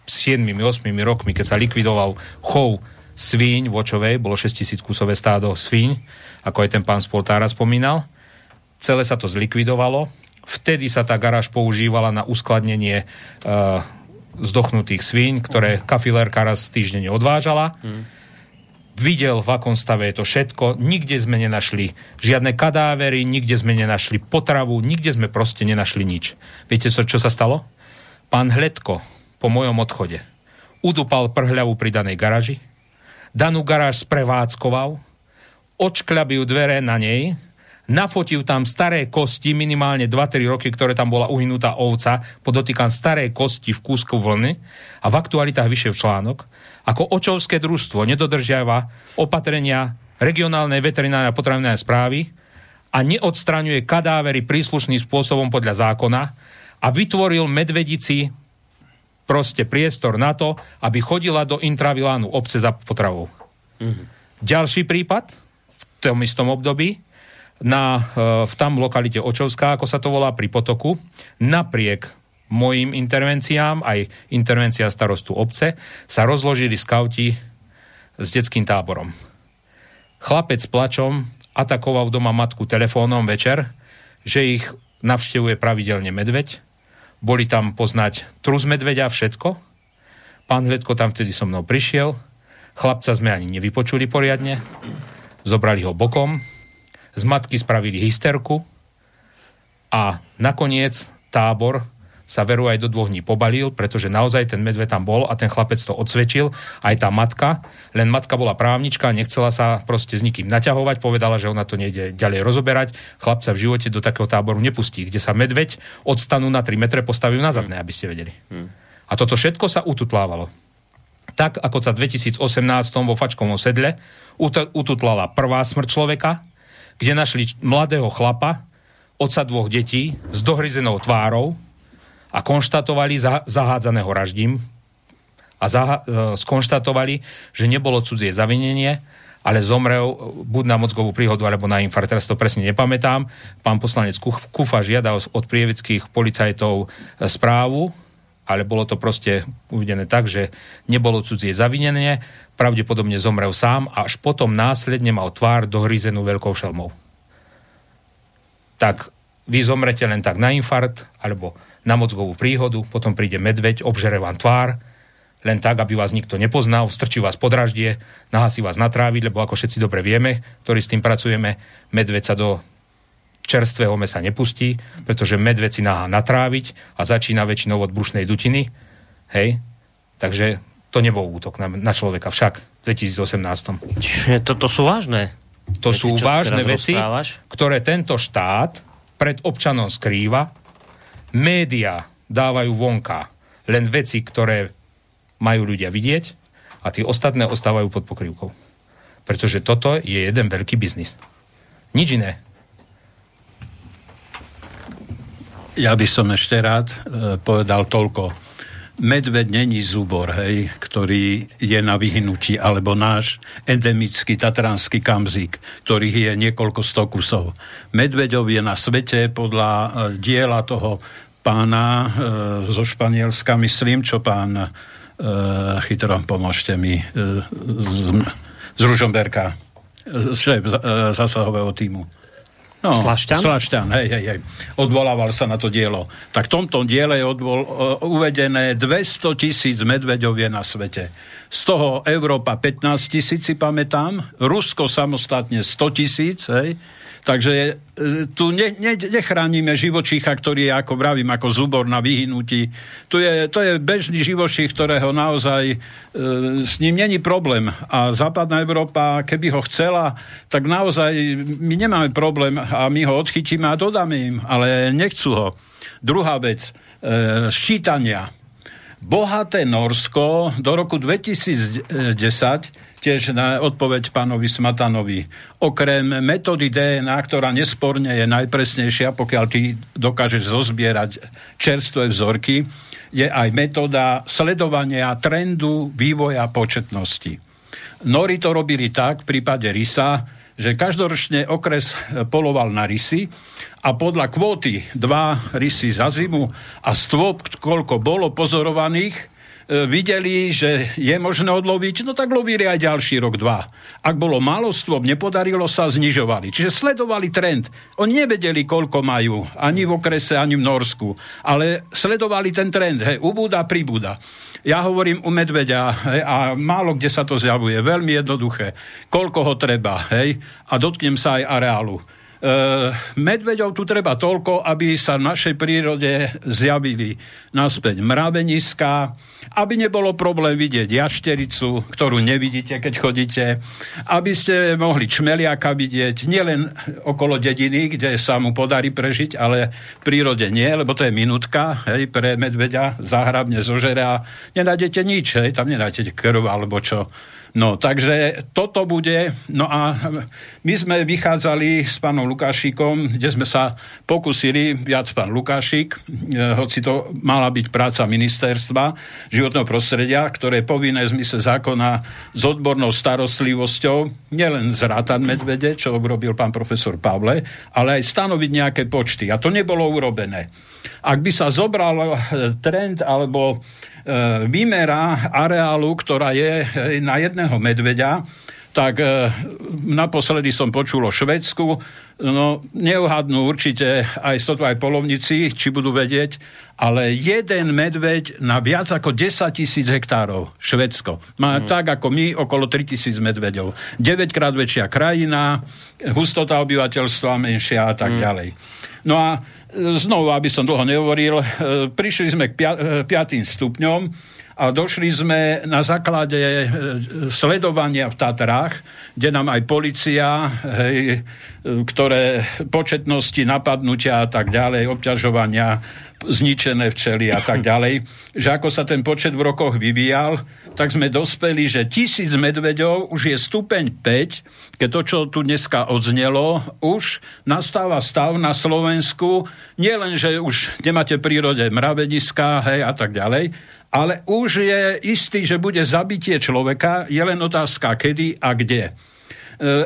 7-8 rokmi, keď sa likvidoval chov svíň v Očovej, bolo 6 tisíc kusové stádo svíň, ako aj ten pán Spoltára spomínal. Celé sa to zlikvidovalo. Vtedy sa tá garáž používala na uskladnenie uh, zdochnutých svíň, ktoré kafilérka raz týždenne odvážala. Hmm. Videl, v akom stave je to všetko. Nikde sme nenašli žiadne kadávery, nikde sme nenašli potravu, nikde sme proste nenašli nič. Viete, čo sa stalo? Pán Hledko, po mojom odchode. Udupal prhľavu pri danej garaži, danú garáž sprevádzkoval, očkľabil dvere na nej, nafotil tam staré kosti, minimálne 2-3 roky, ktoré tam bola uhynutá ovca, podotýkam staré kosti v kúsku vlny a v aktualitách vyšiel článok, ako očovské družstvo nedodržiava opatrenia regionálnej veterinárnej a potravinárnej správy a neodstraňuje kadávery príslušným spôsobom podľa zákona a vytvoril medvedici proste priestor na to, aby chodila do intravilánu obce za potravou. Mm-hmm. Ďalší prípad tom istom období na, e, v tam lokalite Očovská, ako sa to volá, pri potoku, napriek mojim intervenciám, aj intervencia starostu obce, sa rozložili skauti s detským táborom. Chlapec s plačom atakoval doma matku telefónom večer, že ich navštevuje pravidelne medveď, boli tam poznať trus medveďa, všetko. Pán Hledko tam vtedy so mnou prišiel. Chlapca sme ani nevypočuli poriadne. Zobrali ho bokom. Z matky spravili hysterku. A nakoniec tábor sa veru aj do dvoch dní pobalil, pretože naozaj ten medve tam bol a ten chlapec to odsvedčil, aj tá matka, len matka bola právnička, nechcela sa proste s nikým naťahovať, povedala, že ona to nejde ďalej rozoberať, chlapca v živote do takého táboru nepustí, kde sa medveď odstanú na 3 metre postavil na zadné, aby ste vedeli. Hmm. A toto všetko sa ututlávalo. Tak, ako sa v 2018 vo Fačkovom sedle ututlala prvá smrť človeka, kde našli mladého chlapa, otca dvoch detí s dohryzenou tvárou, a konštatovali za, zahádzaného raždím a zaha, e, skonštatovali, že nebolo cudzie zavinenie, ale zomrel buď na mozgovú príhodu alebo na infarkt. Teraz to presne nepamätám. Pán poslanec Kufa žiada od prievických policajtov e, správu, ale bolo to proste uvedené tak, že nebolo cudzie zavinenie, pravdepodobne zomrel sám a až potom následne mal tvár dohryzenú veľkou šelmou. Tak vy zomrete len tak na infarkt alebo na mozgovú príhodu, potom príde medveď, obžere vám tvár, len tak, aby vás nikto nepoznal, strčí vás podraždie, nahasí vás natráviť, lebo ako všetci dobre vieme, ktorí s tým pracujeme, medveď sa do čerstvého mesa nepustí, pretože medveď si náha natráviť a začína väčšinou od brušnej dutiny. Hej? Takže to nebol útok na, na človeka však v 2018. Čiže toto sú vážne To sú veci, čo vážne veci, rozprávaš? ktoré tento štát pred občanom skrýva. Média dávajú vonka len veci, ktoré majú ľudia vidieť a tie ostatné ostávajú pod pokrývkou. Pretože toto je jeden veľký biznis. Nič iné. Ja by som ešte rád e, povedal toľko. Medveď není zúbor, hej, ktorý je na vyhnutí, alebo náš endemický tatranský kamzík, ktorých je niekoľko sto kusov. Medveďov je na svete podľa e, diela toho pána e, zo Španielska, myslím, čo pán e, chytro, pomôžte mi, e, z, z Ružomberka, e, šéf zásahového týmu. No, Slašťan? Slašťan, hej, hej, hej. Odvolával sa na to dielo. Tak v tomto diele je odvol, uh, uvedené 200 tisíc medveďov je na svete. Z toho Európa 15 tisíc, si pamätám, Rusko samostatne 100 tisíc, hej. Takže e, tu ne, ne, nechránime živočícha, ktorý je, ako vravím, ako zubor na vyhnutí. Tu je, to je bežný živočích, ktorého naozaj e, s ním není problém. A západná Európa, keby ho chcela, tak naozaj my nemáme problém a my ho odchytíme a dodáme im, ale nechcú ho. Druhá vec, e, ščítania. Bohaté Norsko do roku 2010 tiež na odpoveď pánovi Smatanovi. Okrem metódy DNA, ktorá nesporne je najpresnejšia, pokiaľ ty dokážeš zozbierať čerstvé vzorky, je aj metóda sledovania trendu vývoja početnosti. Nori to robili tak v prípade rysa, že každoročne okres poloval na rysy a podľa kvóty dva rysy za zimu a stôp, koľko bolo pozorovaných, e, videli, že je možné odloviť, no tak lovili aj ďalší rok, dva. Ak bolo málo stôp, nepodarilo sa, znižovali. Čiže sledovali trend. Oni nevedeli, koľko majú, ani v okrese, ani v Norsku, ale sledovali ten trend, hej, ubúda, pribúda. Ja hovorím u medveďa hej, a málo kde sa to zjavuje. Veľmi jednoduché. Koľko ho treba, hej, a dotknem sa aj areálu. Uh, medveďov tu treba toľko, aby sa v našej prírode zjavili naspäť mraveniska, aby nebolo problém vidieť jaštericu, ktorú nevidíte, keď chodíte, aby ste mohli čmeliaka vidieť, nielen okolo dediny, kde sa mu podarí prežiť, ale v prírode nie, lebo to je minutka, hej, pre medveďa, zahrabne zožere a nenájdete nič, hej, tam nenájdete krv alebo čo. No, takže toto bude, no a my sme vychádzali s pánom Lukášikom, kde sme sa pokusili, viac pán Lukášik, eh, hoci to mala byť práca ministerstva životného prostredia, ktoré je povinné v zmysle zákona s odbornou starostlivosťou, nielen zrátať medvede, čo urobil pán profesor Pavle, ale aj stanoviť nejaké počty. A to nebolo urobené. Ak by sa zobral eh, trend alebo E, výmera areálu, ktorá je e, na jedného medveďa, tak e, naposledy som počul o Švedsku, no neuhadnú určite aj to aj polovníci, či budú vedieť, ale jeden medveď na viac ako 10 tisíc hektárov, Švedsko. Má mm. tak ako my okolo 3 tisíc medveďov. 9 krát väčšia krajina, hustota obyvateľstva menšia a tak mm. ďalej. No a znovu, aby som dlho nehovoril, e, prišli sme k pia- e, piatým stupňom a došli sme na základe e, sledovania v Tatrách, kde nám aj policia, hej, ktoré početnosti napadnutia a tak ďalej, obťažovania, zničené včely a tak ďalej, že ako sa ten počet v rokoch vyvíjal, tak sme dospeli, že tisíc medveďov už je stupeň 5, keď to, čo tu dneska odznelo, už nastáva stav na Slovensku, nie len, že už nemáte v prírode mraveniska, hej, a tak ďalej, ale už je istý, že bude zabitie človeka, je len otázka kedy a kde. E,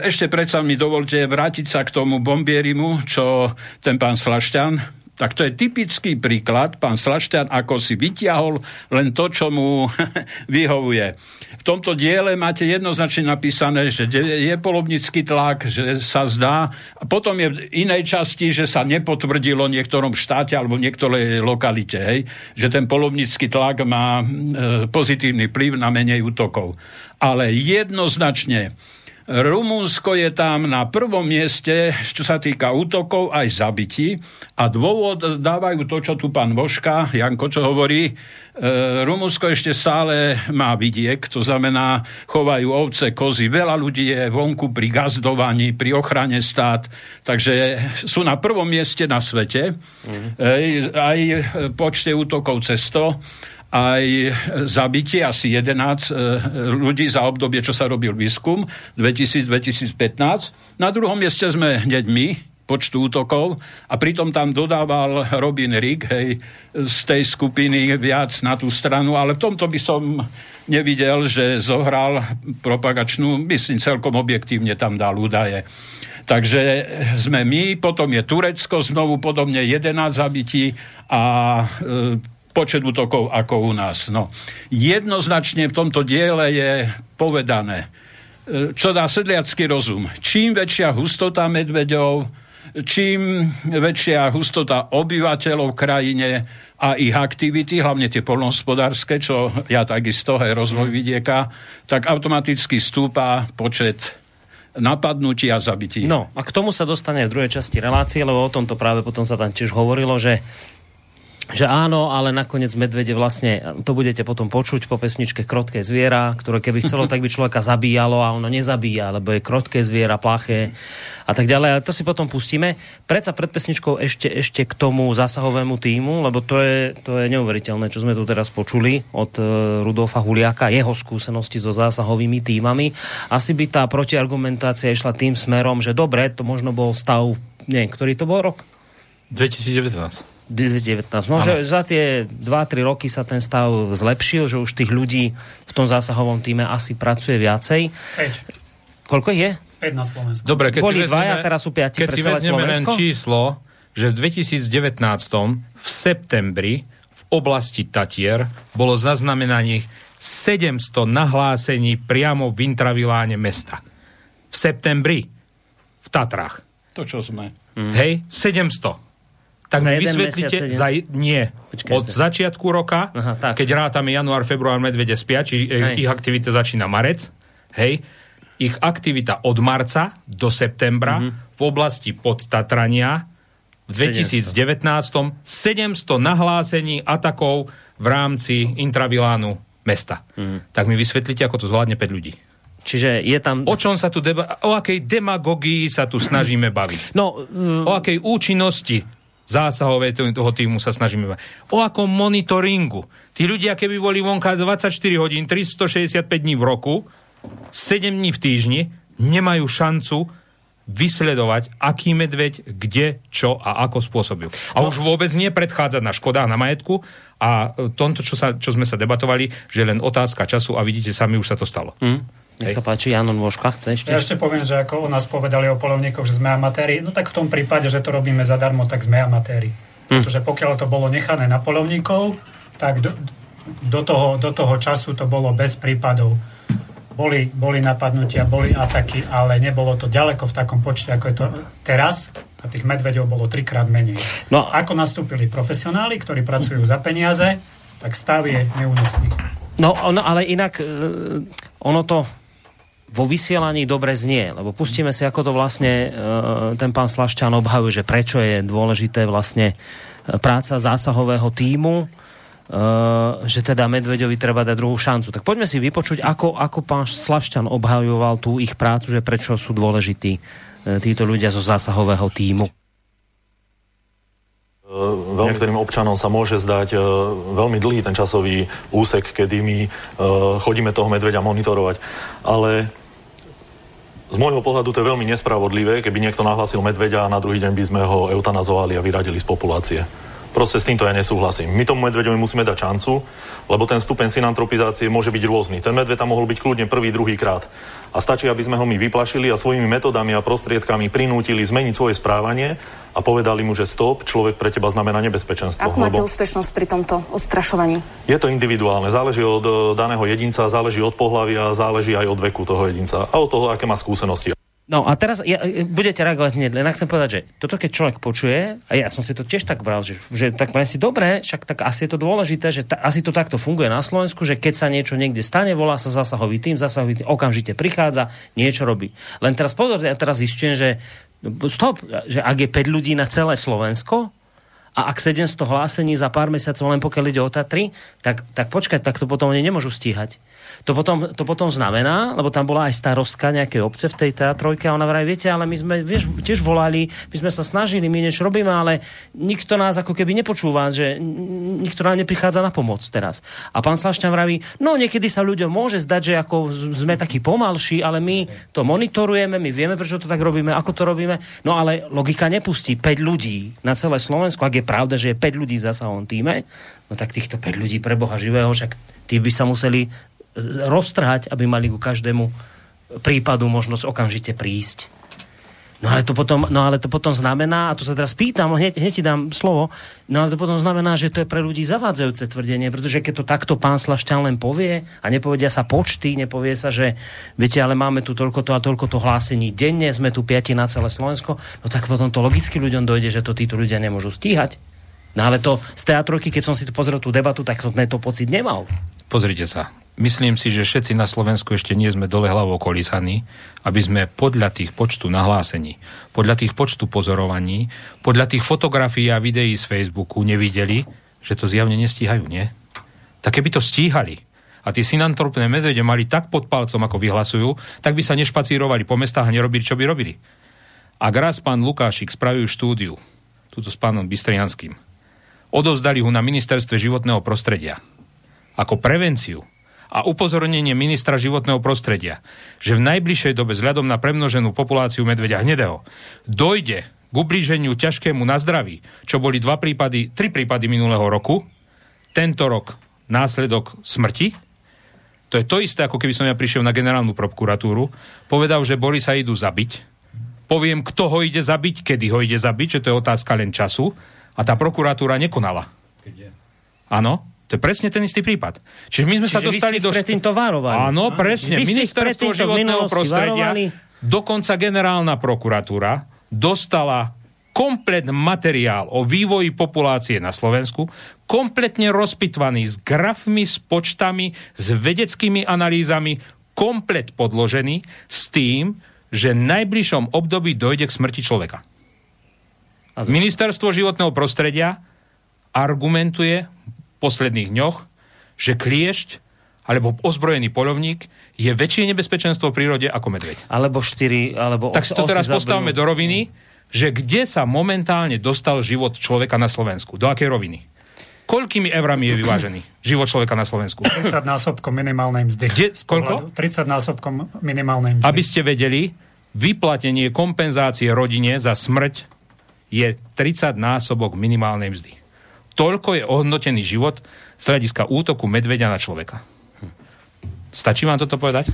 ešte predsa mi dovolte vrátiť sa k tomu bombierimu, čo ten pán Slašťan tak to je typický príklad, pán Slašťan, ako si vytiahol len to, čo mu vyhovuje. V tomto diele máte jednoznačne napísané, že je polovnický tlak, že sa zdá. Potom je v inej časti, že sa nepotvrdilo v niektorom štáte alebo v niektorej lokalite, hej, že ten polovnický tlak má e, pozitívny vplyv na menej útokov. Ale jednoznačne Rumunsko je tam na prvom mieste, čo sa týka útokov aj zabití. A dôvod dávajú to, čo tu pán Voška, Janko, čo hovorí, e, Rumunsko ešte stále má vidiek, to znamená, chovajú ovce, kozy, veľa ľudí je vonku pri gazdovaní, pri ochrane stát, takže sú na prvom mieste na svete, mm. e, aj počte útokov 100 aj zabitie asi 11 e, ľudí za obdobie, čo sa robil výskum 2000-2015. Na druhom mieste sme hneď my, počtu útokov a pritom tam dodával Robin Rick hej, z tej skupiny viac na tú stranu, ale v tomto by som nevidel, že zohral propagačnú, myslím celkom objektívne tam dal údaje. Takže sme my, potom je Turecko, znovu podobne 11 zabití a e, počet útokov ako u nás. No. Jednoznačne v tomto diele je povedané, e, čo dá sedliacký rozum. Čím väčšia hustota medveďov, čím väčšia hustota obyvateľov v krajine a ich aktivity, hlavne tie polnohospodárske, čo ja takisto, aj rozvoj vidieka, tak automaticky stúpa počet napadnutí a zabití. No a k tomu sa dostane v druhej časti relácie, lebo o tomto práve potom sa tam tiež hovorilo, že že áno, ale nakoniec medvede vlastne, to budete potom počuť po pesničke Krotké zviera, ktoré keby chcelo, tak by človeka zabíjalo a ono nezabíja, lebo je krotké zviera, plaché a tak ďalej. Ale to si potom pustíme. Predsa pred pesničkou ešte, ešte k tomu zásahovému týmu, lebo to je, to je neuveriteľné, čo sme tu teraz počuli od uh, Rudolfa Huliaka, jeho skúsenosti so zásahovými týmami. Asi by tá protiargumentácia išla tým smerom, že dobre, to možno bol stav, neviem, ktorý to bol rok? 2019. 2019. No, že za tie 2-3 roky sa ten stav zlepšil, že už tých ľudí v tom zásahovom týme asi pracuje viacej. 5. Koľko je? 5 na Slovensku. Dobre, keď Boli si vezmeme, dvaja, teraz sú 5 keď pre si vezmeme len Slovensko? číslo, že v 2019 v septembri v oblasti Tatier bolo zaznamenaných 700 nahlásení priamo v intraviláne mesta. V septembri v Tatrách. To, čo sme. Mm. Hej, 700. Tak Za mi vysvetlite, mesiac za, nie, Počkaj od sa. začiatku roka, Aha, tak. keď rátame január, február, medvede spia, či Hej. ich aktivita začína marec, hej, ich aktivita od marca do septembra Mhm. v oblasti podtatrania v 2019 700 nahlásení atakov v rámci intravilánu mesta. Mhm. Tak mi vysvetlite, ako to zvládne 5 ľudí. Čiže je tam... O čom sa tu deba- o akej demagogii sa tu snažíme baviť? No, O akej účinnosti zásahovej toho- týmu sa snažíme? O akom monitoringu? Tí ľudia, keby boli vonka 24 hodín, 365 dní v roku, 7 dní v týždni, nemajú šancu vysledovať, aký medveď, kde, čo a ako spôsobil. A už vôbec nie predchádzať na škodách na majetku a e, tomto, čo, sa, čo sme sa debatovali, že je len otázka času a vidíte sami, už sa to stalo. Hm? Nech sa páči, Janon Voška, chce ešte? Ja ešte poviem, že ako o nás povedali o polovníkoch, že sme amatéri, no tak v tom prípade, že to robíme zadarmo, tak sme amatéri. Hm. Pretože pokiaľ to bolo nechané na polovníkov, tak do, do, toho, do toho času to bolo bez prípadov. Boli, boli napadnutia, boli ataky, ale nebolo to ďaleko v takom počte, ako je to teraz. A tých medveďov bolo trikrát menej. No. Ako nastúpili profesionáli, ktorí pracujú za peniaze, tak stav je neúnosný. No, ono, ale inak, e, ono to vo vysielaní dobre znie, lebo pustíme si, ako to vlastne e, ten pán Slašťan obhajuje, že prečo je dôležité vlastne e, práca zásahového týmu, Uh, že teda Medveďovi treba dať druhú šancu. Tak poďme si vypočuť, ako, ako pán Slašťan obhajoval tú ich prácu, že prečo sú dôležití e, títo ľudia zo zásahového týmu. Veľmi ktorým občanom sa môže zdať e, veľmi dlhý ten časový úsek, kedy my e, chodíme toho medveďa monitorovať. Ale z môjho pohľadu to je veľmi nespravodlivé, keby niekto nahlásil medveďa a na druhý deň by sme ho eutanazovali a vyradili z populácie. Proste s týmto ja nesúhlasím. My tomu medveďovi musíme dať šancu, lebo ten stupeň synantropizácie môže byť rôzny. Ten medveď tam mohol byť kľudne prvý, druhý krát. A stačí, aby sme ho my vyplašili a svojimi metodami a prostriedkami prinútili zmeniť svoje správanie a povedali mu, že stop, človek pre teba znamená nebezpečenstvo. Ako máte úspešnosť pri tomto odstrašovaní? Je to individuálne, záleží od eh, daného jedinca, záleží od pohľavia, záleží aj od veku toho jedinca a od toho, aké má skúsenosti. No a teraz ja, e, budete reagovať hneď, len chcem povedať, že toto keď človek počuje, a ja som si to tiež tak bral, že, že tak si dobre, však tak asi je to dôležité, že ta, asi to takto funguje na Slovensku, že keď sa niečo niekde stane, volá sa zasahový tým, zasahový tým okamžite prichádza, niečo robí. Len teraz pozor, ja teraz zistujem, že stop, že ak je 5 ľudí na celé Slovensko, a ak 700 hlásení za pár mesiacov len pokiaľ ide o Tatry, tak, tak počkať, tak to potom oni nemôžu stíhať. To potom, to potom znamená, lebo tam bola aj starostka nejakej obce v tej teatrojke a ona vraj, viete, ale my sme vieš, tiež volali, my sme sa snažili, my niečo robíme, ale nikto nás ako keby nepočúva, že nikto nám neprichádza na pomoc teraz. A pán Slašťan vraví, no niekedy sa ľuďom môže zdať, že ako sme takí pomalší, ale my to monitorujeme, my vieme, prečo to tak robíme, ako to robíme. No ale logika nepustí 5 ľudí na celé Slovensko, ak je pravda, že je 5 ľudí v zásahovom týme, no tak týchto 5 ľudí pre Boha živého, však tí by sa museli roztrhať, aby mali ku každému prípadu možnosť okamžite prísť. No ale, to potom, no ale to potom znamená, a tu sa teraz pýtam, hneď, hneď ti dám slovo, no ale to potom znamená, že to je pre ľudí zavádzajúce tvrdenie, pretože keď to takto pán Slašťan len povie a nepovedia sa počty, nepovie sa, že viete, ale máme tu toľko to a toľko to hlásení denne, sme tu piati na celé Slovensko, no tak potom to logicky ľuďom dojde, že to títo ľudia nemôžu stíhať. No ale to z teatrojky, keď som si pozrel tú debatu, tak som to pocit nemal. Pozrite sa, myslím si, že všetci na Slovensku ešte nie sme dole hlavou kolísaní, aby sme podľa tých počtu nahlásení, podľa tých počtu pozorovaní, podľa tých fotografií a videí z Facebooku nevideli, že to zjavne nestíhajú, nie? Tak keby to stíhali a tí synantropné medvede mali tak pod palcom, ako vyhlasujú, tak by sa nešpacírovali po mestách a nerobili, čo by robili. Ak raz pán Lukášik spravil štúdiu, túto s pánom Bystrianským, odovzdali ho na ministerstve životného prostredia. Ako prevenciu a upozornenie ministra životného prostredia, že v najbližšej dobe vzhľadom na premnoženú populáciu medveďa hnedého dojde k ublíženiu ťažkému na zdraví, čo boli dva prípady, tri prípady minulého roku, tento rok následok smrti, to je to isté, ako keby som ja prišiel na generálnu prokuratúru, povedal, že Borisa idú zabiť, poviem, kto ho ide zabiť, kedy ho ide zabiť, že to je otázka len času, a tá prokuratúra nekonala. Áno, to je presne ten istý prípad. Čiže my sme Čiže sa dostali do... predtým to varovali. Áno, presne. Vy Ministerstvo životného prostredia, varovali. dokonca generálna prokuratúra dostala komplet materiál o vývoji populácie na Slovensku, kompletne rozpitvaný s grafmi, s počtami, s vedeckými analýzami, komplet podložený s tým, že v najbližšom období dojde k smrti človeka. Ministerstvo životného prostredia argumentuje posledných dňoch, že kliešť alebo ozbrojený polovník je väčšie nebezpečenstvo v prírode ako medveď. Alebo štyri, alebo Tak si to teraz postavme do roviny, že kde sa momentálne dostal život človeka na Slovensku? Do akej roviny? Koľkými eurami je vyvážený život človeka na Slovensku? 30 násobkom minimálnej mzdy. Kde? Koľko? 30 násobkom minimálnej mzdy. Aby ste vedeli, vyplatenie kompenzácie rodine za smrť je 30 násobok minimálnej mzdy. Toľko je ohodnotený život z hľadiska útoku medveďa na človeka. Stačí vám toto povedať?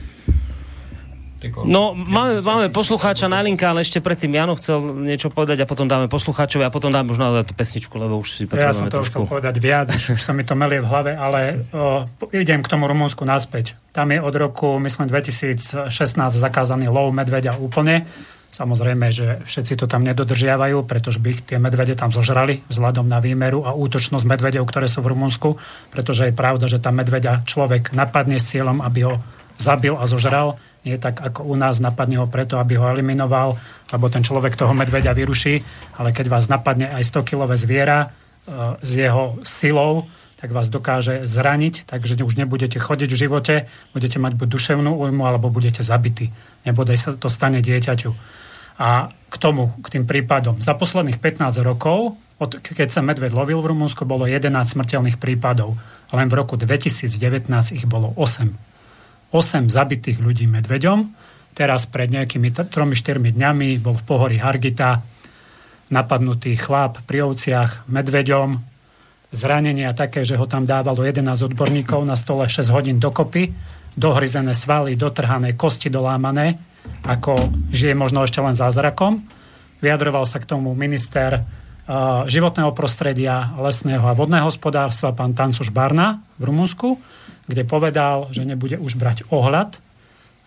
No, máme, máme poslucháča na linka, ale ešte predtým Jano chcel niečo povedať a potom dáme poslucháčovi a potom dáme možno tú pesničku, lebo už si Ja som to trošku. chcel povedať viac, už sa mi to melie v hlave, ale o, idem k tomu Rumunsku naspäť. Tam je od roku, myslím, 2016 zakázaný lov medveďa úplne Samozrejme, že všetci to tam nedodržiavajú, pretože by ich tie medvede tam zožrali vzhľadom na výmeru a útočnosť medvedov, ktoré sú v Rumunsku, pretože je pravda, že tam medveďa človek napadne s cieľom, aby ho zabil a zožral, nie tak ako u nás napadne ho preto, aby ho eliminoval, lebo ten človek toho medveďa vyruší, ale keď vás napadne aj 100-kilové zviera e, s jeho silou, tak vás dokáže zraniť, takže už nebudete chodiť v živote, budete mať buď duševnú újmu, alebo budete zabití. Nebodaj sa to stane dieťaťu. A k tomu, k tým prípadom. Za posledných 15 rokov, od, keď sa medveď lovil v Rumunsku, bolo 11 smrteľných prípadov. Len v roku 2019 ich bolo 8. 8 zabitých ľudí medveďom. Teraz pred nejakými 3-4 dňami bol v pohorí Hargita napadnutý chlap pri ovciach medveďom, zranenia také, že ho tam dávalo 11 odborníkov na stole 6 hodín dokopy, dohryzené svaly, dotrhané, kosti dolámané, ako žije možno ešte len zázrakom. Vyjadroval sa k tomu minister uh, životného prostredia, lesného a vodného hospodárstva, pán Tancuš Barna v Rumunsku, kde povedal, že nebude už brať ohľad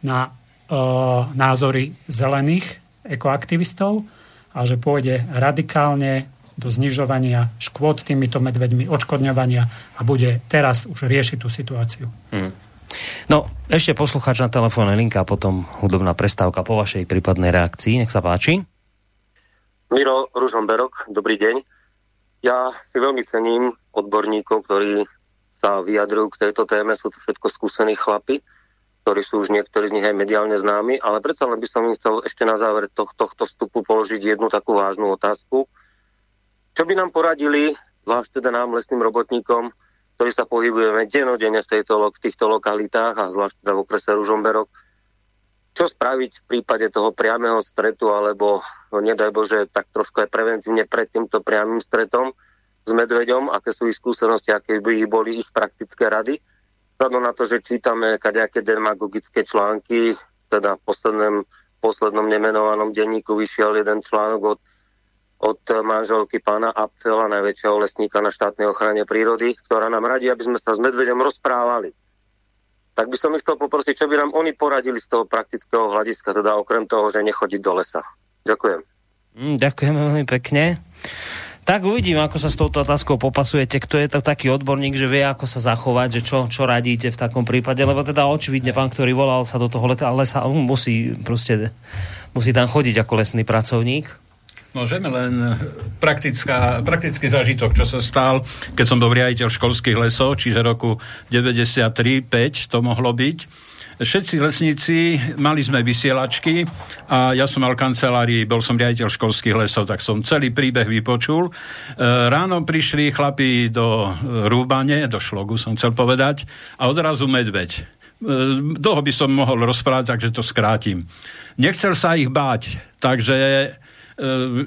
na uh, názory zelených ekoaktivistov a že pôjde radikálne do znižovania škôd týmito medveďmi, odškodňovania a bude teraz už riešiť tú situáciu. Hmm. No, ešte poslucháč na telefónne linka a potom hudobná prestávka po vašej prípadnej reakcii. Nech sa páči. Miro Ružomberok, dobrý deň. Ja si veľmi cením odborníkov, ktorí sa vyjadrujú k tejto téme. Sú to všetko skúsení chlapi, ktorí sú už niektorí z nich aj mediálne známi, ale predsa len by som im chcel ešte na záver tohto, tohto vstupu položiť jednu takú vážnu otázku čo by nám poradili, zvlášť teda nám, lesným robotníkom, ktorí sa pohybujeme denodene v, tejto, v týchto lokalitách a zvlášť teda v okrese Ružomberok, čo spraviť v prípade toho priamého stretu, alebo no, nedaj Bože, tak trošku aj preventívne pred týmto priamým stretom s medveďom, aké sú ich skúsenosti, aké by ich boli ich praktické rady. Vzhľadom na to, že čítame kadejaké demagogické články, teda v poslednom, poslednom nemenovanom denníku vyšiel jeden článok od od manželky pána Apfela, najväčšieho lesníka na štátnej ochrane prírody, ktorá nám radí, aby sme sa s medvedom rozprávali. Tak by som ich chcel poprosiť, čo by nám oni poradili z toho praktického hľadiska, teda okrem toho, že nechodiť do lesa. Ďakujem. Mm, ďakujeme veľmi pekne. Tak uvidím, ako sa s touto otázkou popasujete, kto je to taký odborník, že vie, ako sa zachovať, že čo, čo radíte v takom prípade, lebo teda očividne pán, ktorý volal sa do toho lesa, lesa musí proste musí tam chodiť ako lesný pracovník. Môžeme len praktická, praktický zážitok, čo sa stal, keď som bol riaditeľ školských lesov, čiže roku 93-5 to mohlo byť. Všetci lesníci, mali sme vysielačky a ja som mal kancelárii, bol som riaditeľ školských lesov, tak som celý príbeh vypočul. E, ráno prišli chlapi do rúbane, do šlogu som chcel povedať, a odrazu medveď. E, dlho by som mohol rozprávať, takže to skrátim. Nechcel sa ich báť, takže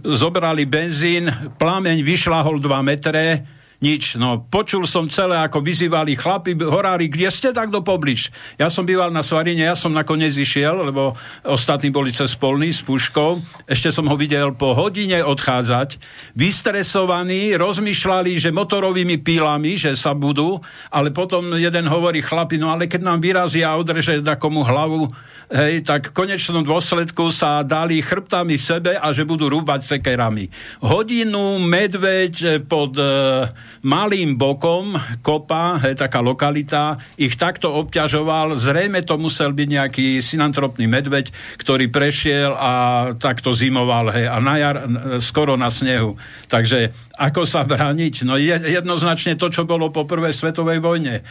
zobrali benzín, plameň vyšlahol 2 metre, nič. No, počul som celé, ako vyzývali chlapi, horári, kde ste tak do poblič? Ja som býval na Svarine, ja som nakoniec išiel, lebo ostatní boli cez polný s puškou. Ešte som ho videl po hodine odchádzať. Vystresovaní, rozmýšľali, že motorovými pílami, že sa budú, ale potom jeden hovorí chlapi, no ale keď nám vyrazia a odreže takomu hlavu, hej, tak v konečnom dôsledku sa dali chrbtami sebe a že budú rúbať sekerami. Hodinu medveď pod e, malým bokom kopa, hej, taká lokalita, ich takto obťažoval. Zrejme to musel byť nejaký synantropný medveď, ktorý prešiel a takto zimoval hej, a na jar skoro na snehu. Takže ako sa brániť? No je, jednoznačne to, čo bolo po prvej svetovej vojne. E,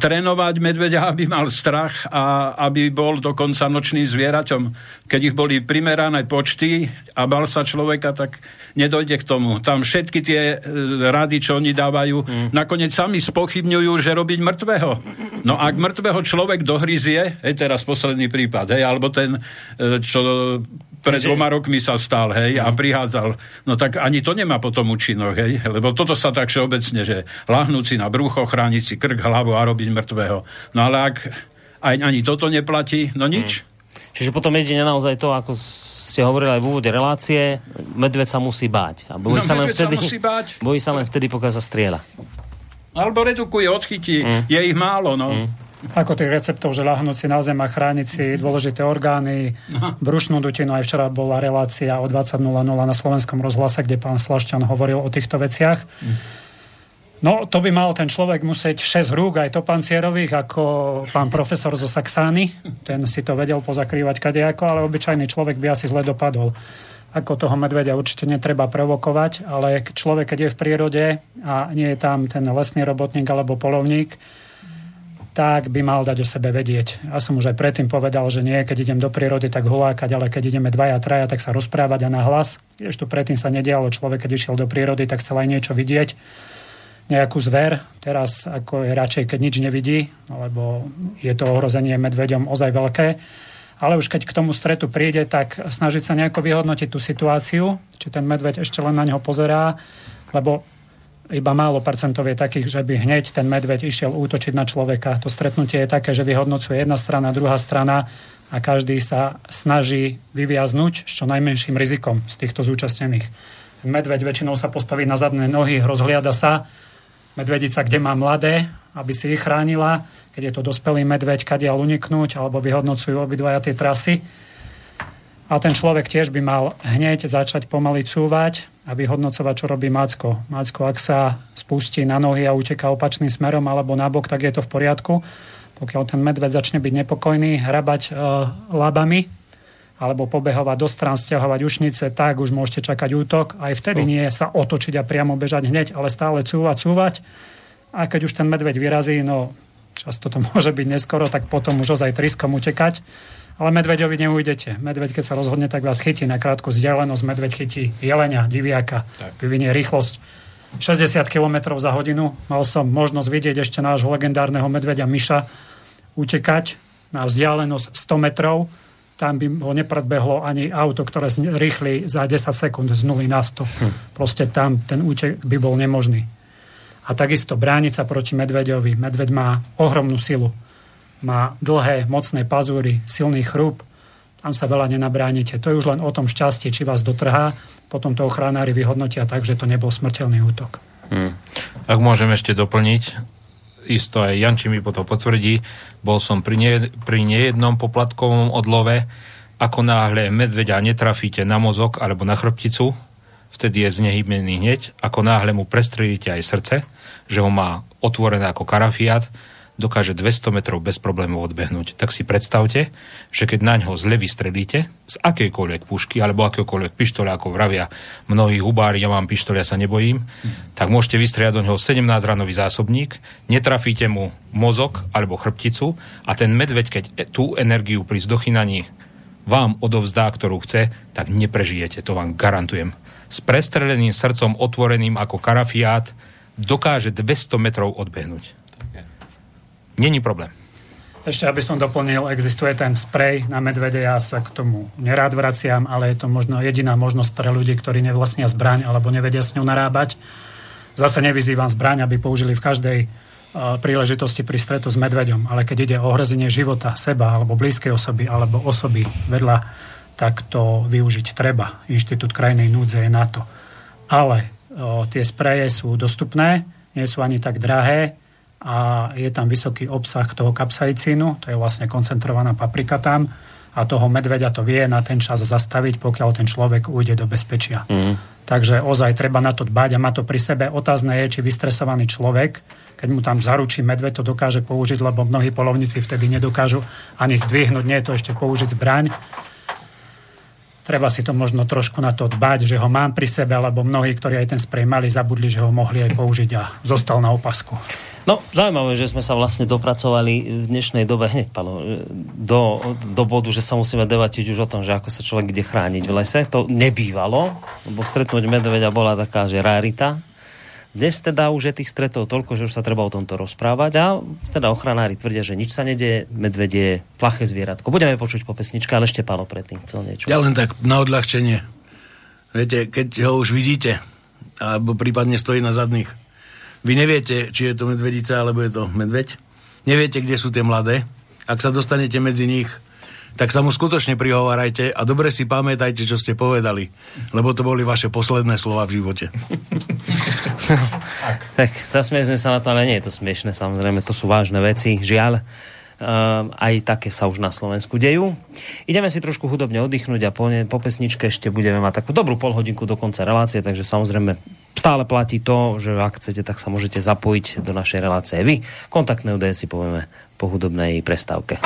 trénovať medveďa, aby mal strach a aby bol dokonca nočným zvieraťom. Keď ich boli primerané počty a bal sa človeka, tak nedojde k tomu. Tam všetky tie e, rady, čo oni dávajú, mm. nakoniec sami spochybňujú, že robiť mŕtvého. No ak mŕtvého človek dohryzie, hej, teraz posledný prípad, hej, alebo ten, e, čo pred dvoma rokmi sa stal, hej, a mm. prihádzal. No tak ani to nemá potom účinok, hej, lebo toto sa tak všeobecne, že lahnúť si na brucho, chrániť si krk, hlavu a robiť mŕtvého. No ale ak aj ani toto neplatí, no nič. Mm. Čiže potom jedine naozaj to, ako ste hovorili aj v úvode relácie, medveď sa musí báť. A bojí no, sa len vtedy, sa musí báť. Bojí sa len vtedy, pokiaľ sa strieľa. Alebo redukuje, odchytí. Mm. Je ich málo, no. Mm. Ako tých receptov, že lahnúť si na zem a chrániť si dôležité orgány, no. brušnú dutinu. Aj včera bola relácia o 20.00 na slovenskom rozhlase, kde pán Slašťan hovoril o týchto veciach. Mm. No, to by mal ten človek musieť 6 rúk aj to pancierových, ako pán profesor zo Saxány. Ten si to vedel pozakrývať kadejako, ale obyčajný človek by asi zle dopadol. Ako toho medvedia určite netreba provokovať, ale človek, keď je v prírode a nie je tam ten lesný robotník alebo polovník, tak by mal dať o sebe vedieť. Ja som už aj predtým povedal, že nie, keď idem do prírody, tak hulákať, ale keď ideme dvaja, traja, tak sa rozprávať a na hlas. Ešte predtým sa nedialo, človek, keď išiel do prírody, tak chcel aj niečo vidieť nejakú zver. Teraz ako je radšej, keď nič nevidí, lebo je to ohrozenie medveďom ozaj veľké. Ale už keď k tomu stretu príde, tak snažiť sa nejako vyhodnotiť tú situáciu, či ten medveď ešte len na neho pozerá, lebo iba málo percentov je takých, že by hneď ten medveď išiel útočiť na človeka. To stretnutie je také, že vyhodnocuje jedna strana, druhá strana a každý sa snaží vyviaznuť s čo najmenším rizikom z týchto zúčastnených. Medveď väčšinou sa postaví na zadné nohy, rozhliada sa, medvedica, kde má mladé, aby si ich chránila, keď je to dospelý medveď, kadiaľ uniknúť, alebo vyhodnocujú obidvaja tie trasy. A ten človek tiež by mal hneď začať pomaly cúvať, a vyhodnocovať, čo robí Macko. Macko, ak sa spustí na nohy a uteká opačným smerom alebo nabok, tak je to v poriadku. Pokiaľ ten medveď začne byť nepokojný, hrabať e, labami alebo pobehovať do strán, stiahovať ušnice, tak už môžete čakať útok. Aj vtedy nie sa otočiť a priamo bežať hneď, ale stále cúvať, cúvať. A keď už ten medveď vyrazí, no často to môže byť neskoro, tak potom už ozaj triskom utekať ale medveďovi neujdete. Medveď, keď sa rozhodne, tak vás chytí na krátku vzdialenosť. Medveď chytí jelenia, diviaka, tak. vyvinie rýchlosť 60 km za hodinu. Mal som možnosť vidieť ešte nášho legendárneho medveďa Miša utekať na vzdialenosť 100 metrov. Tam by ho nepredbehlo ani auto, ktoré rýchli za 10 sekúnd z 0 na 100. Hm. Proste tam ten útek by bol nemožný. A takisto brániť sa proti medveďovi. Medveď má ohromnú silu má dlhé, mocné pazúry, silný chrup, tam sa veľa nenabránite. To je už len o tom šťastie, či vás dotrhá, potom to ochránári vyhodnotia tak, že to nebol smrteľný útok. Hmm. Ak môžem ešte doplniť, isto aj Janči mi potom potvrdí, bol som pri, nie, pri nejednom poplatkovom odlove, ako náhle medveďa netrafíte na mozog alebo na chrbticu, vtedy je znehybnený hneď, ako náhle mu prestrelíte aj srdce, že ho má otvorené ako karafiát, dokáže 200 metrov bez problémov odbehnúť. Tak si predstavte, že keď na ňo zle vystrelíte z akejkoľvek pušky alebo akéhokoľvek pištole, ako vravia mnohí hubári, ja mám pištole, ja sa nebojím, hmm. tak môžete vystreliať do neho 17 ranový zásobník, netrafíte mu mozog alebo chrbticu a ten medveď, keď tú energiu pri zdochinaní vám odovzdá, ktorú chce, tak neprežijete, to vám garantujem. S prestreleným srdcom otvoreným ako karafiát dokáže 200 metrov odbehnúť. Není problém. Ešte, aby som doplnil, existuje ten sprej na medvede, ja sa k tomu nerád vraciam, ale je to možno jediná možnosť pre ľudí, ktorí nevlastnia zbraň alebo nevedia s ňou narábať. Zase nevyzývam zbraň, aby použili v každej uh, príležitosti pri stretu s medveďom, ale keď ide o ohrozenie života seba alebo blízkej osoby alebo osoby vedľa, tak to využiť treba. Inštitút krajnej núdze je na to. Ale uh, tie spreje sú dostupné, nie sú ani tak drahé, a je tam vysoký obsah toho kapsaicínu, to je vlastne koncentrovaná paprika tam a toho medveďa to vie na ten čas zastaviť, pokiaľ ten človek ujde do bezpečia. Mm. Takže ozaj treba na to dbať a má to pri sebe. Otázne je, či vystresovaný človek, keď mu tam zaručí medveď, to dokáže použiť, lebo mnohí polovníci vtedy nedokážu ani zdvihnúť, nie je to ešte použiť zbraň. Treba si to možno trošku na to dbať, že ho mám pri sebe, lebo mnohí, ktorí aj ten sprej mali, zabudli, že ho mohli aj použiť a zostal na opasku. No, zaujímavé, že sme sa vlastne dopracovali v dnešnej dobe hneď, Palo, do, do bodu, že sa musíme debatiť už o tom, že ako sa človek ide chrániť v lese. To nebývalo, lebo stretnúť medveďa bola taká, že rarita. Dnes teda už je tých stretov toľko, že už sa treba o tomto rozprávať a teda ochranári tvrdia, že nič sa nedie, medvedie je plaché zvieratko. Budeme počuť po pesničke, ale ešte Palo predtým chcel niečo. Ja len tak na odľahčenie. Viete, keď ho už vidíte, alebo prípadne stojí na zadných, vy neviete, či je to medvedica, alebo je to medveď. Neviete, kde sú tie mladé. Ak sa dostanete medzi nich, tak sa mu skutočne prihovárajte a dobre si pamätajte, čo ste povedali, lebo to boli vaše posledné slova v živote. tak, zasmieli sme sa na to, ale nie je to smiešne, samozrejme, to sú vážne veci, žiaľ. Uh, aj také sa už na Slovensku dejú. Ideme si trošku hudobne oddychnúť a po, ne, po pesničke ešte budeme mať takú dobrú polhodinku do konca relácie, takže samozrejme stále platí to, že ak chcete, tak sa môžete zapojiť do našej relácie vy. Kontaktné údaje si povieme po hudobnej prestávke.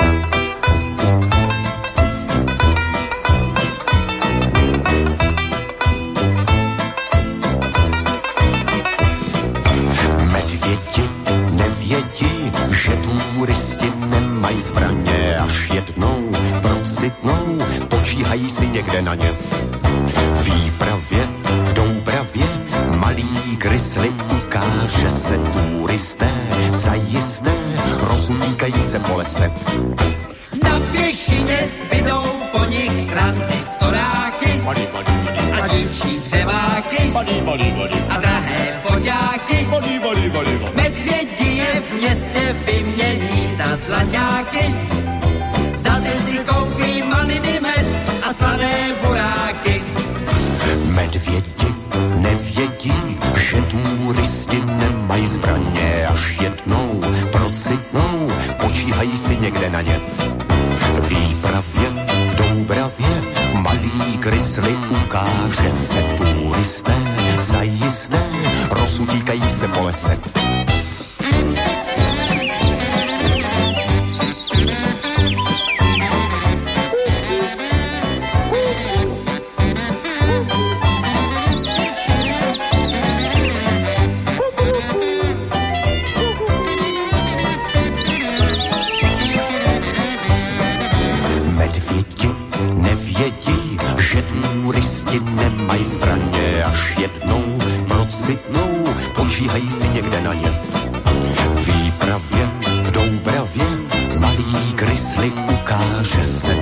Zbraně, až jednou procitnou, počíhají si někde na ně. Výpravě v Doubravě malý grisly ukáže se turisté zajisté rozmíkají se po lese. Na pěšině zbydou po nich transistoráky a dívčí dřeváky a drahé foťky městě vymění za zlaťáky. Za ty si koupí maliny med a slané buráky. Medvědi nevědí, že turisti nemají zbraně, až jednou procitnou, počíhají si někde na ně. Výpravě v Doubravě malý krysly ukáže se turisté zajisté, rozutíkají se po lese. Nemají zbraně, až jednou procitnou, počíhají si někde na ně. Výpravě v Doubravě malý krysly ukáže se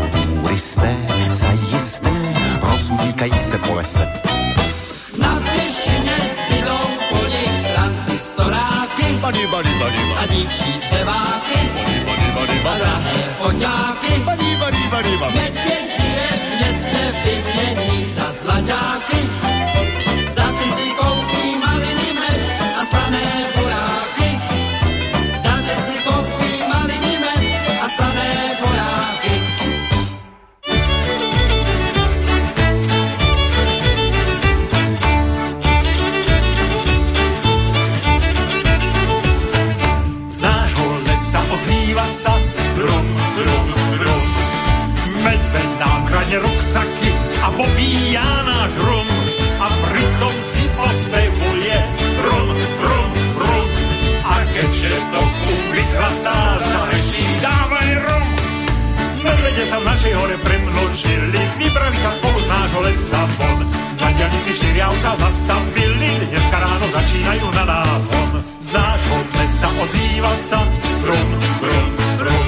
turisté zajisté, rozudíkají se po lese. Na pěšině zbydou po nich transistoráky. Badi, badi, badi, A dívčí dřeváky. A drahé foťáky. Medvědi je v městě vymění za zlaťáky. Lesa von. Na diálnici štyri auta zastavili, dneska ráno začínajú na nás hon. Z nášho mesta ozýva sa brum, brum, brum.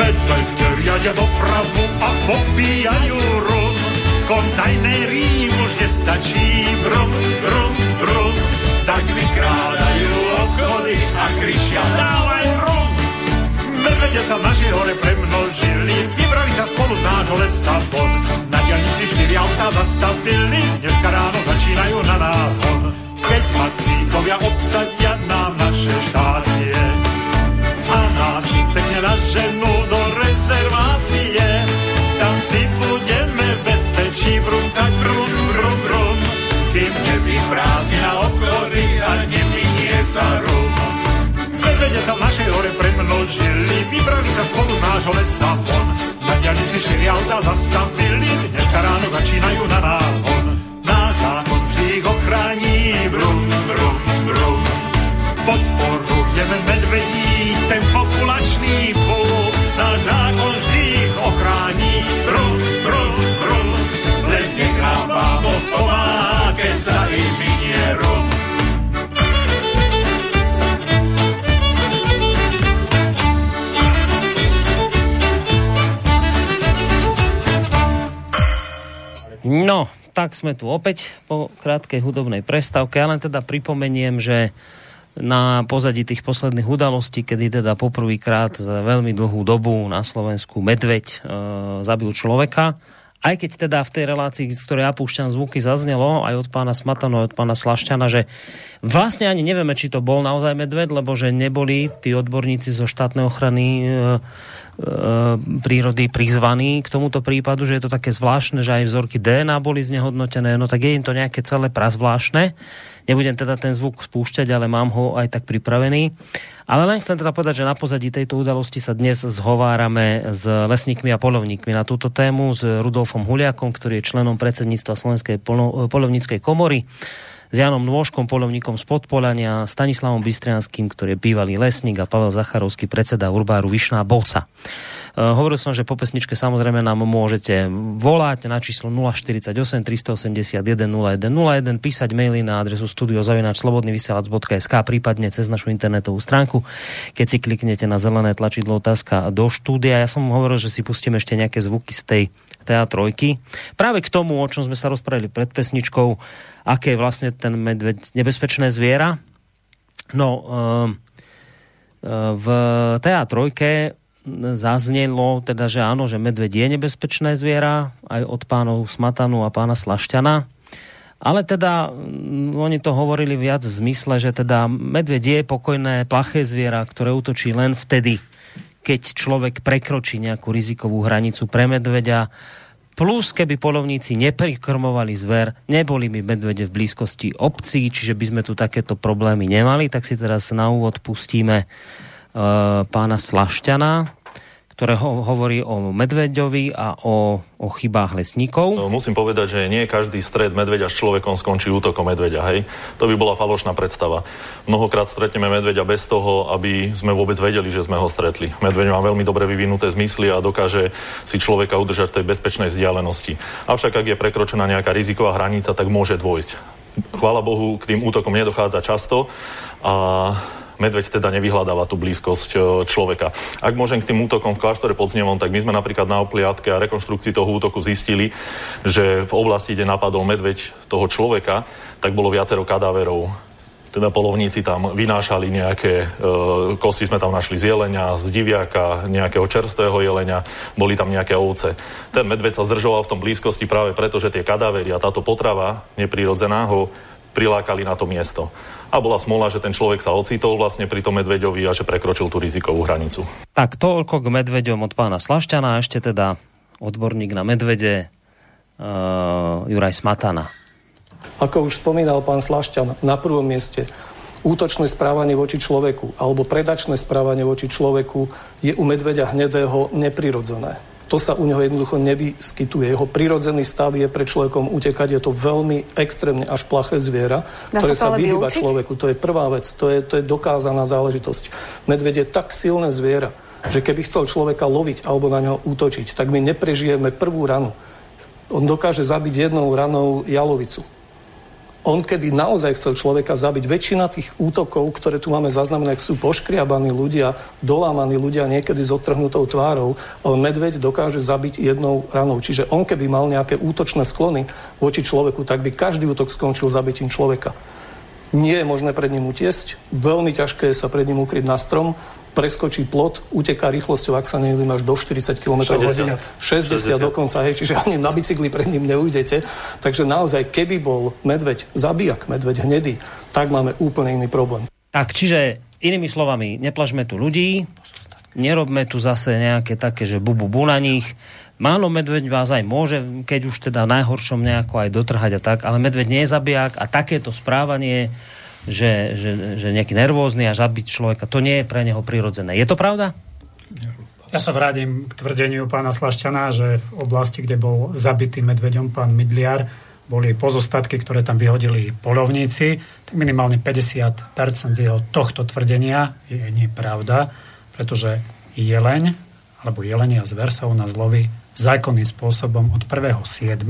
Medvede riadia dopravu a pobíjajú rum. Kontajnery im už nestačí, brum, brum, brum. Tak vykrádajú obchody a krišia, dávaj rum. Medvede sa v našej hore premnožili, vybrali sa spolu z nášho lesa von. Na diálnici štyri auta zastavili, dneska ráno začínajú na nás hon. Keď macíkovia obsadia nám naše štácie a nás pekne naženú do rezervácie, tam si budeme v bezpečí brúkať brum, brum, brum, kým nevyprázdni na obchody a neminie sa rum. Medvede sa v našej hore premnožili, vybrali sa spolu z nášho lesa von. Na diálnici štyri auta zastavili, dneska ráno začínajú na nás von. Náš zákon vždy ochrání, brum, brum, brum. Podporujeme medvedí, No, tak sme tu opäť po krátkej hudobnej prestávke. Ja len teda pripomeniem, že na pozadí tých posledných udalostí, kedy teda poprvýkrát za veľmi dlhú dobu na Slovensku medveď e, zabil človeka. Aj keď teda v tej relácii, z ktorej ja púšťam zvuky, zaznelo aj od pána Smatano, aj od pána Slašťana, že vlastne ani nevieme, či to bol naozaj medveď, lebo že neboli tí odborníci zo štátnej ochrany e, prírody prizvaní k tomuto prípadu, že je to také zvláštne, že aj vzorky DNA boli znehodnotené, no tak je im to nejaké celé prazvláštne. Nebudem teda ten zvuk spúšťať, ale mám ho aj tak pripravený. Ale len chcem teda povedať, že na pozadí tejto udalosti sa dnes zhovárame s lesníkmi a polovníkmi na túto tému, s Rudolfom Huliakom, ktorý je členom predsedníctva Slovenskej polovníckej komory, s Janom Nôžkom, polovníkom z Podpolania, Stanislavom Bystrianským, ktorý je bývalý lesník a Pavel Zacharovský, predseda Urbáru Vyšná Boca. hovoril som, že po pesničke samozrejme nám môžete volať na číslo 048 381 0101, písať maily na adresu studiozavinačslobodnyvysielac.sk prípadne cez našu internetovú stránku. Keď si kliknete na zelené tlačidlo otázka do štúdia, ja som hovoril, že si pustíme ešte nejaké zvuky z tej teatrojky. Práve k tomu, o čom sme sa rozprávali pred pesničkou, aké je vlastne ten medveď nebezpečné zviera. No, uh, v teatrojke zaznelo teda, že áno, že medveď je nebezpečné zviera, aj od pánov Smatanu a pána Slašťana. Ale teda mm, oni to hovorili viac v zmysle, že teda medveď je pokojné, plaché zviera, ktoré útočí len vtedy, keď človek prekročí nejakú rizikovú hranicu pre medveďa. Plus, keby polovníci neprikrmovali zver, neboli by medvede v blízkosti obcí, čiže by sme tu takéto problémy nemali, tak si teraz na úvod pustíme uh, pána Slašťana, ktorého hovorí o medveďovi a o, o chybách lesníkov. No, musím povedať, že nie každý stred medveďa s človekom skončí útokom medveďa, hej? To by bola falošná predstava. Mnohokrát stretneme medveďa bez toho, aby sme vôbec vedeli, že sme ho stretli. Medveď má veľmi dobre vyvinuté zmysly a dokáže si človeka udržať v tej bezpečnej vzdialenosti. Avšak ak je prekročená nejaká riziková hranica, tak môže dôjsť. Chvála Bohu, k tým útokom nedochádza často a medveď teda nevyhľadáva tú blízkosť e, človeka. Ak môžem k tým útokom v kláštore pod Znevom, tak my sme napríklad na opliatke a rekonštrukcii toho útoku zistili, že v oblasti, kde napadol medveď toho človeka, tak bolo viacero kadáverov teda polovníci tam vynášali nejaké e, kosti, sme tam našli z jelenia, z diviaka, nejakého čerstvého jelenia, boli tam nejaké ovce. Ten medveď sa zdržoval v tom blízkosti práve preto, že tie kadávery a táto potrava neprirodzená ho prilákali na to miesto a bola smola, že ten človek sa ocitol vlastne pri tom medveďovi a že prekročil tú rizikovú hranicu. Tak toľko k medveďom od pána Slašťana a ešte teda odborník na medvede uh, Juraj Smatana. Ako už spomínal pán Slašťan, na prvom mieste útočné správanie voči človeku alebo predačné správanie voči človeku je u medveďa hnedého neprirodzené to sa u neho jednoducho nevyskytuje. Jeho prirodzený stav je pre človekom utekať. Je to veľmi extrémne až plaché zviera, Dá ktoré sa, sa vyhýba vylúčiť? človeku. To je prvá vec, to je, to je dokázaná záležitosť. Medveď je tak silné zviera, že keby chcel človeka loviť alebo na neho útočiť, tak my neprežijeme prvú ranu. On dokáže zabiť jednou ranou jalovicu on keby naozaj chcel človeka zabiť, väčšina tých útokov, ktoré tu máme zaznamené, sú poškriabaní ľudia, dolámaní ľudia niekedy s odtrhnutou tvárou, ale medveď dokáže zabiť jednou ranou. Čiže on keby mal nejaké útočné sklony voči človeku, tak by každý útok skončil zabitím človeka. Nie je možné pred ním utiesť, veľmi ťažké je sa pred ním ukryť na strom, preskočí plot, uteká rýchlosťou, ak sa neviem, až do 40 km 60. 60, 60 dokonca, hej, čiže ani na bicykli pred ním neujdete. Takže naozaj, keby bol medveď zabijak, medveď hnedý, tak máme úplne iný problém. Tak, čiže inými slovami, neplažme tu ľudí, nerobme tu zase nejaké také, že bubu bu na nich. Málo medveď vás aj môže, keď už teda najhoršom nejako aj dotrhať a tak, ale medveď nie je zabijak a takéto správanie že, že, že nejaký nervózny a zabiť človeka, to nie je pre neho prirodzené. Je to pravda? Ja sa vrátim k tvrdeniu pána Slašťana, že v oblasti, kde bol zabitý medveďom pán Midliar, boli pozostatky, ktoré tam vyhodili polovníci, tak minimálne 50% z jeho tohto tvrdenia je nepravda, pretože jeleň, alebo jelenia zver sa u nás zákonným spôsobom od 1.7.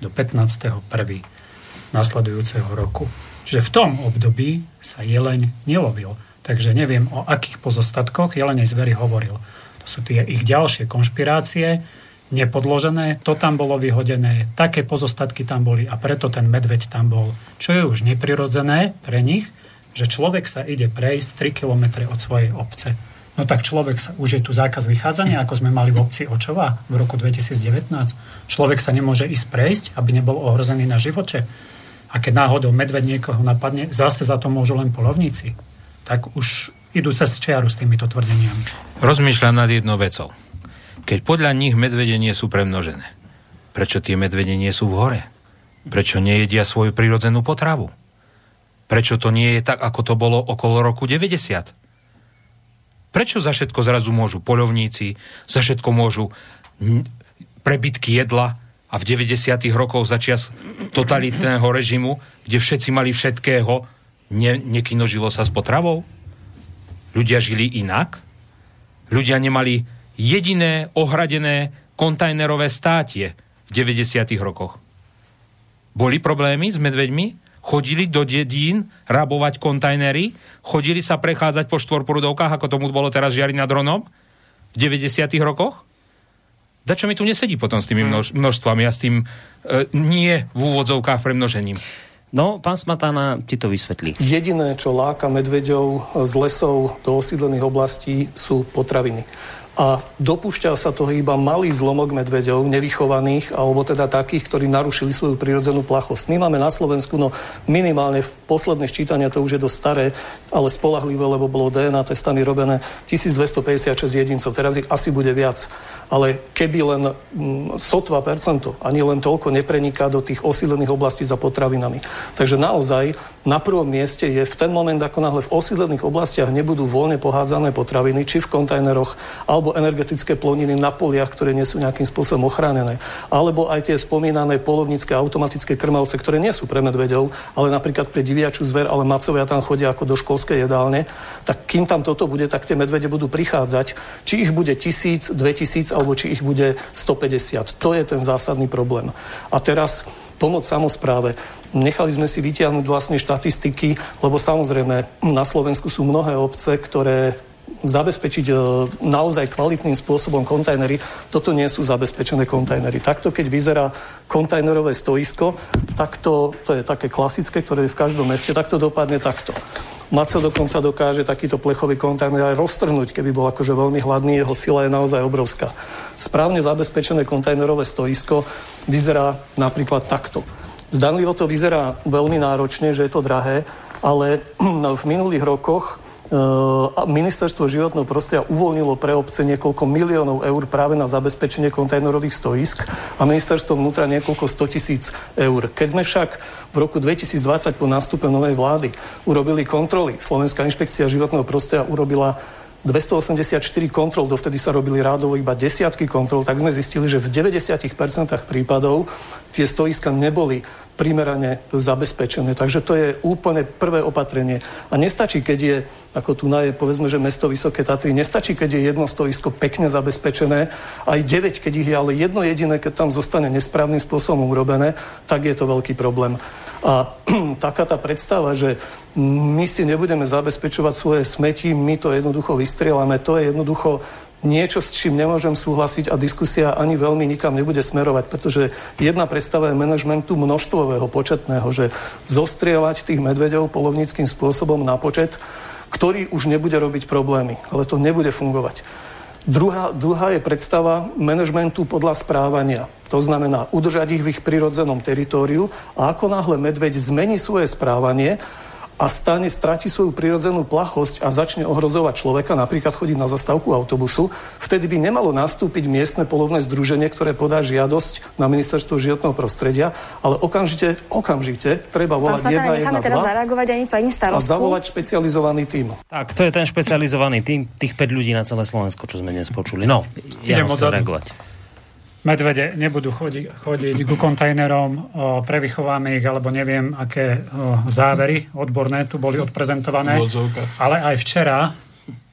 do 15.1. nasledujúceho roku. Čiže v tom období sa jeleň nelovil. Takže neviem, o akých pozostatkoch jelenej zvery hovoril. To sú tie ich ďalšie konšpirácie, nepodložené, to tam bolo vyhodené, také pozostatky tam boli a preto ten medveď tam bol. Čo je už neprirodzené pre nich, že človek sa ide prejsť 3 km od svojej obce. No tak človek sa, už je tu zákaz vychádzania, ako sme mali v obci Očova v roku 2019. Človek sa nemôže ísť prejsť, aby nebol ohrozený na živote. A keď náhodou medveď niekoho napadne, zase za to môžu len polovníci. Tak už idú cez čiaru s týmito tvrdeniami. Rozmýšľam nad jednou vecou. Keď podľa nich medvede nie sú premnožené, prečo tie medvede nie sú v hore? Prečo nejedia svoju prirodzenú potravu? Prečo to nie je tak, ako to bolo okolo roku 90? Prečo za všetko zrazu môžu polovníci, za všetko môžu prebytky jedla, a v 90. rokoch začias totalitného režimu, kde všetci mali všetkého, ne, nekinožilo sa s potravou? Ľudia žili inak? Ľudia nemali jediné ohradené kontajnerové státie v 90. rokoch. Boli problémy s medveďmi? Chodili do dedín rabovať kontajnery? Chodili sa prechádzať po štvorprudovkách, ako tomu bolo teraz žiari nad dronom v 90. rokoch? Dačo mi tu nesedí potom s tými množ, množstvami a s tým e, nie v úvodzovkách premnožením. No, pán Smatana ti to vysvetlí. Jediné, čo láka medveďov z lesov do osídlených oblastí, sú potraviny a dopúšťa sa toho iba malý zlomok medveďov, nevychovaných, alebo teda takých, ktorí narušili svoju prirodzenú plachosť. My máme na Slovensku, no minimálne v posledných čítania, to už je dosť staré, ale spolahlivé, lebo bolo DNA testány robené 1256 jedincov, teraz ich asi bude viac. Ale keby len mm, sotva percento, ani len toľko nepreniká do tých osídlených oblastí za potravinami. Takže naozaj na prvom mieste je v ten moment, ako náhle v osídlených oblastiach nebudú voľne pohádzané potraviny, či v kontajneroch, alebo energetické ploniny na poliach, ktoré nie sú nejakým spôsobom ochránené, alebo aj tie spomínané polovnícke automatické krmelce, ktoré nie sú pre medveďov, ale napríklad pre diviačú zver, ale macovia tam chodia ako do školskej jedálne, tak kým tam toto bude, tak tie medvede budú prichádzať. Či ich bude tisíc, dve tisíc, alebo či ich bude 150. To je ten zásadný problém. A teraz pomoc samozpráve. Nechali sme si vytiahnuť vlastne štatistiky, lebo samozrejme na Slovensku sú mnohé obce, ktoré zabezpečiť e, naozaj kvalitným spôsobom kontajnery. Toto nie sú zabezpečené kontajnery. Takto, keď vyzerá kontajnerové stoisko, takto, to je také klasické, ktoré je v každom meste, takto dopadne takto. Maco dokonca dokáže takýto plechový kontajner aj roztrhnúť, keby bol akože veľmi hladný, jeho sila je naozaj obrovská. Správne zabezpečené kontajnerové stoisko vyzerá napríklad takto. Zdanlivo to vyzerá veľmi náročne, že je to drahé, ale v minulých rokoch ministerstvo životného prostredia uvoľnilo pre obce niekoľko miliónov eur práve na zabezpečenie kontajnerových stoisk a ministerstvo vnútra niekoľko 100 tisíc eur. Keď sme však v roku 2020 po nástupe novej vlády urobili kontroly, Slovenská inšpekcia životného prostredia urobila 284 kontrol, dovtedy sa robili rádovo iba desiatky kontrol, tak sme zistili, že v 90% prípadov tie stoiska neboli primerane zabezpečené. Takže to je úplne prvé opatrenie. A nestačí, keď je, ako tu na je, povedzme, že mesto Vysoké Tatry, nestačí, keď je jedno stoisko pekne zabezpečené, aj 9, keď ich je ale jedno jediné, keď tam zostane nesprávnym spôsobom urobené, tak je to veľký problém. A taká tá predstava, že my si nebudeme zabezpečovať svoje smeti, my to jednoducho vystrielame, to je jednoducho niečo, s čím nemôžem súhlasiť a diskusia ani veľmi nikam nebude smerovať, pretože jedna predstava je manažmentu množstvového, početného, že zostrieľať tých medveďov polovníckým spôsobom na počet, ktorý už nebude robiť problémy, ale to nebude fungovať. Druhá, druhá je predstava manažmentu podľa správania. To znamená udržať ich v ich prirodzenom teritóriu a ako náhle medveď zmení svoje správanie, a stane, stráti svoju prirodzenú plachosť a začne ohrozovať človeka, napríklad chodiť na zastávku autobusu, vtedy by nemalo nastúpiť miestne polovné združenie, ktoré podá žiadosť na ministerstvo životného prostredia, ale okamžite, okamžite treba volať Pán Smatana, 112 necháme teraz zareagovať ani pani a starostku. zavolať špecializovaný tým. Tak, to je ten špecializovaný tým, tých 5 ľudí na celé Slovensko, čo sme dnes počuli. No, ja Idem chcem reagovať. Medvede nebudú chodiť, chodiť ku kontajnerom, ich, alebo neviem, aké závery odborné tu boli odprezentované. Ale aj včera,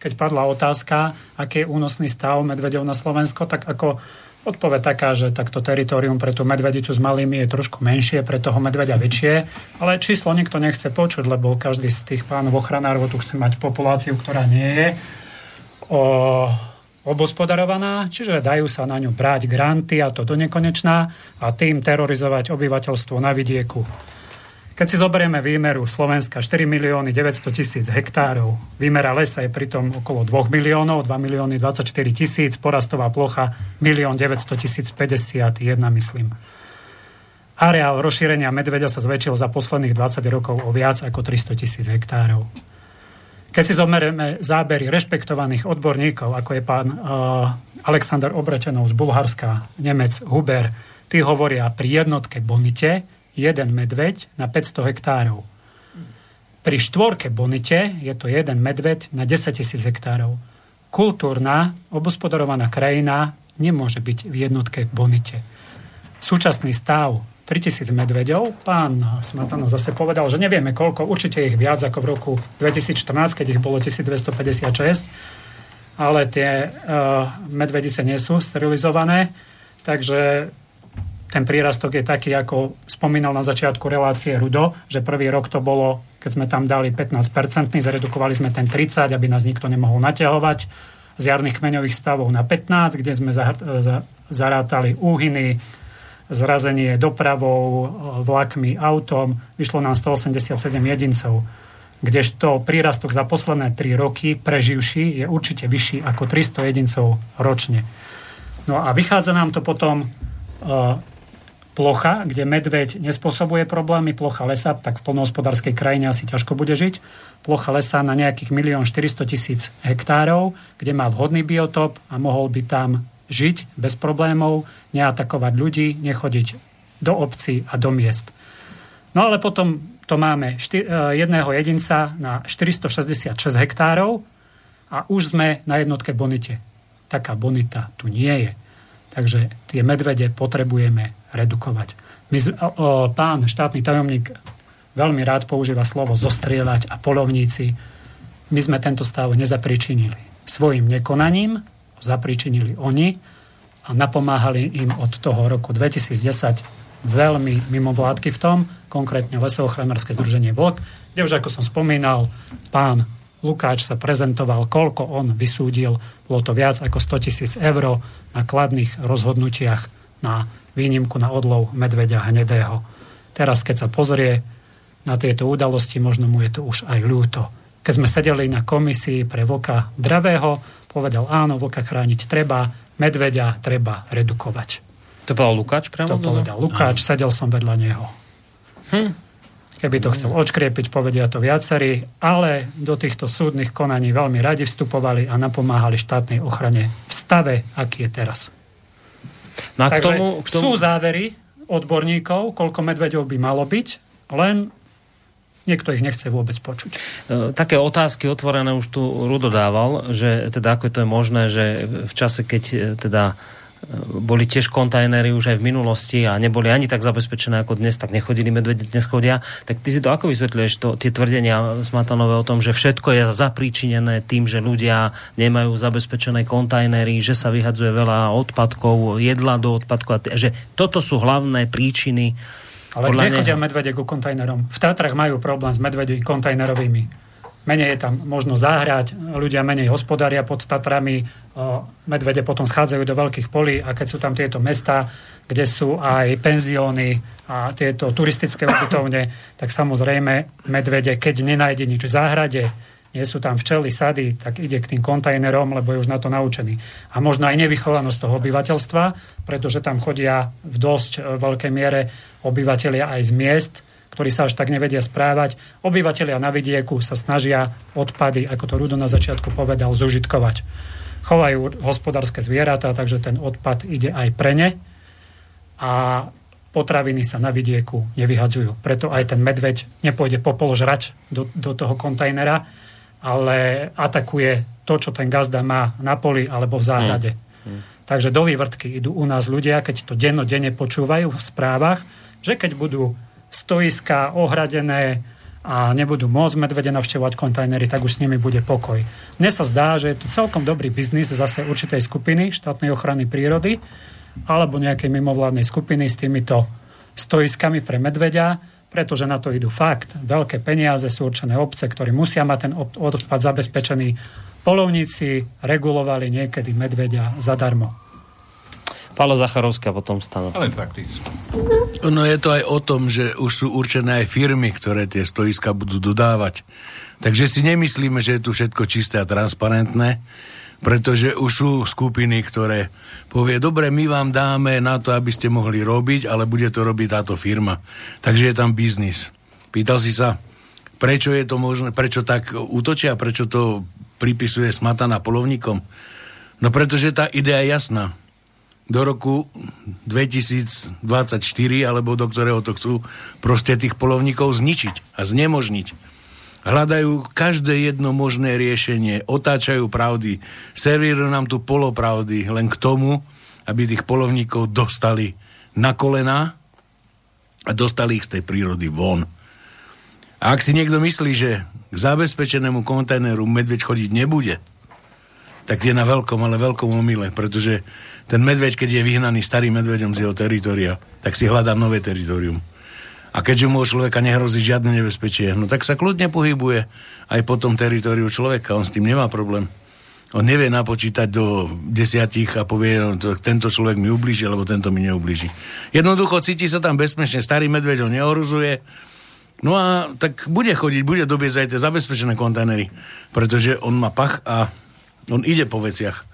keď padla otázka, aký je únosný stav medvedov na Slovensko, tak ako odpoveď taká, že takto teritorium pre tú medvedicu s malými je trošku menšie, pre toho medveďa väčšie, ale číslo nikto nechce počuť, lebo každý z tých pánov ochranárov tu chce mať populáciu, ktorá nie je. O, obospodarovaná, čiže dajú sa na ňu brať granty a to do nekonečná a tým terorizovať obyvateľstvo na vidieku. Keď si zoberieme výmeru Slovenska 4 milióny 900 tisíc hektárov, výmera lesa je pritom okolo 2 miliónov, 2 milióny 24 tisíc, porastová plocha 1 900 tisíc 51, myslím. Areál rozšírenia medveďa sa zväčšil za posledných 20 rokov o viac ako 300 tisíc hektárov. Keď si zoberieme zábery rešpektovaných odborníkov, ako je pán uh, Alexander Obretenov z Bulharska, Nemec Huber, tí hovoria pri jednotke bonite jeden medveď na 500 hektárov. Pri štvorke bonite je to jeden medveď na 10 tisíc hektárov. Kultúrna, obospodarovaná krajina nemôže byť v jednotke bonite. Súčasný stav 3000 medveďov. Pán Smatana zase povedal, že nevieme koľko, určite ich viac ako v roku 2014, keď ich bolo 1256. ale tie uh, medvedice nie sú sterilizované, takže ten prírastok je taký, ako spomínal na začiatku relácie Rudo, že prvý rok to bolo, keď sme tam dali 15%, zredukovali sme ten 30, aby nás nikto nemohol naťahovať z jarných kmeňových stavov na 15, kde sme za, za, zarátali úhyny, zrazenie dopravou, vlakmi, autom. Vyšlo nám 187 jedincov. Kdežto prírastok za posledné 3 roky preživší je určite vyšší ako 300 jedincov ročne. No a vychádza nám to potom uh, plocha, kde medveď nespôsobuje problémy, plocha lesa, tak v polnohospodárskej krajine asi ťažko bude žiť. Plocha lesa na nejakých 1 400 tisíc hektárov, kde má vhodný biotop a mohol by tam žiť bez problémov, neatakovať ľudí, nechodiť do obcí a do miest. No ale potom to máme šty- e, jedného jedinca na 466 hektárov a už sme na jednotke bonite. Taká bonita tu nie je. Takže tie medvede potrebujeme redukovať. My, o, pán štátny tajomník veľmi rád používa slovo zostrieľať a polovníci. My sme tento stav nezapričinili. Svojim nekonaním zapričinili oni a napomáhali im od toho roku 2010 veľmi mimovládky v tom, konkrétne Lesoochranárske združenie VOK, kde už ako som spomínal, pán Lukáč sa prezentoval, koľko on vysúdil. Bolo to viac ako 100 tisíc eur na kladných rozhodnutiach na výnimku na odlov medveďa hnedého. Teraz, keď sa pozrie na tieto udalosti, možno mu je to už aj ľúto. Keď sme sedeli na komisii pre vlka dravého, povedal áno, vlka chrániť treba, medveďa treba redukovať. To povedal Lukáč priamo? To povedal Lukáč, áno. sedel som vedľa neho. Hm. Keby to chcel odškriepiť, povedia to viacerí, ale do týchto súdnych konaní veľmi radi vstupovali a napomáhali štátnej ochrane v stave, aký je teraz. No a Takže k tomu, k tomu... sú závery odborníkov, koľko medveďov by malo byť, len niekto ich nechce vôbec počuť. E, také otázky otvorené už tu Rudo dával, že teda ako je to je možné, že v čase, keď e, teda boli tiež kontajnery už aj v minulosti a neboli ani tak zabezpečené ako dnes, tak nechodili medvede, dnes chodia. Tak ty si to ako vysvetľuješ, to, tie tvrdenia Smatanové o tom, že všetko je zapríčinené tým, že ľudia nemajú zabezpečené kontajnery, že sa vyhadzuje veľa odpadkov, jedla do odpadkov, a že toto sú hlavné príčiny. Ale kde chodia medvede ku kontajnerom? V Tatrach majú problém s medvedmi kontajnerovými menej je tam možno zahrať, ľudia menej hospodária pod Tatrami, medvede potom schádzajú do veľkých polí a keď sú tam tieto mesta, kde sú aj penzióny a tieto turistické ubytovne, tak samozrejme medvede, keď nenájde nič v záhrade, nie sú tam včely, sady, tak ide k tým kontajnerom, lebo je už na to naučený. A možno aj nevychovanosť toho obyvateľstva, pretože tam chodia v dosť veľkej miere obyvateľia aj z miest, ktorí sa až tak nevedia správať. Obyvatelia na vidieku sa snažia odpady, ako to Rudo na začiatku povedal, zužitkovať. Chovajú hospodárske zvieratá, takže ten odpad ide aj pre ne a potraviny sa na vidieku nevyhadzujú. Preto aj ten medveď nepôjde popolžrať do, do toho kontajnera, ale atakuje to, čo ten gazda má na poli alebo v záhrade. Hmm. Takže do vývrtky idú u nás ľudia, keď to dennodenne počúvajú v správach, že keď budú stoiska ohradené a nebudú môcť medvede navštevovať kontajnery, tak už s nimi bude pokoj. Mne sa zdá, že je to celkom dobrý biznis zase určitej skupiny štátnej ochrany prírody alebo nejakej mimovládnej skupiny s týmito stoiskami pre medveďa, pretože na to idú fakt. Veľké peniaze sú určené obce, ktorí musia mať ten odpad zabezpečený. Polovníci regulovali niekedy medveďa zadarmo. Palo Zacharovská potom stalo. Ale prakticky. No je to aj o tom, že už sú určené aj firmy, ktoré tie stoiska budú dodávať. Takže si nemyslíme, že je tu všetko čisté a transparentné, pretože už sú skupiny, ktoré povie, dobre, my vám dáme na to, aby ste mohli robiť, ale bude to robiť táto firma. Takže je tam biznis. Pýtal si sa, prečo je to možné, prečo tak útočia, prečo to pripisuje Smatana polovníkom? No pretože tá idea je jasná do roku 2024, alebo do ktorého to chcú proste tých polovníkov zničiť a znemožniť. Hľadajú každé jedno možné riešenie, otáčajú pravdy, servírujú nám tu polopravdy len k tomu, aby tých polovníkov dostali na kolená a dostali ich z tej prírody von. A ak si niekto myslí, že k zabezpečenému kontajneru medveď chodiť nebude, tak je na veľkom, ale veľkom omyle, pretože ten medveď, keď je vyhnaný starým medveďom z jeho teritoria, tak si hľadá nové teritorium. A keďže mu človeka nehrozí žiadne nebezpečie, no tak sa kľudne pohybuje aj po tom teritoriu človeka, on s tým nemá problém. On nevie napočítať do desiatich a povie, no, to, tento človek mi ublíži, alebo tento mi neublíži. Jednoducho cíti sa tam bezpečne, starý medveď ho neohrozuje, No a tak bude chodiť, bude dobiezať tie zabezpečené kontajnery, pretože on má pach a on ide po veciach.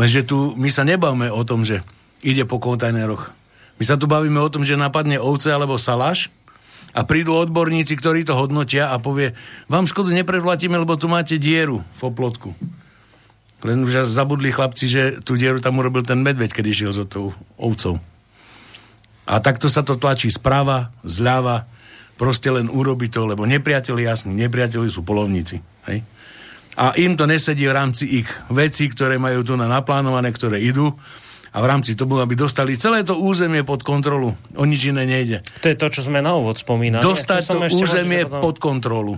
Lenže tu my sa nebavíme o tom, že ide po kontajneroch. My sa tu bavíme o tom, že napadne ovce alebo saláš a prídu odborníci, ktorí to hodnotia a povie, vám škodu neprevlatíme, lebo tu máte dieru v oplotku. Len už zabudli chlapci, že tú dieru tam urobil ten medveď, keď išiel za tou ovcou. A takto sa to tlačí sprava, zľava, proste len urobi to, lebo nepriateľi, jasní, nepriateľi sú polovníci. Hej? A im to nesedí v rámci ich vecí, ktoré majú tu na naplánované, ktoré idú a v rámci toho, aby dostali celé to územie pod kontrolu. O nič iné nejde. To je to, čo sme na úvod spomínali. Dostať to, to územie potom... pod kontrolu.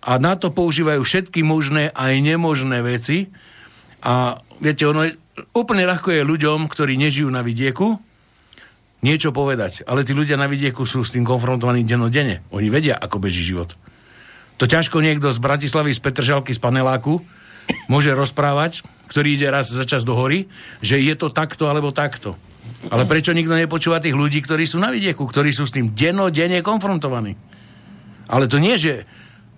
A na to používajú všetky možné aj nemožné veci. A viete, ono je, úplne ľahko je ľuďom, ktorí nežijú na vidieku, niečo povedať. Ale tí ľudia na vidieku sú s tým konfrontovaní dennodenne. Oni vedia, ako beží život. To ťažko niekto z Bratislavy, z Petržalky, z Paneláku môže rozprávať, ktorý ide raz za čas do hory, že je to takto alebo takto. Ale prečo nikto nepočúva tých ľudí, ktorí sú na vidieku, ktorí sú s tým dennodenne konfrontovaní? Ale to nie, že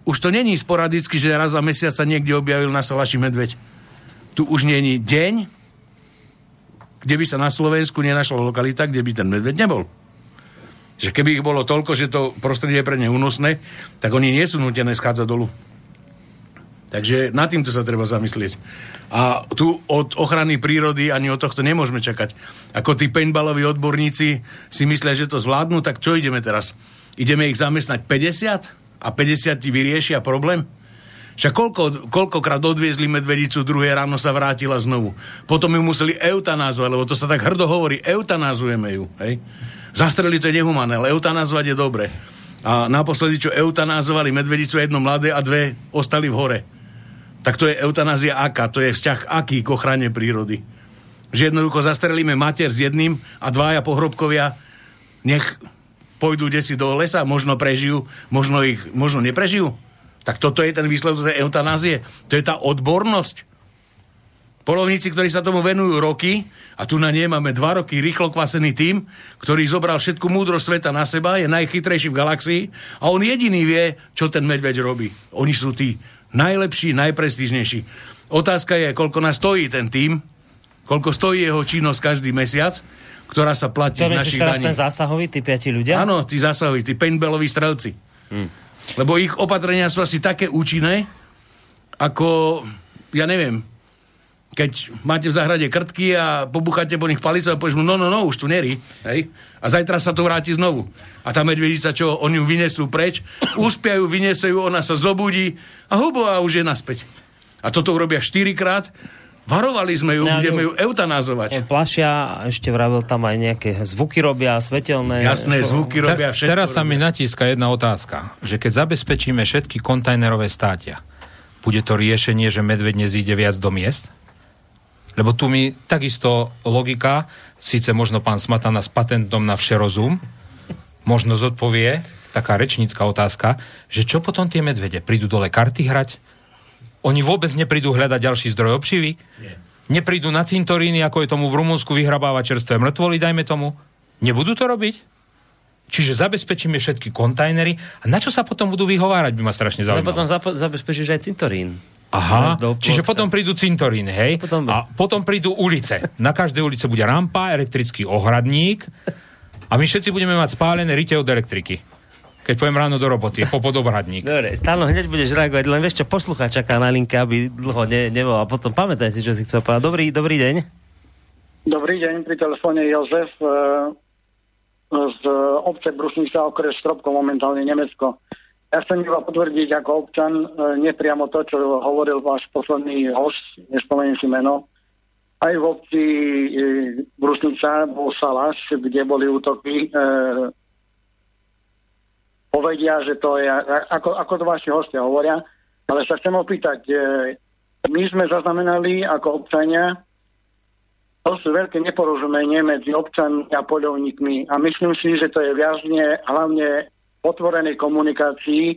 už to není sporadicky, že raz za mesiac sa niekde objavil na Salaši medveď. Tu už není deň, kde by sa na Slovensku nenašla lokalita, kde by ten medveď nebol. Že keby ich bolo toľko, že to prostredie je pre ne únosné, tak oni nie sú nutené schádzať dolu. Takže nad týmto sa treba zamyslieť. A tu od ochrany prírody ani od tohto nemôžeme čakať. Ako tí paintballoví odborníci si myslia, že to zvládnu, tak čo ideme teraz? Ideme ich zamestnať 50 a 50 ti vyriešia problém? Však koľko, koľkokrát odviezli medvedicu, druhé ráno sa vrátila znovu. Potom ju museli eutanázovať, lebo to sa tak hrdo hovorí, eutanázujeme ju. Hej? Zastreli to je nehumané, ale eutanázovať je dobre. A naposledy, čo eutanázovali medvedicu, jedno mladé a dve ostali v hore. Tak to je eutanázia aká? To je vzťah aký k ochrane prírody? Že jednoducho zastrelíme mater s jedným a dvaja pohrobkovia nech pôjdu desi do lesa, možno prežijú, možno ich možno neprežijú. Tak toto je ten výsledok tej eutanázie. To je tá odbornosť. Polovníci, ktorí sa tomu venujú roky, a tu na nie máme dva roky rýchlo kvasený tým, ktorý zobral všetku múdrosť sveta na seba, je najchytrejší v galaxii a on jediný vie, čo ten medveď robí. Oni sú tí najlepší, najprestížnejší. Otázka je, koľko nás stojí ten tým, koľko stojí jeho činnosť každý mesiac, ktorá sa platí to z našich teraz daní. ten zásahový, tí piati ľudia? Áno, tí zásahoví, tí paintballoví strelci. Hmm. Lebo ich opatrenia sú asi také účinné, ako, ja neviem, keď máte v záhrade krtky a pobucháte po nich palice a povieš mu, no, no, no, už tu neri, hej? A zajtra sa to vráti znovu. A tá medvedica, čo oni ju vynesú preč, uspia ju, vyniesie ju, ona sa zobudí a hubo a už je naspäť. A toto urobia štyrikrát, Varovali sme ju, No, budeme ju- eutanázovať. Plašia, ešte vravil tam aj nejaké zvuky robia, svetelné. Jasné, zvuky robia Te- Teraz sa mi natíska jedna otázka, že keď zabezpečíme všetky kontajnerové státia, bude to riešenie, že medveď nezíde viac do miest? Lebo tu mi takisto logika, síce možno pán Smatana s patentom na všerozum, možno zodpovie, taká rečnícka otázka, že čo potom tie medvede? Prídu dole karty hrať? Oni vôbec neprídu hľadať ďalší zdroj obživy? Nie. Neprídu na cintoríny, ako je tomu v Rumunsku vyhrabávať čerstvé mŕtvoly, dajme tomu? Nebudú to robiť? Čiže zabezpečíme všetky kontajnery a na čo sa potom budú vyhovárať, by ma strašne zaujímalo. potom zap- zabezpečíš aj cintorín. Aha, čiže potom prídu cintoríny, hej? Potom... A potom prídu ulice. Na každej ulici bude rampa, elektrický ohradník a my všetci budeme mať spálené rite od elektriky. Keď pojem ráno do roboty, po podobradník. Dobre, stále hneď budeš reagovať, len vieš čo, poslucháč čaká na linke, aby dlho ne, nebol. A potom pamätaj si, čo si chcel povedať. Dobrý, dobrý deň. Dobrý deň, pri telefóne Jozef e, z obce Brusnica, okres Stropko, momentálne Nemecko. Ja chcem iba potvrdiť ako občan e, nepriamo to, čo hovoril váš posledný host, nespomeniem si meno. Aj v obci e, Brusnica bol Salaš, kde boli útoky. E, povedia, že to je, ako, ako to vaši hostia hovoria, ale sa chcem opýtať, e, my sme zaznamenali ako občania dosť veľké neporozumenie medzi občanmi a poľovníkmi a myslím si, že to je viazne hlavne otvorenej komunikácii,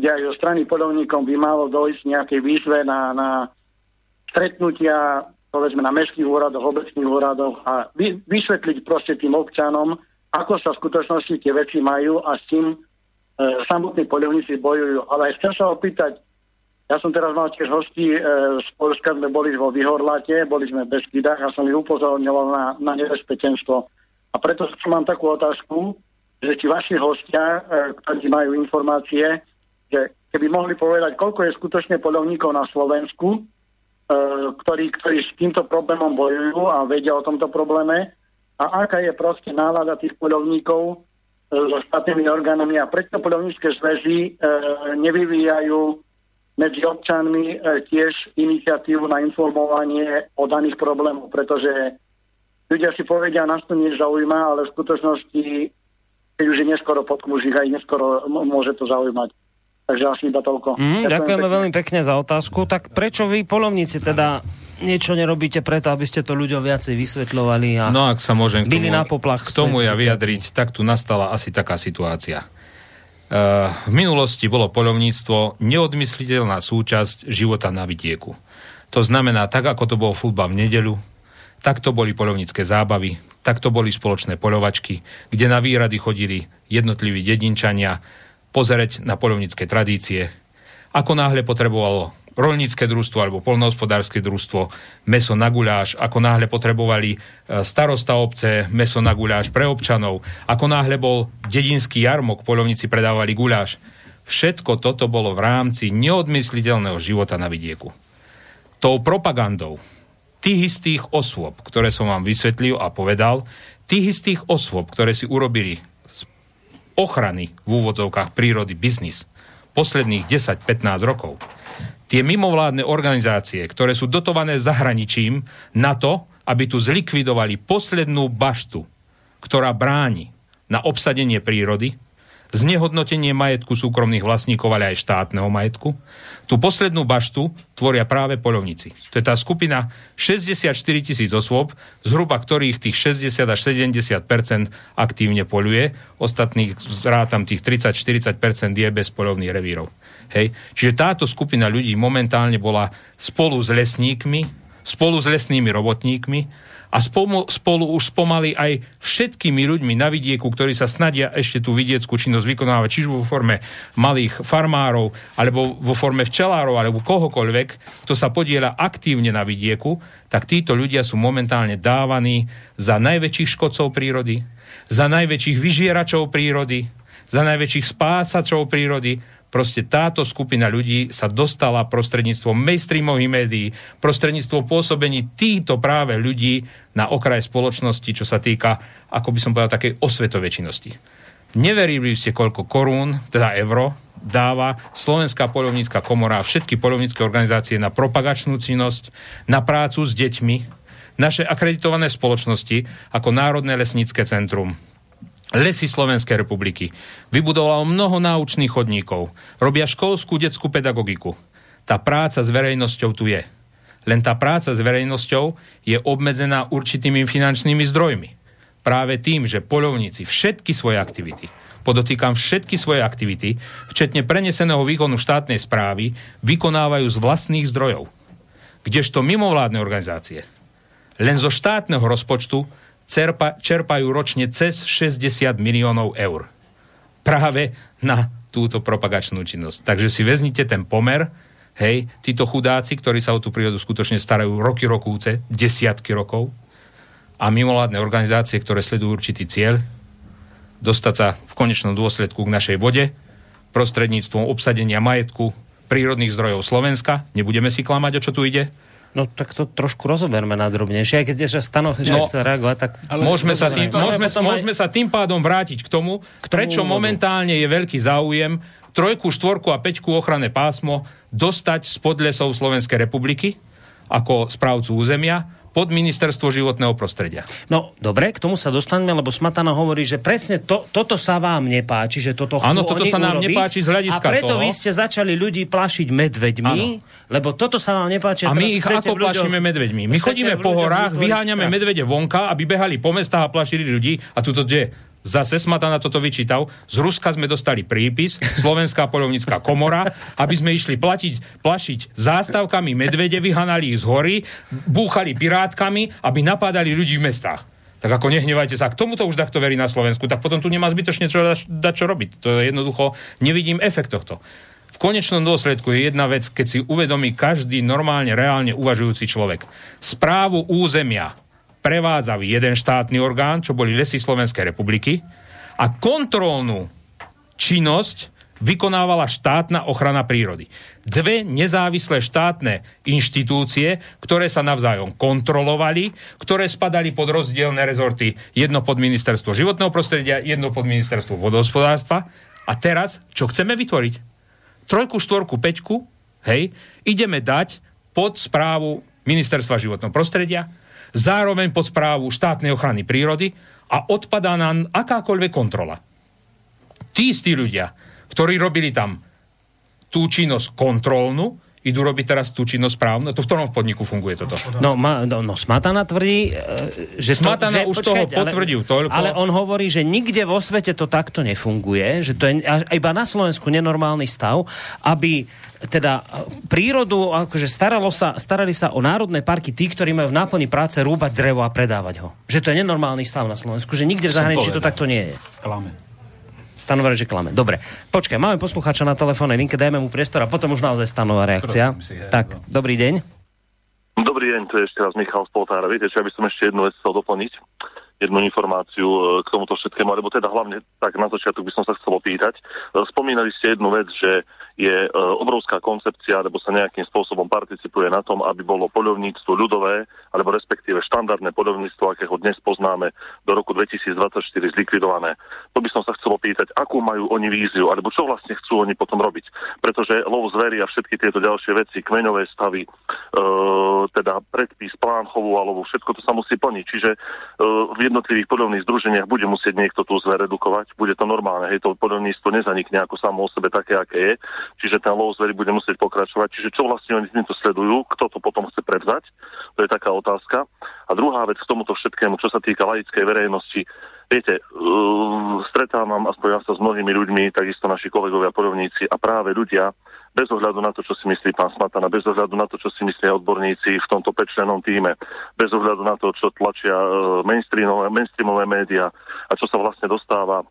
kde aj zo strany poľovníkom by malo dojsť nejakej výzve na, na stretnutia povedzme na mestských úradoch, obecných úradoch a vy, vysvetliť proste tým občanom, ako sa v skutočnosti tie veci majú a s tým e, samotní poľovníci bojujú. Ale aj chcem sa opýtať, ja som teraz mal tiež hostí e, z Polska, sme boli vo Vyhorlate, boli sme bez Kidách a som ich upozorňoval na, na nebezpečenstvo. A preto mám takú otázku, že ti vaši hostia, e, ktorí majú informácie, že keby mohli povedať, koľko je skutočne poľovníkov na Slovensku, E, ktorí, ktorí s týmto problémom bojujú a vedia o tomto probléme a aká je proste nálada tých poľovníkov e, so štátnymi orgánami a prečo poľovnícke zväzy e, nevyvíjajú medzi občanmi e, tiež iniciatívu na informovanie o daných problémoch, pretože ľudia si povedia, nás to nezaujíma, ale v skutočnosti, keď už je neskoro pod aj neskoro môže to zaujímať. Takže asi iba toľko. Mm, ďakujeme pekne. veľmi pekne za otázku. Tak prečo vy, polovníci, teda niečo nerobíte preto, aby ste to ľuďom viacej vysvetľovali a No ak sa môžem k tomu, na poplach k tomu ja vyjadriť, tak tu nastala asi taká situácia. Uh, v minulosti bolo polovníctvo neodmysliteľná súčasť života na vidieku. To znamená, tak ako to bol futbal v nedeľu, tak to boli polovnícke zábavy, tak to boli spoločné poľovačky, kde na výrady chodili jednotliví dedinčania, pozerať na poľovnícke tradície. Ako náhle potrebovalo rolnícke družstvo alebo polnohospodárske družstvo meso na guľáš, ako náhle potrebovali e, starosta obce meso na guľáš pre občanov, ako náhle bol dedinský jarmok, poľovníci predávali guľáš. Všetko toto bolo v rámci neodmysliteľného života na vidieku. Tou propagandou tých istých osôb, ktoré som vám vysvetlil a povedal, tých istých osôb, ktoré si urobili ochrany v úvodzovkách prírody biznis posledných 10-15 rokov, tie mimovládne organizácie, ktoré sú dotované zahraničím na to, aby tu zlikvidovali poslednú baštu, ktorá bráni na obsadenie prírody, znehodnotenie majetku súkromných vlastníkov, ale aj štátneho majetku. Tú poslednú baštu tvoria práve polovníci. To je tá skupina 64 tisíc osôb, zhruba ktorých tých 60 až 70% aktívne poluje, ostatných rátam tých 30-40 je bez polovných revírov. Hej. Čiže táto skupina ľudí momentálne bola spolu s lesníkmi, spolu s lesnými robotníkmi a spolu, spolu už spomaly aj všetkými ľuďmi na vidieku, ktorí sa snadia ešte tú vidieckú činnosť vykonávať, či už vo forme malých farmárov, alebo vo forme včelárov, alebo kohokoľvek, kto sa podiela aktívne na vidieku, tak títo ľudia sú momentálne dávaní za najväčších škodcov prírody, za najväčších vyžieračov prírody, za najväčších spásačov prírody, Proste táto skupina ľudí sa dostala prostredníctvom mainstreamových médií, prostredníctvom pôsobení týchto práve ľudí na okraj spoločnosti, čo sa týka, ako by som povedal, takej osvetovej činnosti. Neverili ste, koľko korún, teda euro, dáva Slovenská polovnícka komora a všetky polovnícke organizácie na propagačnú činnosť, na prácu s deťmi, naše akreditované spoločnosti ako Národné lesnícke centrum, Lesy Slovenskej republiky vybudovalo mnoho náučných chodníkov, robia školskú detskú pedagogiku. Tá práca s verejnosťou tu je. Len tá práca s verejnosťou je obmedzená určitými finančnými zdrojmi. Práve tým, že poľovníci všetky svoje aktivity, podotýkam všetky svoje aktivity, včetne preneseného výkonu štátnej správy, vykonávajú z vlastných zdrojov. Kdežto mimovládne organizácie len zo štátneho rozpočtu cerpa, čerpajú ročne cez 60 miliónov eur. Práve na túto propagačnú činnosť. Takže si vezmite ten pomer, hej, títo chudáci, ktorí sa o tú prírodu skutočne starajú roky rokúce, desiatky rokov, a mimovládne organizácie, ktoré sledujú určitý cieľ, dostať sa v konečnom dôsledku k našej vode, prostredníctvom obsadenia majetku prírodných zdrojov Slovenska. Nebudeme si klamať, o čo tu ide No tak to trošku rozoberme na drobnejšie. Aj keď je, že Stano že no, chce reagovať, tak... Ale môžeme, sa tým, môžeme, môžeme sa tým pádom vrátiť k tomu, k tomu prečo úvodu. momentálne je veľký záujem trojku, štvorku a peťku ochranné pásmo dostať spod lesov Slovenskej republiky ako správcu územia, pod ministerstvo životného prostredia. No, dobre, k tomu sa dostaneme, lebo Smatana hovorí, že presne to, toto sa vám nepáči, že toto chcú Áno, toto sa nám urobiť, nepáči z hľadiska A preto toho. vy ste začali ľudí plašiť medveďmi, lebo toto sa vám nepáči. A my teraz ich ako ľuďoch- plašíme medveďmi? My chodíme po horách, vyháňame strach. medvede vonka, aby behali po mestách a plašili ľudí. A tuto kde? Zase Smatana toto vyčítal. Z Ruska sme dostali prípis, Slovenská poľovnícká komora, aby sme išli platiť, plašiť zástavkami medvede, vyhanali ich z hory, búchali pirátkami, aby napádali ľudí v mestách. Tak ako nehnevajte sa, k tomuto už takto verí na Slovensku, tak potom tu nemá zbytočne čo, dať čo robiť. To je jednoducho, nevidím efekt tohto. V konečnom dôsledku je jedna vec, keď si uvedomí každý normálne, reálne uvažujúci človek. Správu územia prevádzal jeden štátny orgán, čo boli lesy Slovenskej republiky, a kontrolnú činnosť vykonávala štátna ochrana prírody. Dve nezávislé štátne inštitúcie, ktoré sa navzájom kontrolovali, ktoré spadali pod rozdielne rezorty, jedno pod ministerstvo životného prostredia, jedno pod ministerstvo vodohospodárstva. A teraz, čo chceme vytvoriť? Trojku, štvorku, peťku, hej, ideme dať pod správu ministerstva životného prostredia, zároveň pod správu štátnej ochrany prírody a odpadá nám akákoľvek kontrola. Tí istí ľudia, ktorí robili tam tú činnosť kontrolnú, idú robiť teraz tú činnosť správnu. To v ktorom podniku funguje toto? No, ma, no, no Smatana tvrdí, e, že... Smatana to, už toho potvrdil toľko. Ale on hovorí, že nikde vo svete to takto nefunguje, že to je iba na Slovensku nenormálny stav, aby teda prírodu, akože staralo sa, starali sa o národné parky tí, ktorí majú v náplni práce rúbať drevo a predávať ho. Že to je nenormálny stav na Slovensku, že nikde v zahraničí to takto nie je. Klame. Stanovare, že klame. Dobre. Počkaj, máme poslucháča na telefónnej linke, dajme mu priestor a potom už naozaj stanová reakcia. Si, hej, tak, dobrý deň. Dobrý deň, to je ešte raz Michal z Poltára. Viete, čo ja by som ešte jednu vec chcel doplniť, jednu informáciu e, k tomuto všetkému, alebo teda hlavne tak na začiatok by som sa chcel opýtať. E, Spomínali ste jednu vec, že je e, obrovská koncepcia, alebo sa nejakým spôsobom participuje na tom, aby bolo poľovníctvo ľudové, alebo respektíve štandardné poľovníctvo, akého dnes poznáme, do roku 2024 zlikvidované. To by som sa chcel opýtať, akú majú oni víziu, alebo čo vlastne chcú oni potom robiť. Pretože lov zvery a všetky tieto ďalšie veci, kmeňové stavy, e, teda predpis, plán chovu, alebo všetko to sa musí plniť. Čiže e, v jednotlivých poľovných združeniach bude musieť niekto tú zver redukovať, bude to normálne, hej, to poľovníctvo nezanikne ako samo o sebe také, aké je, čiže lov zvery bude musieť pokračovať. Čiže čo vlastne oni týmto sledujú, kto to potom chce prevzať, to je taká otázka. A druhá vec k tomuto všetkému, čo sa týka laickej verejnosti, viete, uh, stretávam aspoň ja sa s mnohými ľuďmi, takisto naši kolegovia porovníci a práve ľudia, bez ohľadu na to, čo si myslí pán Smatana, bez ohľadu na to, čo si myslia odborníci v tomto pečlenom týme, bez ohľadu na to, čo tlačia uh, mainstreamové, mainstreamové médiá a čo sa vlastne dostáva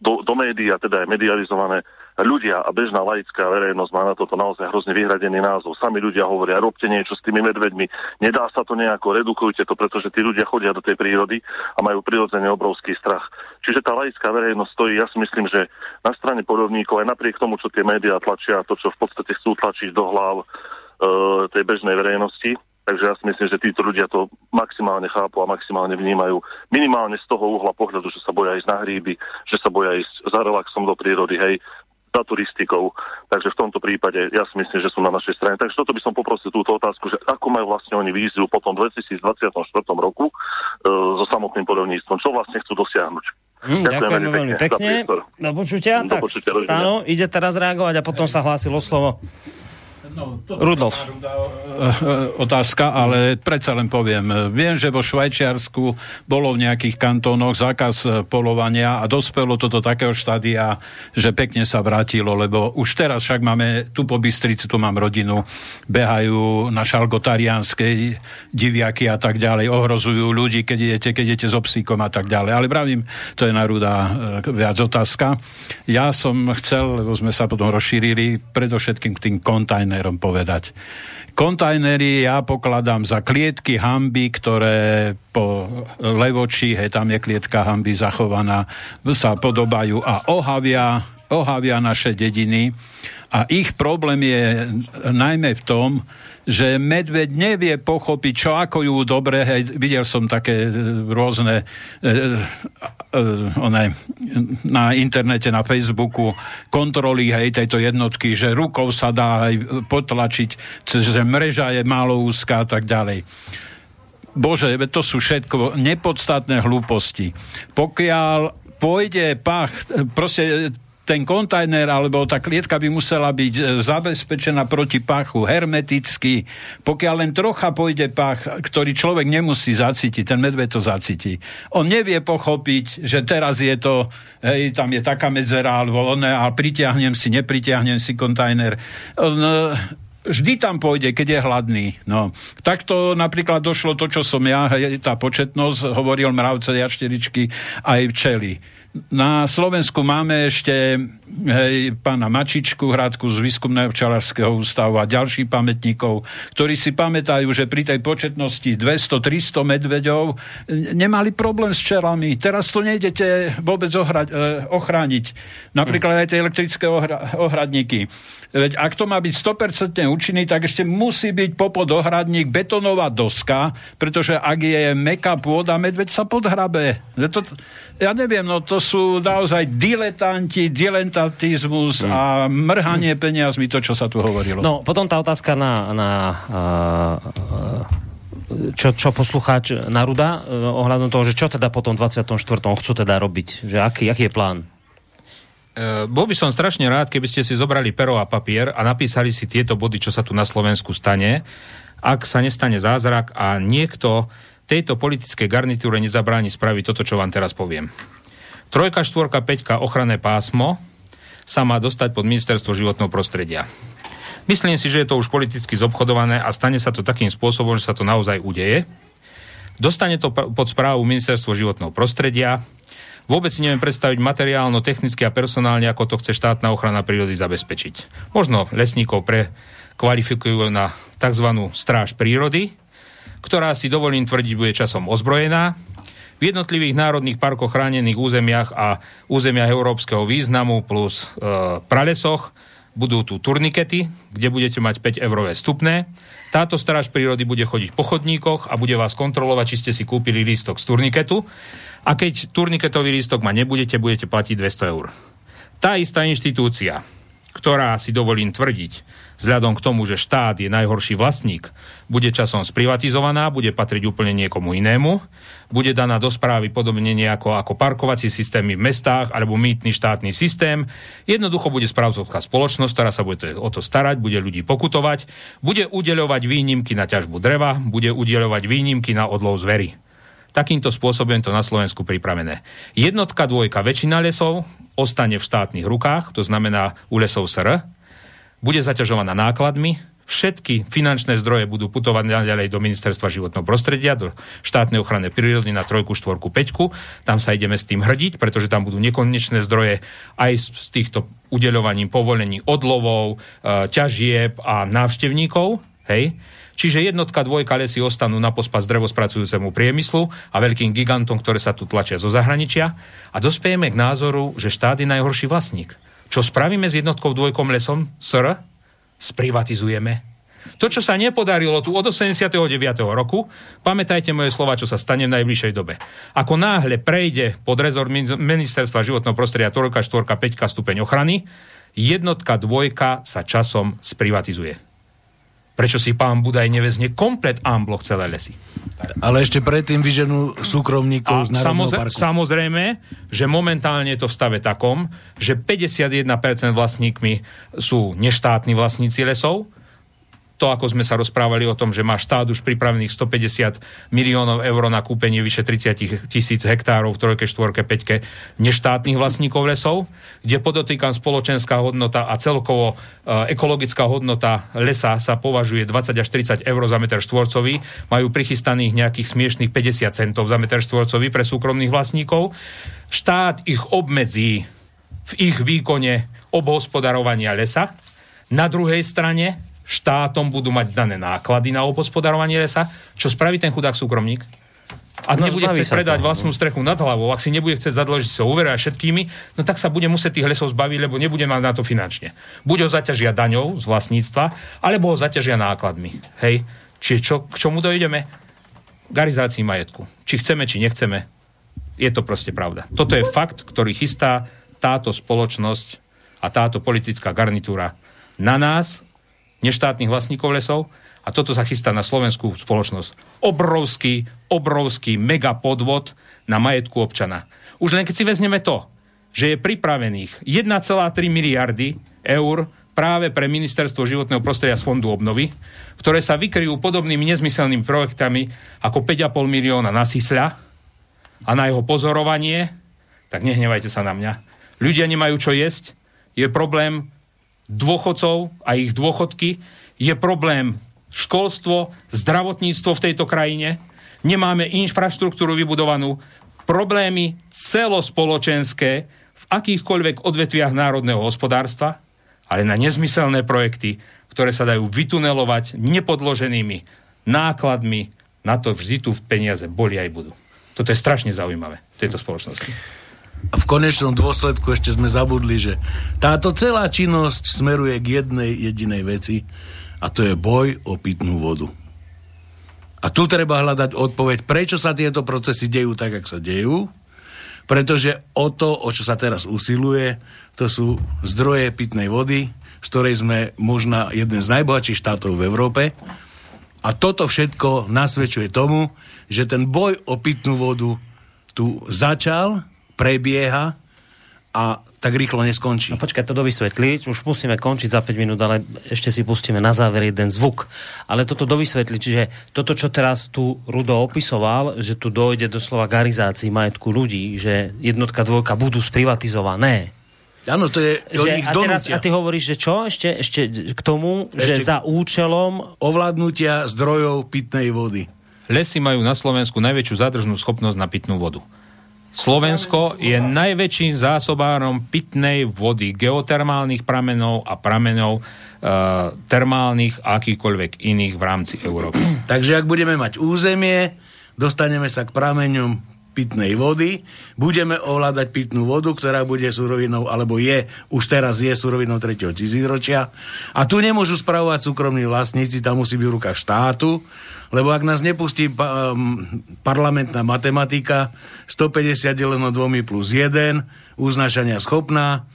do, do médií a teda je medializované, ľudia a bežná laická verejnosť má na toto naozaj hrozne vyhradený názov. Sami ľudia hovoria, robte niečo s tými medveďmi, nedá sa to nejako, redukujte to, pretože tí ľudia chodia do tej prírody a majú prirodzene obrovský strach. Čiže tá laická verejnosť stojí, ja si myslím, že na strane podobníkov, aj napriek tomu, čo tie médiá tlačia, to, čo v podstate chcú tlačiť do hlav e, tej bežnej verejnosti, Takže ja si myslím, že títo ľudia to maximálne chápu a maximálne vnímajú. Minimálne z toho uhla pohľadu, že sa boja ísť na hríby, že sa boja ísť za relaxom do prírody, hej, za turistikou. Takže v tomto prípade ja si myslím, že sú na našej strane. Takže toto by som poprosil túto otázku, že ako majú vlastne oni víziu po tom 2024 roku e, so samotným polovníctvom, čo vlastne chcú dosiahnuť. Hm, ďakujeme veľmi pekne. priestor. Do počutia. Do Tak, počutia. Stano, ide teraz reagovať a potom sa hlásil o slovo. Rudolf. otázka, ale predsa len poviem. Viem, že vo Švajčiarsku bolo v nejakých kantónoch zákaz e, polovania a dospelo to do takého štádia, že pekne sa vrátilo, lebo už teraz však máme tu po Bystrici, tu mám rodinu, behajú na šalgotariánskej diviaky a tak ďalej, ohrozujú ľudí, keď idete, keď idete s obsíkom a tak ďalej. Ale pravím, to je na Ruda viac otázka. Ja som chcel, lebo sme sa potom rozšírili, predovšetkým k tým kontajnerom povedať. Kontajnery ja pokladám za klietky hamby, ktoré po levoči, hej, tam je klietka hamby zachovaná, sa podobajú a ohavia, ohavia naše dediny. A ich problém je najmä v tom, že medveď nevie pochopiť, čo ako ju dobre, hej, videl som také e, rôzne e, e, one, na internete, na Facebooku kontroly hej, tejto jednotky, že rukou sa dá aj potlačiť, že mreža je málo úzká a tak ďalej. Bože, to sú všetko nepodstatné hlúposti. Pokiaľ pôjde pach, proste ten kontajner alebo tá klietka by musela byť e, zabezpečená proti pachu hermeticky. Pokiaľ len trocha pôjde pach, ktorý človek nemusí zacítiť, ten medveď to zacíti. On nevie pochopiť, že teraz je to, hej, tam je taká medzera, alebo oné, a pritiahnem si, nepritiahnem si kontajner. On, e, vždy tam pôjde, keď je hladný. No. Takto napríklad došlo to, čo som ja, hej, tá početnosť, hovoril mravce, jašteričky, aj včely na Slovensku máme ešte hej, pána Mačičku, Hradku z Výskumného včelárskeho ústavu a ďalších pamätníkov, ktorí si pamätajú, že pri tej početnosti 200-300 medveďov nemali problém s čelami. Teraz to nejdete vôbec ohra- eh, ochrániť. Napríklad aj tie elektrické ohra- ohradníky. Veď ak to má byť 100% účinný, tak ešte musí byť popod ohradník betonová doska, pretože ak je meká pôda, medveď sa podhrabe. To, ja neviem, no to sú naozaj diletanti, diletantizmus hmm. a mrhanie peniazmi, to, čo sa tu hovorilo. No, potom tá otázka na, na čo, čo poslucháč Naruda e, ohľadom toho, že čo teda po tom 24. chcú teda robiť, že aký, aký je plán? Uh, bol by som strašne rád, keby ste si zobrali pero a papier a napísali si tieto body, čo sa tu na Slovensku stane, ak sa nestane zázrak a niekto tejto politickej garnitúre nezabráni spraviť toto, čo vám teraz poviem. Trojka, štvorka, peťka, ochranné pásmo sa má dostať pod ministerstvo životného prostredia. Myslím si, že je to už politicky zobchodované a stane sa to takým spôsobom, že sa to naozaj udeje. Dostane to pod správu ministerstvo životného prostredia. Vôbec si neviem predstaviť materiálno, technicky a personálne, ako to chce štátna ochrana prírody zabezpečiť. Možno lesníkov prekvalifikujú na tzv. stráž prírody, ktorá si dovolím tvrdiť bude časom ozbrojená, v jednotlivých národných parkoch chránených územiach a územiach európskeho významu plus e, pralesoch budú tu turnikety, kde budete mať 5 eurové stupné. Táto stráž prírody bude chodiť po chodníkoch a bude vás kontrolovať, či ste si kúpili lístok z turniketu. A keď turniketový lístok ma nebudete, budete platiť 200 eur. Tá istá inštitúcia, ktorá si dovolím tvrdiť, vzhľadom k tomu, že štát je najhorší vlastník, bude časom sprivatizovaná, bude patriť úplne niekomu inému, bude daná do správy podobne nejako ako parkovací systémy v mestách alebo mýtny štátny systém. Jednoducho bude správcovská spoločnosť, ktorá sa bude o to starať, bude ľudí pokutovať, bude udeľovať výnimky na ťažbu dreva, bude udeľovať výnimky na odlov zvery. Takýmto spôsobom to na Slovensku pripravené. Jednotka, dvojka, väčšina lesov ostane v štátnych rukách, to znamená u lesov SR, bude zaťažovaná nákladmi, všetky finančné zdroje budú putovať naďalej do ministerstva životného prostredia, do štátnej ochrany prírody na trojku, štvorku, peťku. Tam sa ideme s tým hrdiť, pretože tam budú nekonečné zdroje aj z týchto udeľovaním povolení odlovov, e, ťažieb a návštevníkov. Hej? Čiže jednotka, dvojka lesy ostanú na pospas drevospracujúcemu priemyslu a veľkým gigantom, ktoré sa tu tlačia zo zahraničia a dospejeme k názoru, že štát je najhorší vlastník. Čo spravíme s jednotkou dvojkom lesom, SR? Sprivatizujeme. To, čo sa nepodarilo tu od 89. roku, pamätajte moje slova, čo sa stane v najbližšej dobe. Ako náhle prejde pod rezort ministerstva životného prostredia 3, 4, 5 stupeň ochrany, jednotka, dvojka sa časom sprivatizuje. Prečo si pán Budaj nevezne komplet amblok celé lesy? Ale ešte predtým vyženú súkromníkov z Národného samozre- parku. Samozrejme, že momentálne je to v stave takom, že 51% vlastníkmi sú neštátni vlastníci lesov, to, ako sme sa rozprávali o tom, že má štát už pripravených 150 miliónov eur na kúpenie vyše 30 tisíc hektárov v trojke, štvorke, peťke neštátnych vlastníkov lesov, kde podotýkam spoločenská hodnota a celkovo e, ekologická hodnota lesa sa považuje 20 až 30 eur za meter štvorcový, majú prichystaných nejakých smiešných 50 centov za meter štvorcový pre súkromných vlastníkov. Štát ich obmedzí v ich výkone obhospodarovania lesa. Na druhej strane štátom budú mať dané náklady na obhospodarovanie lesa, čo spraví ten chudák súkromník? Ak No, nebude chcieť predať toho, vlastnú no. strechu nad hlavou, ak si nebude chcieť zadložiť sa úver a všetkými, no tak sa bude musieť tých lesov zbaviť, lebo nebude mať na to finančne. Buď ho zaťažia daňou z vlastníctva, alebo ho zaťažia nákladmi. Hej? Čiže čo, k čomu dojdeme? Garizácii majetku. Či chceme, či nechceme, je to proste pravda. Toto je fakt, ktorý chystá táto spoločnosť a táto politická garnitúra na nás, neštátnych vlastníkov lesov, A toto sa chystá na slovenskú spoločnosť. Obrovský, obrovský mega podvod na majetku občana. Už len keď si vezmeme to, že je pripravených 1,3 miliardy eur práve pre Ministerstvo životného prostredia z Fondu obnovy, ktoré sa vykryjú podobnými nezmyselnými projektami ako 5,5 milióna na Sisľa a na jeho pozorovanie, tak nehnevajte sa na mňa. Ľudia nemajú čo jesť, je problém dôchodcov a ich dôchodky, je problém školstvo, zdravotníctvo v tejto krajine, nemáme infraštruktúru vybudovanú, problémy celospoločenské v akýchkoľvek odvetviach národného hospodárstva, ale na nezmyselné projekty, ktoré sa dajú vytunelovať nepodloženými nákladmi, na to vždy tu peniaze boli aj budú. Toto je strašne zaujímavé v tejto spoločnosti. V konečnom dôsledku ešte sme zabudli, že táto celá činnosť smeruje k jednej jedinej veci a to je boj o pitnú vodu. A tu treba hľadať odpoveď, prečo sa tieto procesy dejú tak, ako sa dejú, pretože o to, o čo sa teraz usiluje, to sú zdroje pitnej vody, z ktorej sme možno jeden z najbohatších štátov v Európe. A toto všetko nasvedčuje tomu, že ten boj o pitnú vodu tu začal, prebieha a tak rýchlo neskončí. No počkaj, to dovysvetliť, už musíme končiť za 5 minút, ale ešte si pustíme na záver jeden zvuk. Ale toto dovysvetliť, čiže toto, čo teraz tu Rudo opisoval, že tu dojde doslova garizácii majetku ľudí, že jednotka, dvojka budú sprivatizované. Áno, to je že, a, teraz, a ty hovoríš, že čo ešte, ešte k tomu, ešte že za účelom... Ovládnutia zdrojov pitnej vody. Lesy majú na Slovensku najväčšiu zadržnú schopnosť na pitnú vodu. Slovensko je najväčším zásobárom pitnej vody, geotermálnych pramenov a pramenov e, termálnych a akýkoľvek iných v rámci Európy. Takže ak budeme mať územie, dostaneme sa k prameňom pitnej vody, budeme ovládať pitnú vodu, ktorá bude surovinou, alebo je, už teraz je surovinou 3. tisícročia. A tu nemôžu spravovať súkromní vlastníci, tam musí byť v štátu, lebo ak nás nepustí um, parlamentná matematika, 150 deleno 2 plus 1, uznášania schopná,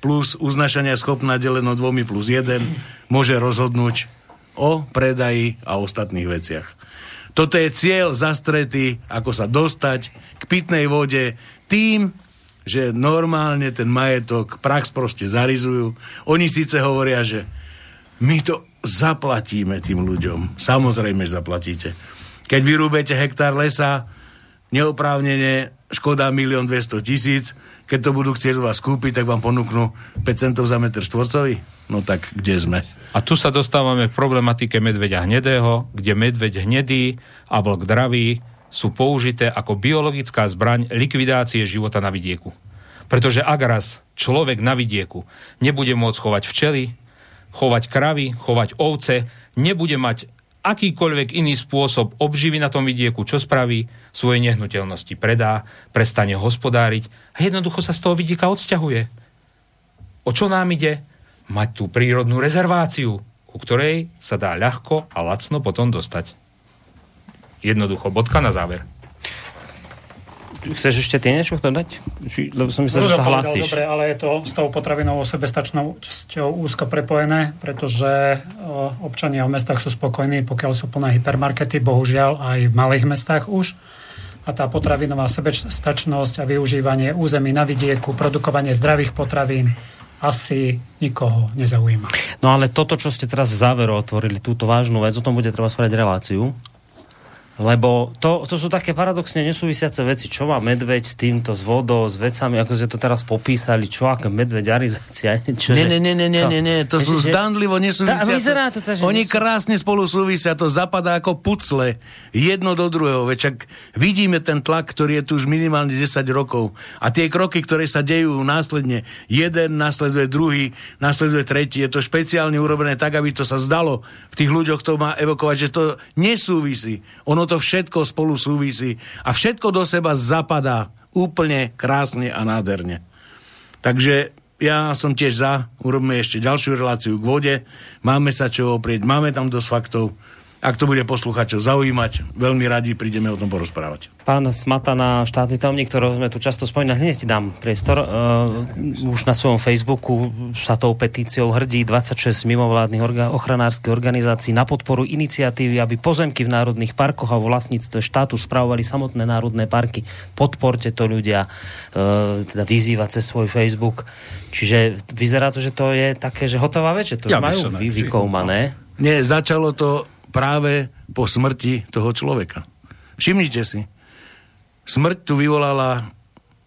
plus uznašania schopná deleno 2 plus 1, môže rozhodnúť o predaji a ostatných veciach. Toto je cieľ zastretý, ako sa dostať k pitnej vode tým, že normálne ten majetok, prax proste zarizujú. Oni síce hovoria, že my to zaplatíme tým ľuďom. Samozrejme, že zaplatíte. Keď vyrúbete hektár lesa, neoprávnene škoda 1 200 tisíc, keď to budú chcieť vás kúpiť, tak vám ponúknú 5 centov za meter štvorcový? No tak kde sme? A tu sa dostávame k problematike medveďa hnedého, kde medveď hnedý a vlk dravý sú použité ako biologická zbraň likvidácie života na vidieku. Pretože ak raz človek na vidieku nebude môcť chovať včely, chovať kravy, chovať ovce, nebude mať akýkoľvek iný spôsob obživy na tom vidieku, čo spraví, svoje nehnuteľnosti predá, prestane hospodáriť a jednoducho sa z toho vidieka odsťahuje. O čo nám ide? Mať tú prírodnú rezerváciu, ku ktorej sa dá ľahko a lacno potom dostať. Jednoducho, bodka na záver. Chceš ešte ty niečo dodať? Lebo som myslel, že sa hlásíš. Dobre, ale je to s tou potravinovou sebestačnosťou úzko prepojené, pretože občania v mestách sú spokojní, pokiaľ sú plné hypermarkety, bohužiaľ aj v malých mestách už. A tá potravinová sebestačnosť a využívanie území na vidieku, produkovanie zdravých potravín, asi nikoho nezaujíma. No ale toto, čo ste teraz v záveru otvorili, túto vážnu vec, o tom bude treba spraviť reláciu. Lebo to, to sú také paradoxne nesúvisiace veci. Čo má medveď s týmto, s vodou, s vecami, ako ste to teraz popísali, čo aké medveďarizácia? Čo, nie, nie, nie, nie, nie, nie, nie, to sú zdánlivo nesúvisiace. To, to, Oni krásne spolu súvisia, to zapadá ako pucle, jedno do druhého. Veď vidíme ten tlak, ktorý je tu už minimálne 10 rokov a tie kroky, ktoré sa dejú následne, jeden následuje druhý, následuje tretí, je to špeciálne urobené tak, aby to sa zdalo v tých ľuďoch, to má evokovať, že to nesúvisí. Ono to všetko spolu súvisí a všetko do seba zapadá úplne krásne a nádherne. Takže ja som tiež za, urobíme ešte ďalšiu reláciu k vode, máme sa čo oprieť, máme tam dosť faktov ak to bude posluchačov zaujímať, veľmi radi prídeme o tom porozprávať. Pán Smatana, štátny tajomník, ktorého sme tu často spomínali, hneď dám priestor. Uh, už na svojom Facebooku sa tou petíciou hrdí 26 mimovládnych orga- ochranárskych organizácií na podporu iniciatívy, aby pozemky v národných parkoch a vo vlastníctve štátu spravovali samotné národné parky. Podporte to ľudia, uh, teda vyzývať cez svoj Facebook. Čiže vyzerá to, že to je také, že hotová vec, že to Ja majú vy, vykoumané. Nie, začalo to práve po smrti toho človeka. Všimnite si, smrť tu vyvolala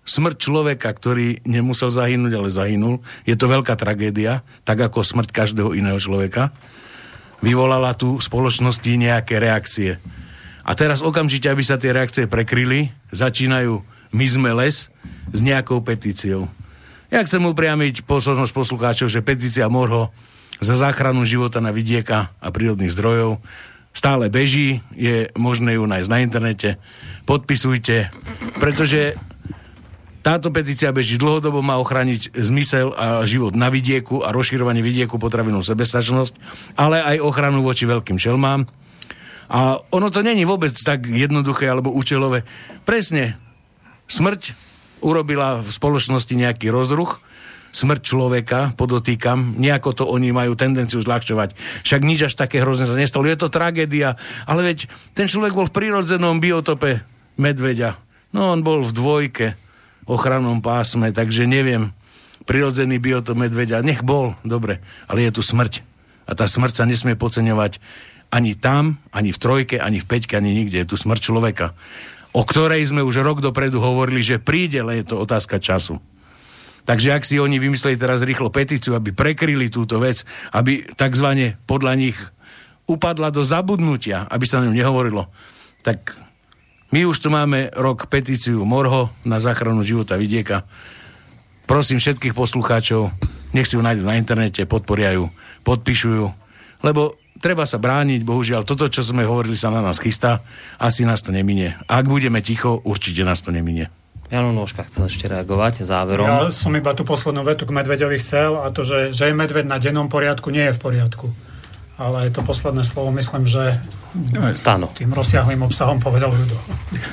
smrť človeka, ktorý nemusel zahynúť, ale zahynul. Je to veľká tragédia, tak ako smrť každého iného človeka. Vyvolala tu v spoločnosti nejaké reakcie. A teraz okamžite, aby sa tie reakcie prekryli, začínajú my sme les s nejakou petíciou. Ja chcem upriamiť pozornosť poslucháčov, že petícia Morho za záchranu života na vidieka a prírodných zdrojov stále beží, je možné ju nájsť na internete. Podpisujte, pretože táto petícia beží dlhodobo, má ochrániť zmysel a život na vidieku a rozširovanie vidieku potravinou sebestačnosť, ale aj ochranu voči veľkým šelmám. A ono to není vôbec tak jednoduché alebo účelové. Presne, smrť urobila v spoločnosti nejaký rozruch, smrť človeka, podotýkam, nejako to oni majú tendenciu zľahčovať. Však nič až také hrozné sa nestalo. Je to tragédia, ale veď ten človek bol v prírodzenom biotope medveďa. No on bol v dvojke, ochrannom pásme, takže neviem, prirodzený biotop medveďa, nech bol, dobre, ale je tu smrť. A tá smrť sa nesmie podceňovať ani tam, ani v trojke, ani v peťke, ani nikde. Je tu smrť človeka, o ktorej sme už rok dopredu hovorili, že príde, len je to otázka času. Takže ak si oni vymysleli teraz rýchlo petíciu, aby prekryli túto vec, aby takzvané podľa nich upadla do zabudnutia, aby sa o ňom nehovorilo, tak my už tu máme rok petíciu Morho na záchranu života vidieka. Prosím všetkých poslucháčov, nech si ju nájdu na internete, podporia ju, podpíšu lebo treba sa brániť, bohužiaľ, toto, čo sme hovorili, sa na nás chystá, asi nás to neminie. Ak budeme ticho, určite nás to neminie. Jano Nôžka chcel ešte reagovať záverom. Ja som iba tú poslednú vetu k Medveďovi chcel a to, že, že je medveď na dennom poriadku, nie je v poriadku. Ale to posledné slovo myslím, že Stáno. tým rozsiahlým obsahom povedal Rudo.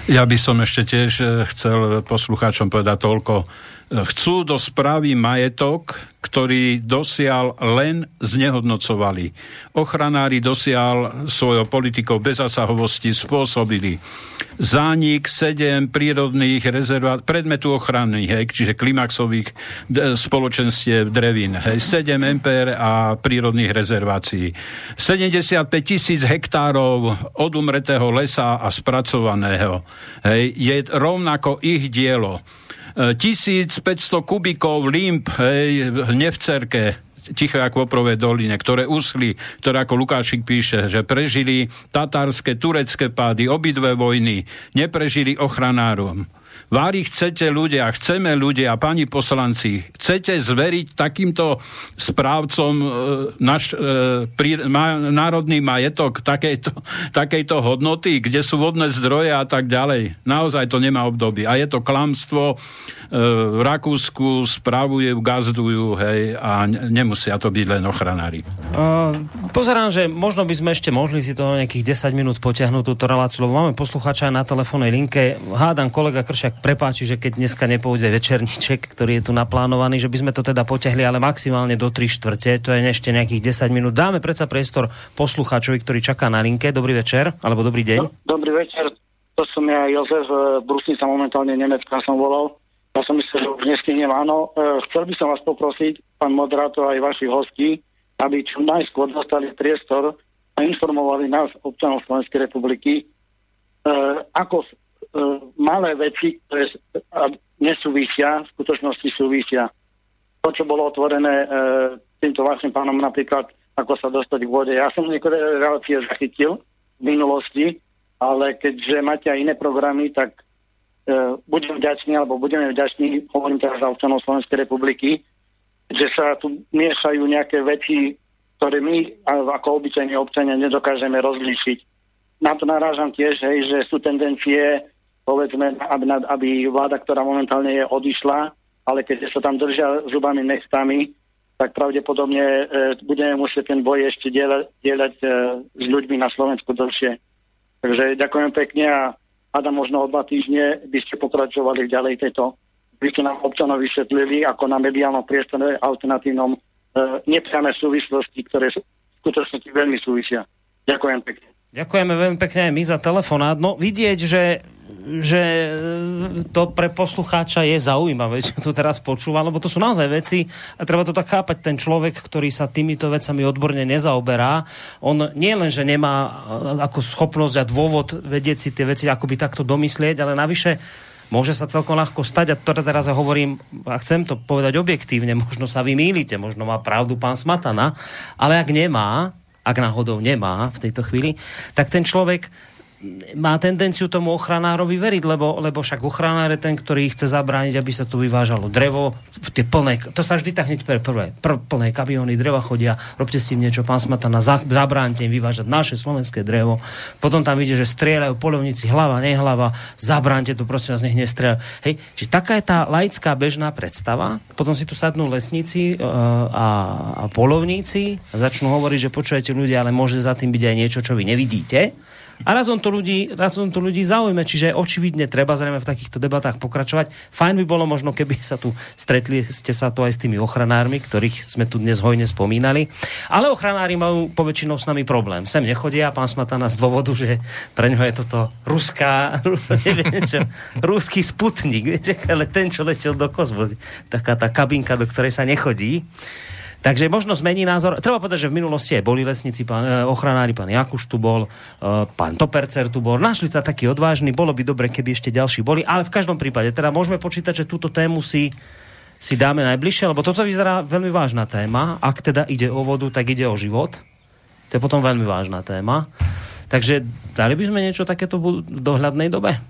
Ja by som ešte tiež eh, chcel poslucháčom povedať toľko. Chcú do správy majetok, ktorý dosial len znehodnocovali. Ochranári dosial svojou politikou bezasahovosti spôsobili zánik sedem prírodných rezervát, predmetu ochrany, hej, čiže klimaxových d- spoločenstiev drevín, hej, 7 MPR a prírodných rezervácií. 75 tisíc hektárov odumretého lesa a spracovaného, hej, je rovnako ich dielo. E, 1500 kubikov limp, hej, v Nevcerke, tiché ako v Oprovej doline, ktoré uschli, ktoré ako Lukášik píše, že prežili tatárske, turecké pády, obidve vojny, neprežili ochranárom. Vári chcete ľudia, chceme ľudia, pani poslanci, chcete zveriť takýmto správcom e, náš e, prí, ma, národný majetok takejto, takejto hodnoty, kde sú vodné zdroje a tak ďalej. Naozaj to nemá obdobie. A je to klamstvo. E, v Rakúsku spravujú, gazdujú, hej, a ne- nemusia to byť len ochranári. Uh, pozerám, že možno by sme ešte mohli si to nejakých 10 minút potiahnuť túto reláciu, lebo máme poslucháča aj na telefónnej linke. Hádam, kolega Kršiak prepáči, že keď dneska nepôjde večerníček, ktorý je tu naplánovaný, že by sme to teda potiahli, ale maximálne do 3 štvrte, to je ešte nejakých 10 minút. Dáme predsa priestor poslucháčovi, ktorý čaká na linke. Dobrý večer, alebo dobrý deň. Dobrý večer, to som ja Jozef, e, Brusnica momentálne Nemecka som volal. Ja som myslel, že už nestihnem, áno. E, Chcel by som vás poprosiť, pán moderátor aj vašich hostí, aby čo najskôr dostali priestor a informovali nás, občanov Slovenskej republiky, e, ako malé veci, ktoré nesúvisia, v skutočnosti súvisia. To, čo bolo otvorené e, týmto vašim pánom napríklad, ako sa dostať k vode. Ja som niektoré relácie zachytil v minulosti, ale keďže máte aj iné programy, tak e, budem vďačný, alebo budeme vďační, hovorím teraz za občanov Slovenskej republiky, že sa tu miešajú nejaké veci, ktoré my ako obyčajní občania nedokážeme rozlíšiť. Na to narážam tiež, hej, že sú tendencie, povedzme, aby, aby vláda, ktorá momentálne je, odišla, ale keď sa tam držia zubami nechstami, tak pravdepodobne e, budeme musieť ten boj ešte dielať, dielať e, s ľuďmi na Slovensku dlhšie. Takže ďakujem pekne a Adam, možno o dva týždne by ste pokračovali ďalej tejto by ste nám občanov vysvetlili, ako na mediálnom priestore alternatívnom e, nepriame súvislosti, ktoré sú skutočnosti veľmi súvisia. Ďakujem pekne. Ďakujeme veľmi pekne aj my za telefonát. No vidieť, že že to pre poslucháča je zaujímavé, čo tu teraz počúva, lebo to sú naozaj veci a treba to tak chápať, ten človek, ktorý sa týmito vecami odborne nezaoberá, on nie len, že nemá e, ako schopnosť a dôvod vedieť si tie veci akoby takto domyslieť, ale navyše môže sa celkom ľahko stať, a to teraz ja hovorím, a chcem to povedať objektívne, možno sa vy mýlite, možno má pravdu pán Smatana, ale ak nemá, ak náhodou nemá v tejto chvíli, tak ten človek má tendenciu tomu ochranárovi veriť, lebo, lebo však ochranár je ten, ktorý chce zabrániť, aby sa tu vyvážalo drevo. Tie plné, to sa vždy tak hneď pre prvé. Pr, plné kamiony dreva chodia, robte s tým niečo, pán Smatana, zabránite im vyvážať naše slovenské drevo. Potom tam vidie, že strieľajú polovníci hlava, nehlava, zabránite to, prosím vás, nech nestrieľajú. Hej, čiže taká je tá laická bežná predstava. Potom si tu sadnú lesníci uh, a, a polovníci a začnú hovoriť, že počujete ľudia, ale môže za tým byť aj niečo, čo vy nevidíte. A razom to ľudí, razom to ľudí zaujme, čiže očividne treba zrejme v takýchto debatách pokračovať. Fajn by bolo možno, keby sa tu stretli ste sa tu aj s tými ochranármi, ktorých sme tu dnes hojne spomínali. Ale ochranári majú poväčšinou s nami problém. Sem nechodia, pán Smatana z dôvodu, že pre ňo je toto ruská, neviem čo, ruský sputnik, ale ten, čo letel do kozmu, taká tá kabinka, do ktorej sa nechodí. Takže možno zmení názor. Treba povedať, že v minulosti aj boli lesníci, pán, e, ochranári, pán Jakuš tu bol, e, pán Topercer tu bol. Našli sa taký odvážny, bolo by dobre, keby ešte ďalší boli, ale v každom prípade, teda môžeme počítať, že túto tému si si dáme najbližšie, lebo toto vyzerá veľmi vážna téma. Ak teda ide o vodu, tak ide o život. To je potom veľmi vážna téma. Takže dali by sme niečo takéto v dohľadnej dobe?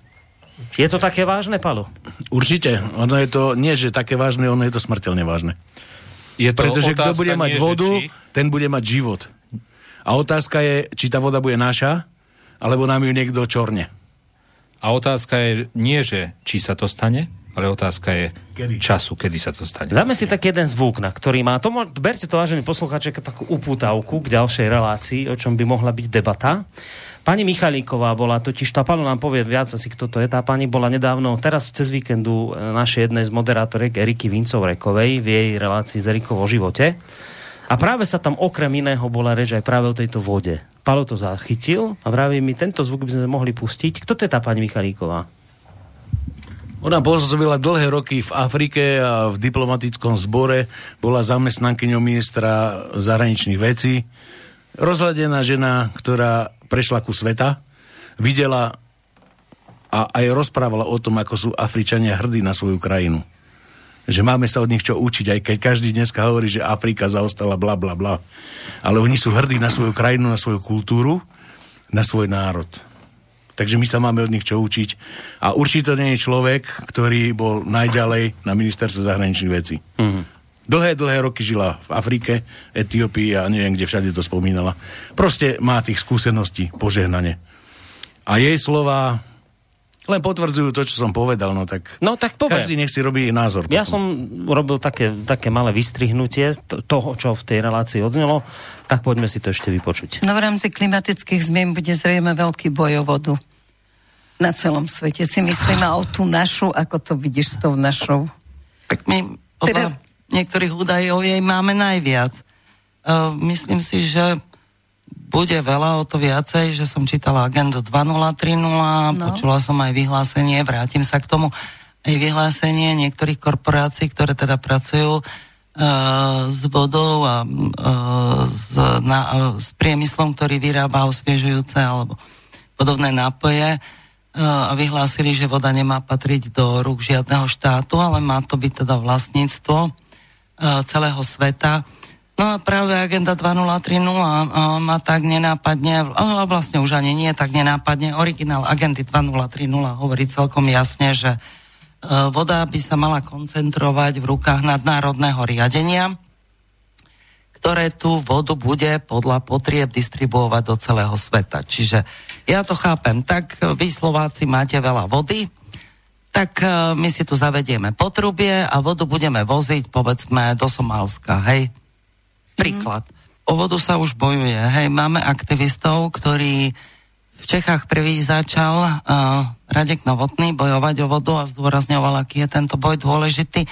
Je to také vážne, Palo? Určite. Ono je to, nie že také vážne, ono je to smrteľne vážne. Je to Pretože kto bude mať nie, vodu, či... ten bude mať život. A otázka je, či tá voda bude naša, alebo nám ju niekto čorne. A otázka je nie, že či sa to stane, ale otázka je kedy? času, kedy sa to stane. Dáme si tak jeden zvuk, na ktorý má... To, berte to, vážení poslucháči, takú upútavku k ďalšej relácii, o čom by mohla byť debata. Pani Michalíková bola totiž, tá Palo nám povie viac asi, kto to je. Tá pani bola nedávno, teraz cez víkendu e, našej jednej z moderátorek Eriky Vincov-Rekovej v jej relácii z Erikov o živote. A práve sa tam okrem iného bola reč aj práve o tejto vode. Palo to zachytil a práve mi tento zvuk by sme mohli pustiť. Kto to je tá pani Michalíková? Ona pôsobila dlhé roky v Afrike a v diplomatickom zbore, bola zamestnankyňou ministra zahraničných vecí. Rozhľadená žena, ktorá prešla ku sveta, videla a aj rozprávala o tom, ako sú Afričania hrdí na svoju krajinu. Že máme sa od nich čo učiť, aj keď každý dneska hovorí, že Afrika zaostala bla bla bla. Ale oni sú hrdí na svoju krajinu, na svoju kultúru, na svoj národ. Takže my sa máme od nich čo učiť. A určite nie je človek, ktorý bol najďalej na ministerstve zahraničných vecí. Mm-hmm. Dlhé, dlhé roky žila v Afrike, Etiópii a neviem, kde všade to spomínala. Proste má tých skúseností požehnane. A jej slova len potvrdzujú to, čo som povedal, no tak, no, tak poviem. každý nech si robí názor. Ja potom. som robil také, také malé vystrihnutie toho, čo v tej relácii odznelo, tak poďme si to ešte vypočuť. No v rámci klimatických zmien bude zrejme veľký boj o vodu na celom svete. Si myslíme o tú našu, ako to vidíš s tou našou. Tak my teda, niektorých údajov jej máme najviac. Uh, myslím si, že bude veľa o to viacej, že som čítala agendu 2030, no. počula som aj vyhlásenie, vrátim sa k tomu, aj vyhlásenie niektorých korporácií, ktoré teda pracujú uh, s vodou a uh, s, na, uh, s priemyslom, ktorý vyrába osviežujúce alebo podobné nápoje uh, a vyhlásili, že voda nemá patriť do rúk žiadneho štátu, ale má to byť teda vlastníctvo E, celého sveta. No a práve Agenda 2030 ma tak nenápadne, ale vlastne už ani nie tak nenápadne, originál Agendy 2030 hovorí celkom jasne, že e, voda by sa mala koncentrovať v rukách nadnárodného riadenia, ktoré tú vodu bude podľa potrieb distribuovať do celého sveta. Čiže ja to chápem tak, vy Slováci máte veľa vody, tak uh, my si tu zavedieme potrubie a vodu budeme voziť, povedzme, do Somálska, hej? Príklad. O vodu sa už bojuje. Hej, máme aktivistov, ktorí v Čechách prvý začal uh, Radek Novotný bojovať o vodu a zdôrazňoval, aký je tento boj dôležitý.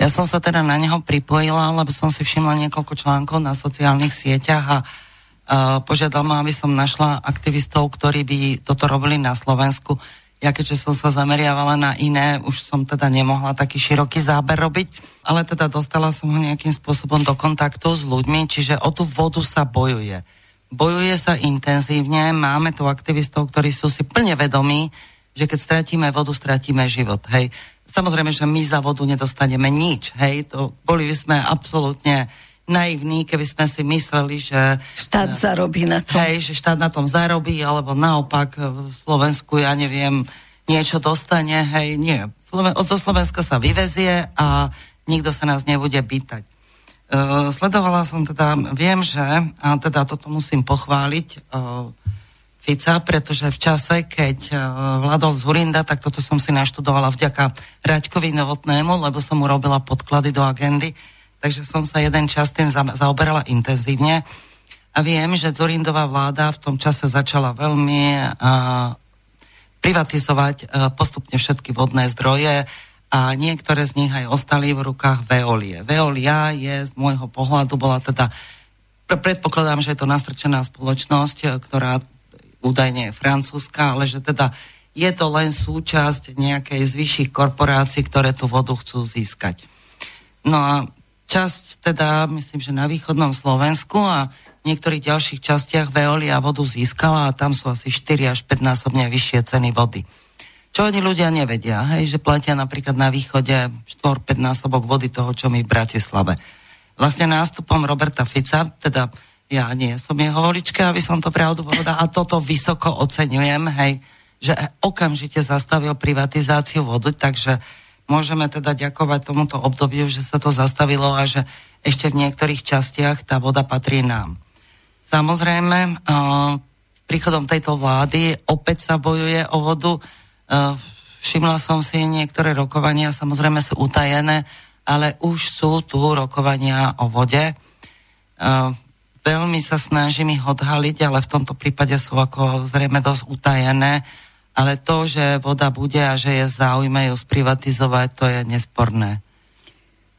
Ja som sa teda na neho pripojila, lebo som si všimla niekoľko článkov na sociálnych sieťach a uh, požiadal ma, aby som našla aktivistov, ktorí by toto robili na Slovensku. Ja keďže som sa zameriavala na iné, už som teda nemohla taký široký záber robiť, ale teda dostala som ho nejakým spôsobom do kontaktu s ľuďmi, čiže o tú vodu sa bojuje. Bojuje sa intenzívne, máme tu aktivistov, ktorí sú si plne vedomí, že keď stratíme vodu, stratíme život. Hej. Samozrejme, že my za vodu nedostaneme nič. Hej. To boli sme absolútne naivní, keby sme si mysleli, že... Štát zarobí na tom. Hej, že štát na tom zarobí, alebo naopak v Slovensku, ja neviem, niečo dostane. Hej, nie. Sloven- zo Slovenska sa vyvezie a nikto sa nás nebude pýtať. Uh, sledovala som teda, viem, že, a teda toto musím pochváliť, uh, Fica, pretože v čase, keď vládol Zurinda, tak toto som si naštudovala vďaka Raďkovi Novotnému, lebo som mu robila podklady do agendy, takže som sa jeden čas tým za, zaoberala intenzívne. A viem, že Zurindová vláda v tom čase začala veľmi uh, privatizovať uh, postupne všetky vodné zdroje, a niektoré z nich aj ostali v rukách Veolie. Veolia je z môjho pohľadu bola teda, predpokladám, že je to nastrčená spoločnosť, e, ktorá údajne je francúzska, ale že teda je to len súčasť nejakej z vyšších korporácií, ktoré tú vodu chcú získať. No a časť teda, myslím, že na východnom Slovensku a v niektorých ďalších častiach Veolia vodu získala a tam sú asi 4 až 5 násobne vyššie ceny vody. Čo oni ľudia nevedia, hej, že platia napríklad na východe 4-5 násobok vody toho, čo my v Bratislave. Vlastne nástupom Roberta Fica, teda ja nie som jeho volička, aby som to pravdu povedal, a toto vysoko oceňujem, hej, že okamžite zastavil privatizáciu vody, takže môžeme teda ďakovať tomuto obdobiu, že sa to zastavilo a že ešte v niektorých častiach tá voda patrí nám. Samozrejme, uh, príchodom tejto vlády opäť sa bojuje o vodu, Eh, všimla som si niektoré rokovania, samozrejme sú utajené, ale už sú tu rokovania o vode. Eh, veľmi sa snažím ich odhaliť, ale v tomto prípade sú ako zrejme dosť utajené. Ale to, že voda bude a že je záujme ju sprivatizovať, to je nesporné.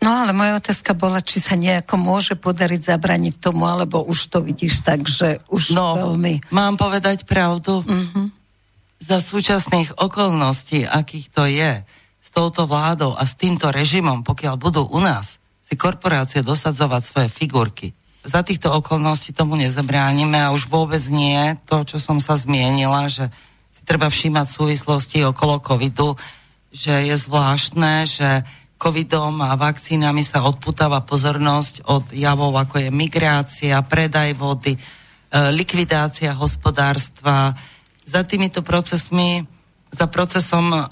No ale moja otázka bola, či sa nejako môže podariť zabraniť tomu, alebo už to vidíš tak, že už no, veľmi... mám povedať pravdu. Uh-huh za súčasných okolností, akých to je, s touto vládou a s týmto režimom, pokiaľ budú u nás si korporácie dosadzovať svoje figurky, za týchto okolností tomu nezabránime a už vôbec nie to, čo som sa zmienila, že treba všímať súvislosti okolo covidu, že je zvláštne, že covidom a vakcínami sa odputáva pozornosť od javov, ako je migrácia, predaj vody, e, likvidácia hospodárstva, za týmito procesmi, za procesom uh,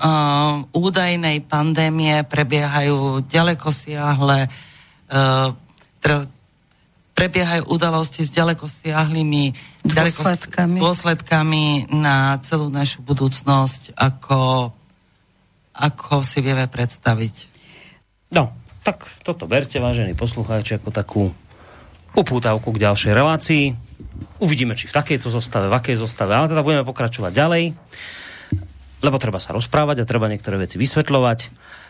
údajnej pandémie prebiehajú ďaleko siahle, uh, prebiehajú udalosti s ďaleko siahlými dôsledkami. dôsledkami na celú našu budúcnosť, ako, ako si vieme predstaviť. No, tak toto berte, vážení poslucháči, ako takú upútavku k ďalšej relácii. Uvidíme, či v takejto zostave, v akej zostave, ale teda budeme pokračovať ďalej, lebo treba sa rozprávať a treba niektoré veci vysvetľovať.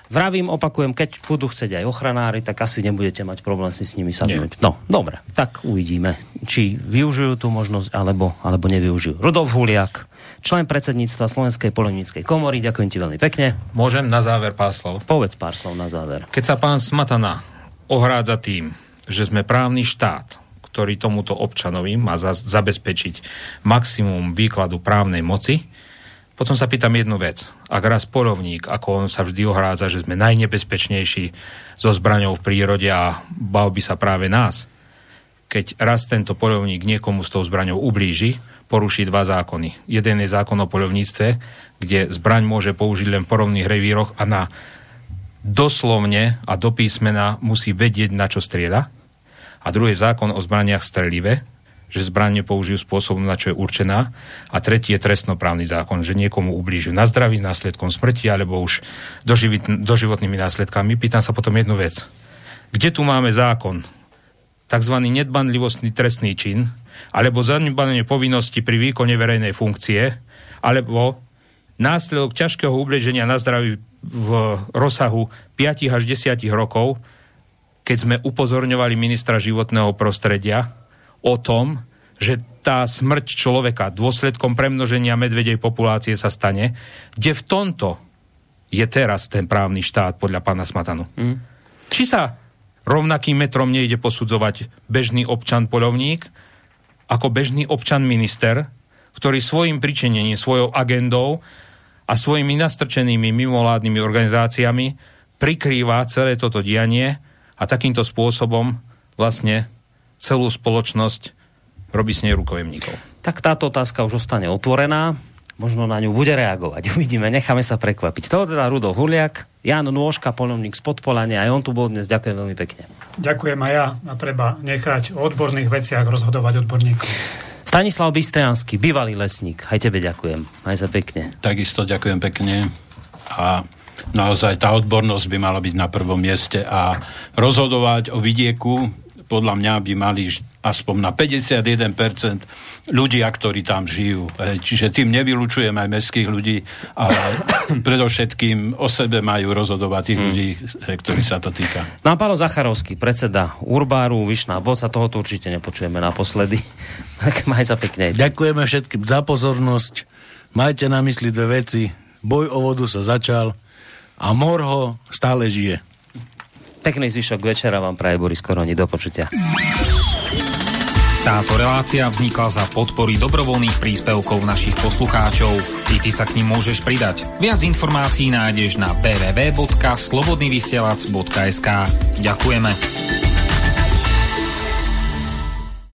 Vravím, opakujem, keď budú chcieť aj ochranári, tak asi nebudete mať problém si s nimi sadnúť. No, dobre, tak uvidíme, či využijú tú možnosť, alebo, alebo nevyužijú. Rudolf Huliak, člen predsedníctva Slovenskej polemickej komory, ďakujem ti veľmi pekne. Môžem na záver pár slov? Povedz pár slov na záver. Keď sa pán Smatana ohrádza tým, že sme právny štát, ktorý tomuto občanovi má za, zabezpečiť maximum výkladu právnej moci. Potom sa pýtam jednu vec. Ak raz polovník, ako on sa vždy ohrádza, že sme najnebezpečnejší so zbraňou v prírode a bal by sa práve nás, keď raz tento polovník niekomu s tou zbraňou ublíži, poruší dva zákony. Jeden je zákon o polovníctve, kde zbraň môže použiť len v porovných revíroch a na doslovne a do písmena musí vedieť, na čo strieda a druhý zákon o zbraniach strelive, že zbraň použijú spôsobom, na čo je určená. A tretí je trestnoprávny zákon, že niekomu ublížujú na zdraví následkom smrti alebo už doživit, doživotnými následkami. Pýtam sa potom jednu vec. Kde tu máme zákon tzv. nedbanlivostný trestný čin, alebo zanedbanie povinnosti pri výkone verejnej funkcie, alebo následok ťažkého ubleženia na zdraví v rozsahu 5 až 10 rokov, keď sme upozorňovali ministra životného prostredia o tom, že tá smrť človeka dôsledkom premnoženia medvedej populácie sa stane, kde v tomto je teraz ten právny štát podľa pána Smatanu. Mm. Či sa rovnakým metrom nejde posudzovať bežný občan polovník, ako bežný občan minister, ktorý svojim pričinením, svojou agendou a svojimi nastrčenými mimovládnymi organizáciami prikrýva celé toto dianie a takýmto spôsobom vlastne celú spoločnosť robí s nej rukojemníkov. Tak táto otázka už ostane otvorená. Možno na ňu bude reagovať. Uvidíme, necháme sa prekvapiť. To teda Rudolf Huliak, Jan Nôžka, polovník z Podpolania, aj on tu bol dnes. Ďakujem veľmi pekne. Ďakujem aj ja a treba nechať o odborných veciach rozhodovať odborníkov. Stanislav Bystriansky, bývalý lesník. Aj tebe ďakujem. Aj za pekne. Takisto ďakujem pekne. A naozaj tá odbornosť by mala byť na prvom mieste a rozhodovať o vidieku podľa mňa by mali aspoň na 51% ľudia, ktorí tam žijú. Čiže tým nevylučujem aj mestských ľudí, ale predovšetkým o sebe majú rozhodovať tých hmm. ľudí, ktorí sa to týka. No a Pálo Zacharovský, predseda Urbáru, Vyšná Boca, toho tu určite nepočujeme naposledy. Maj sa pekne. Ďakujeme všetkým za pozornosť. Majte na mysli dve veci. Boj o vodu sa začal a Morho stále žije. Pekný zvyšok večera vám praje Boris Koroni. Do počutia. Táto relácia vznikla za podpory dobrovoľných príspevkov našich poslucháčov. I ty sa k ním môžeš pridať. Viac informácií nájdeš na www.slobodnyvysielac.sk Ďakujeme.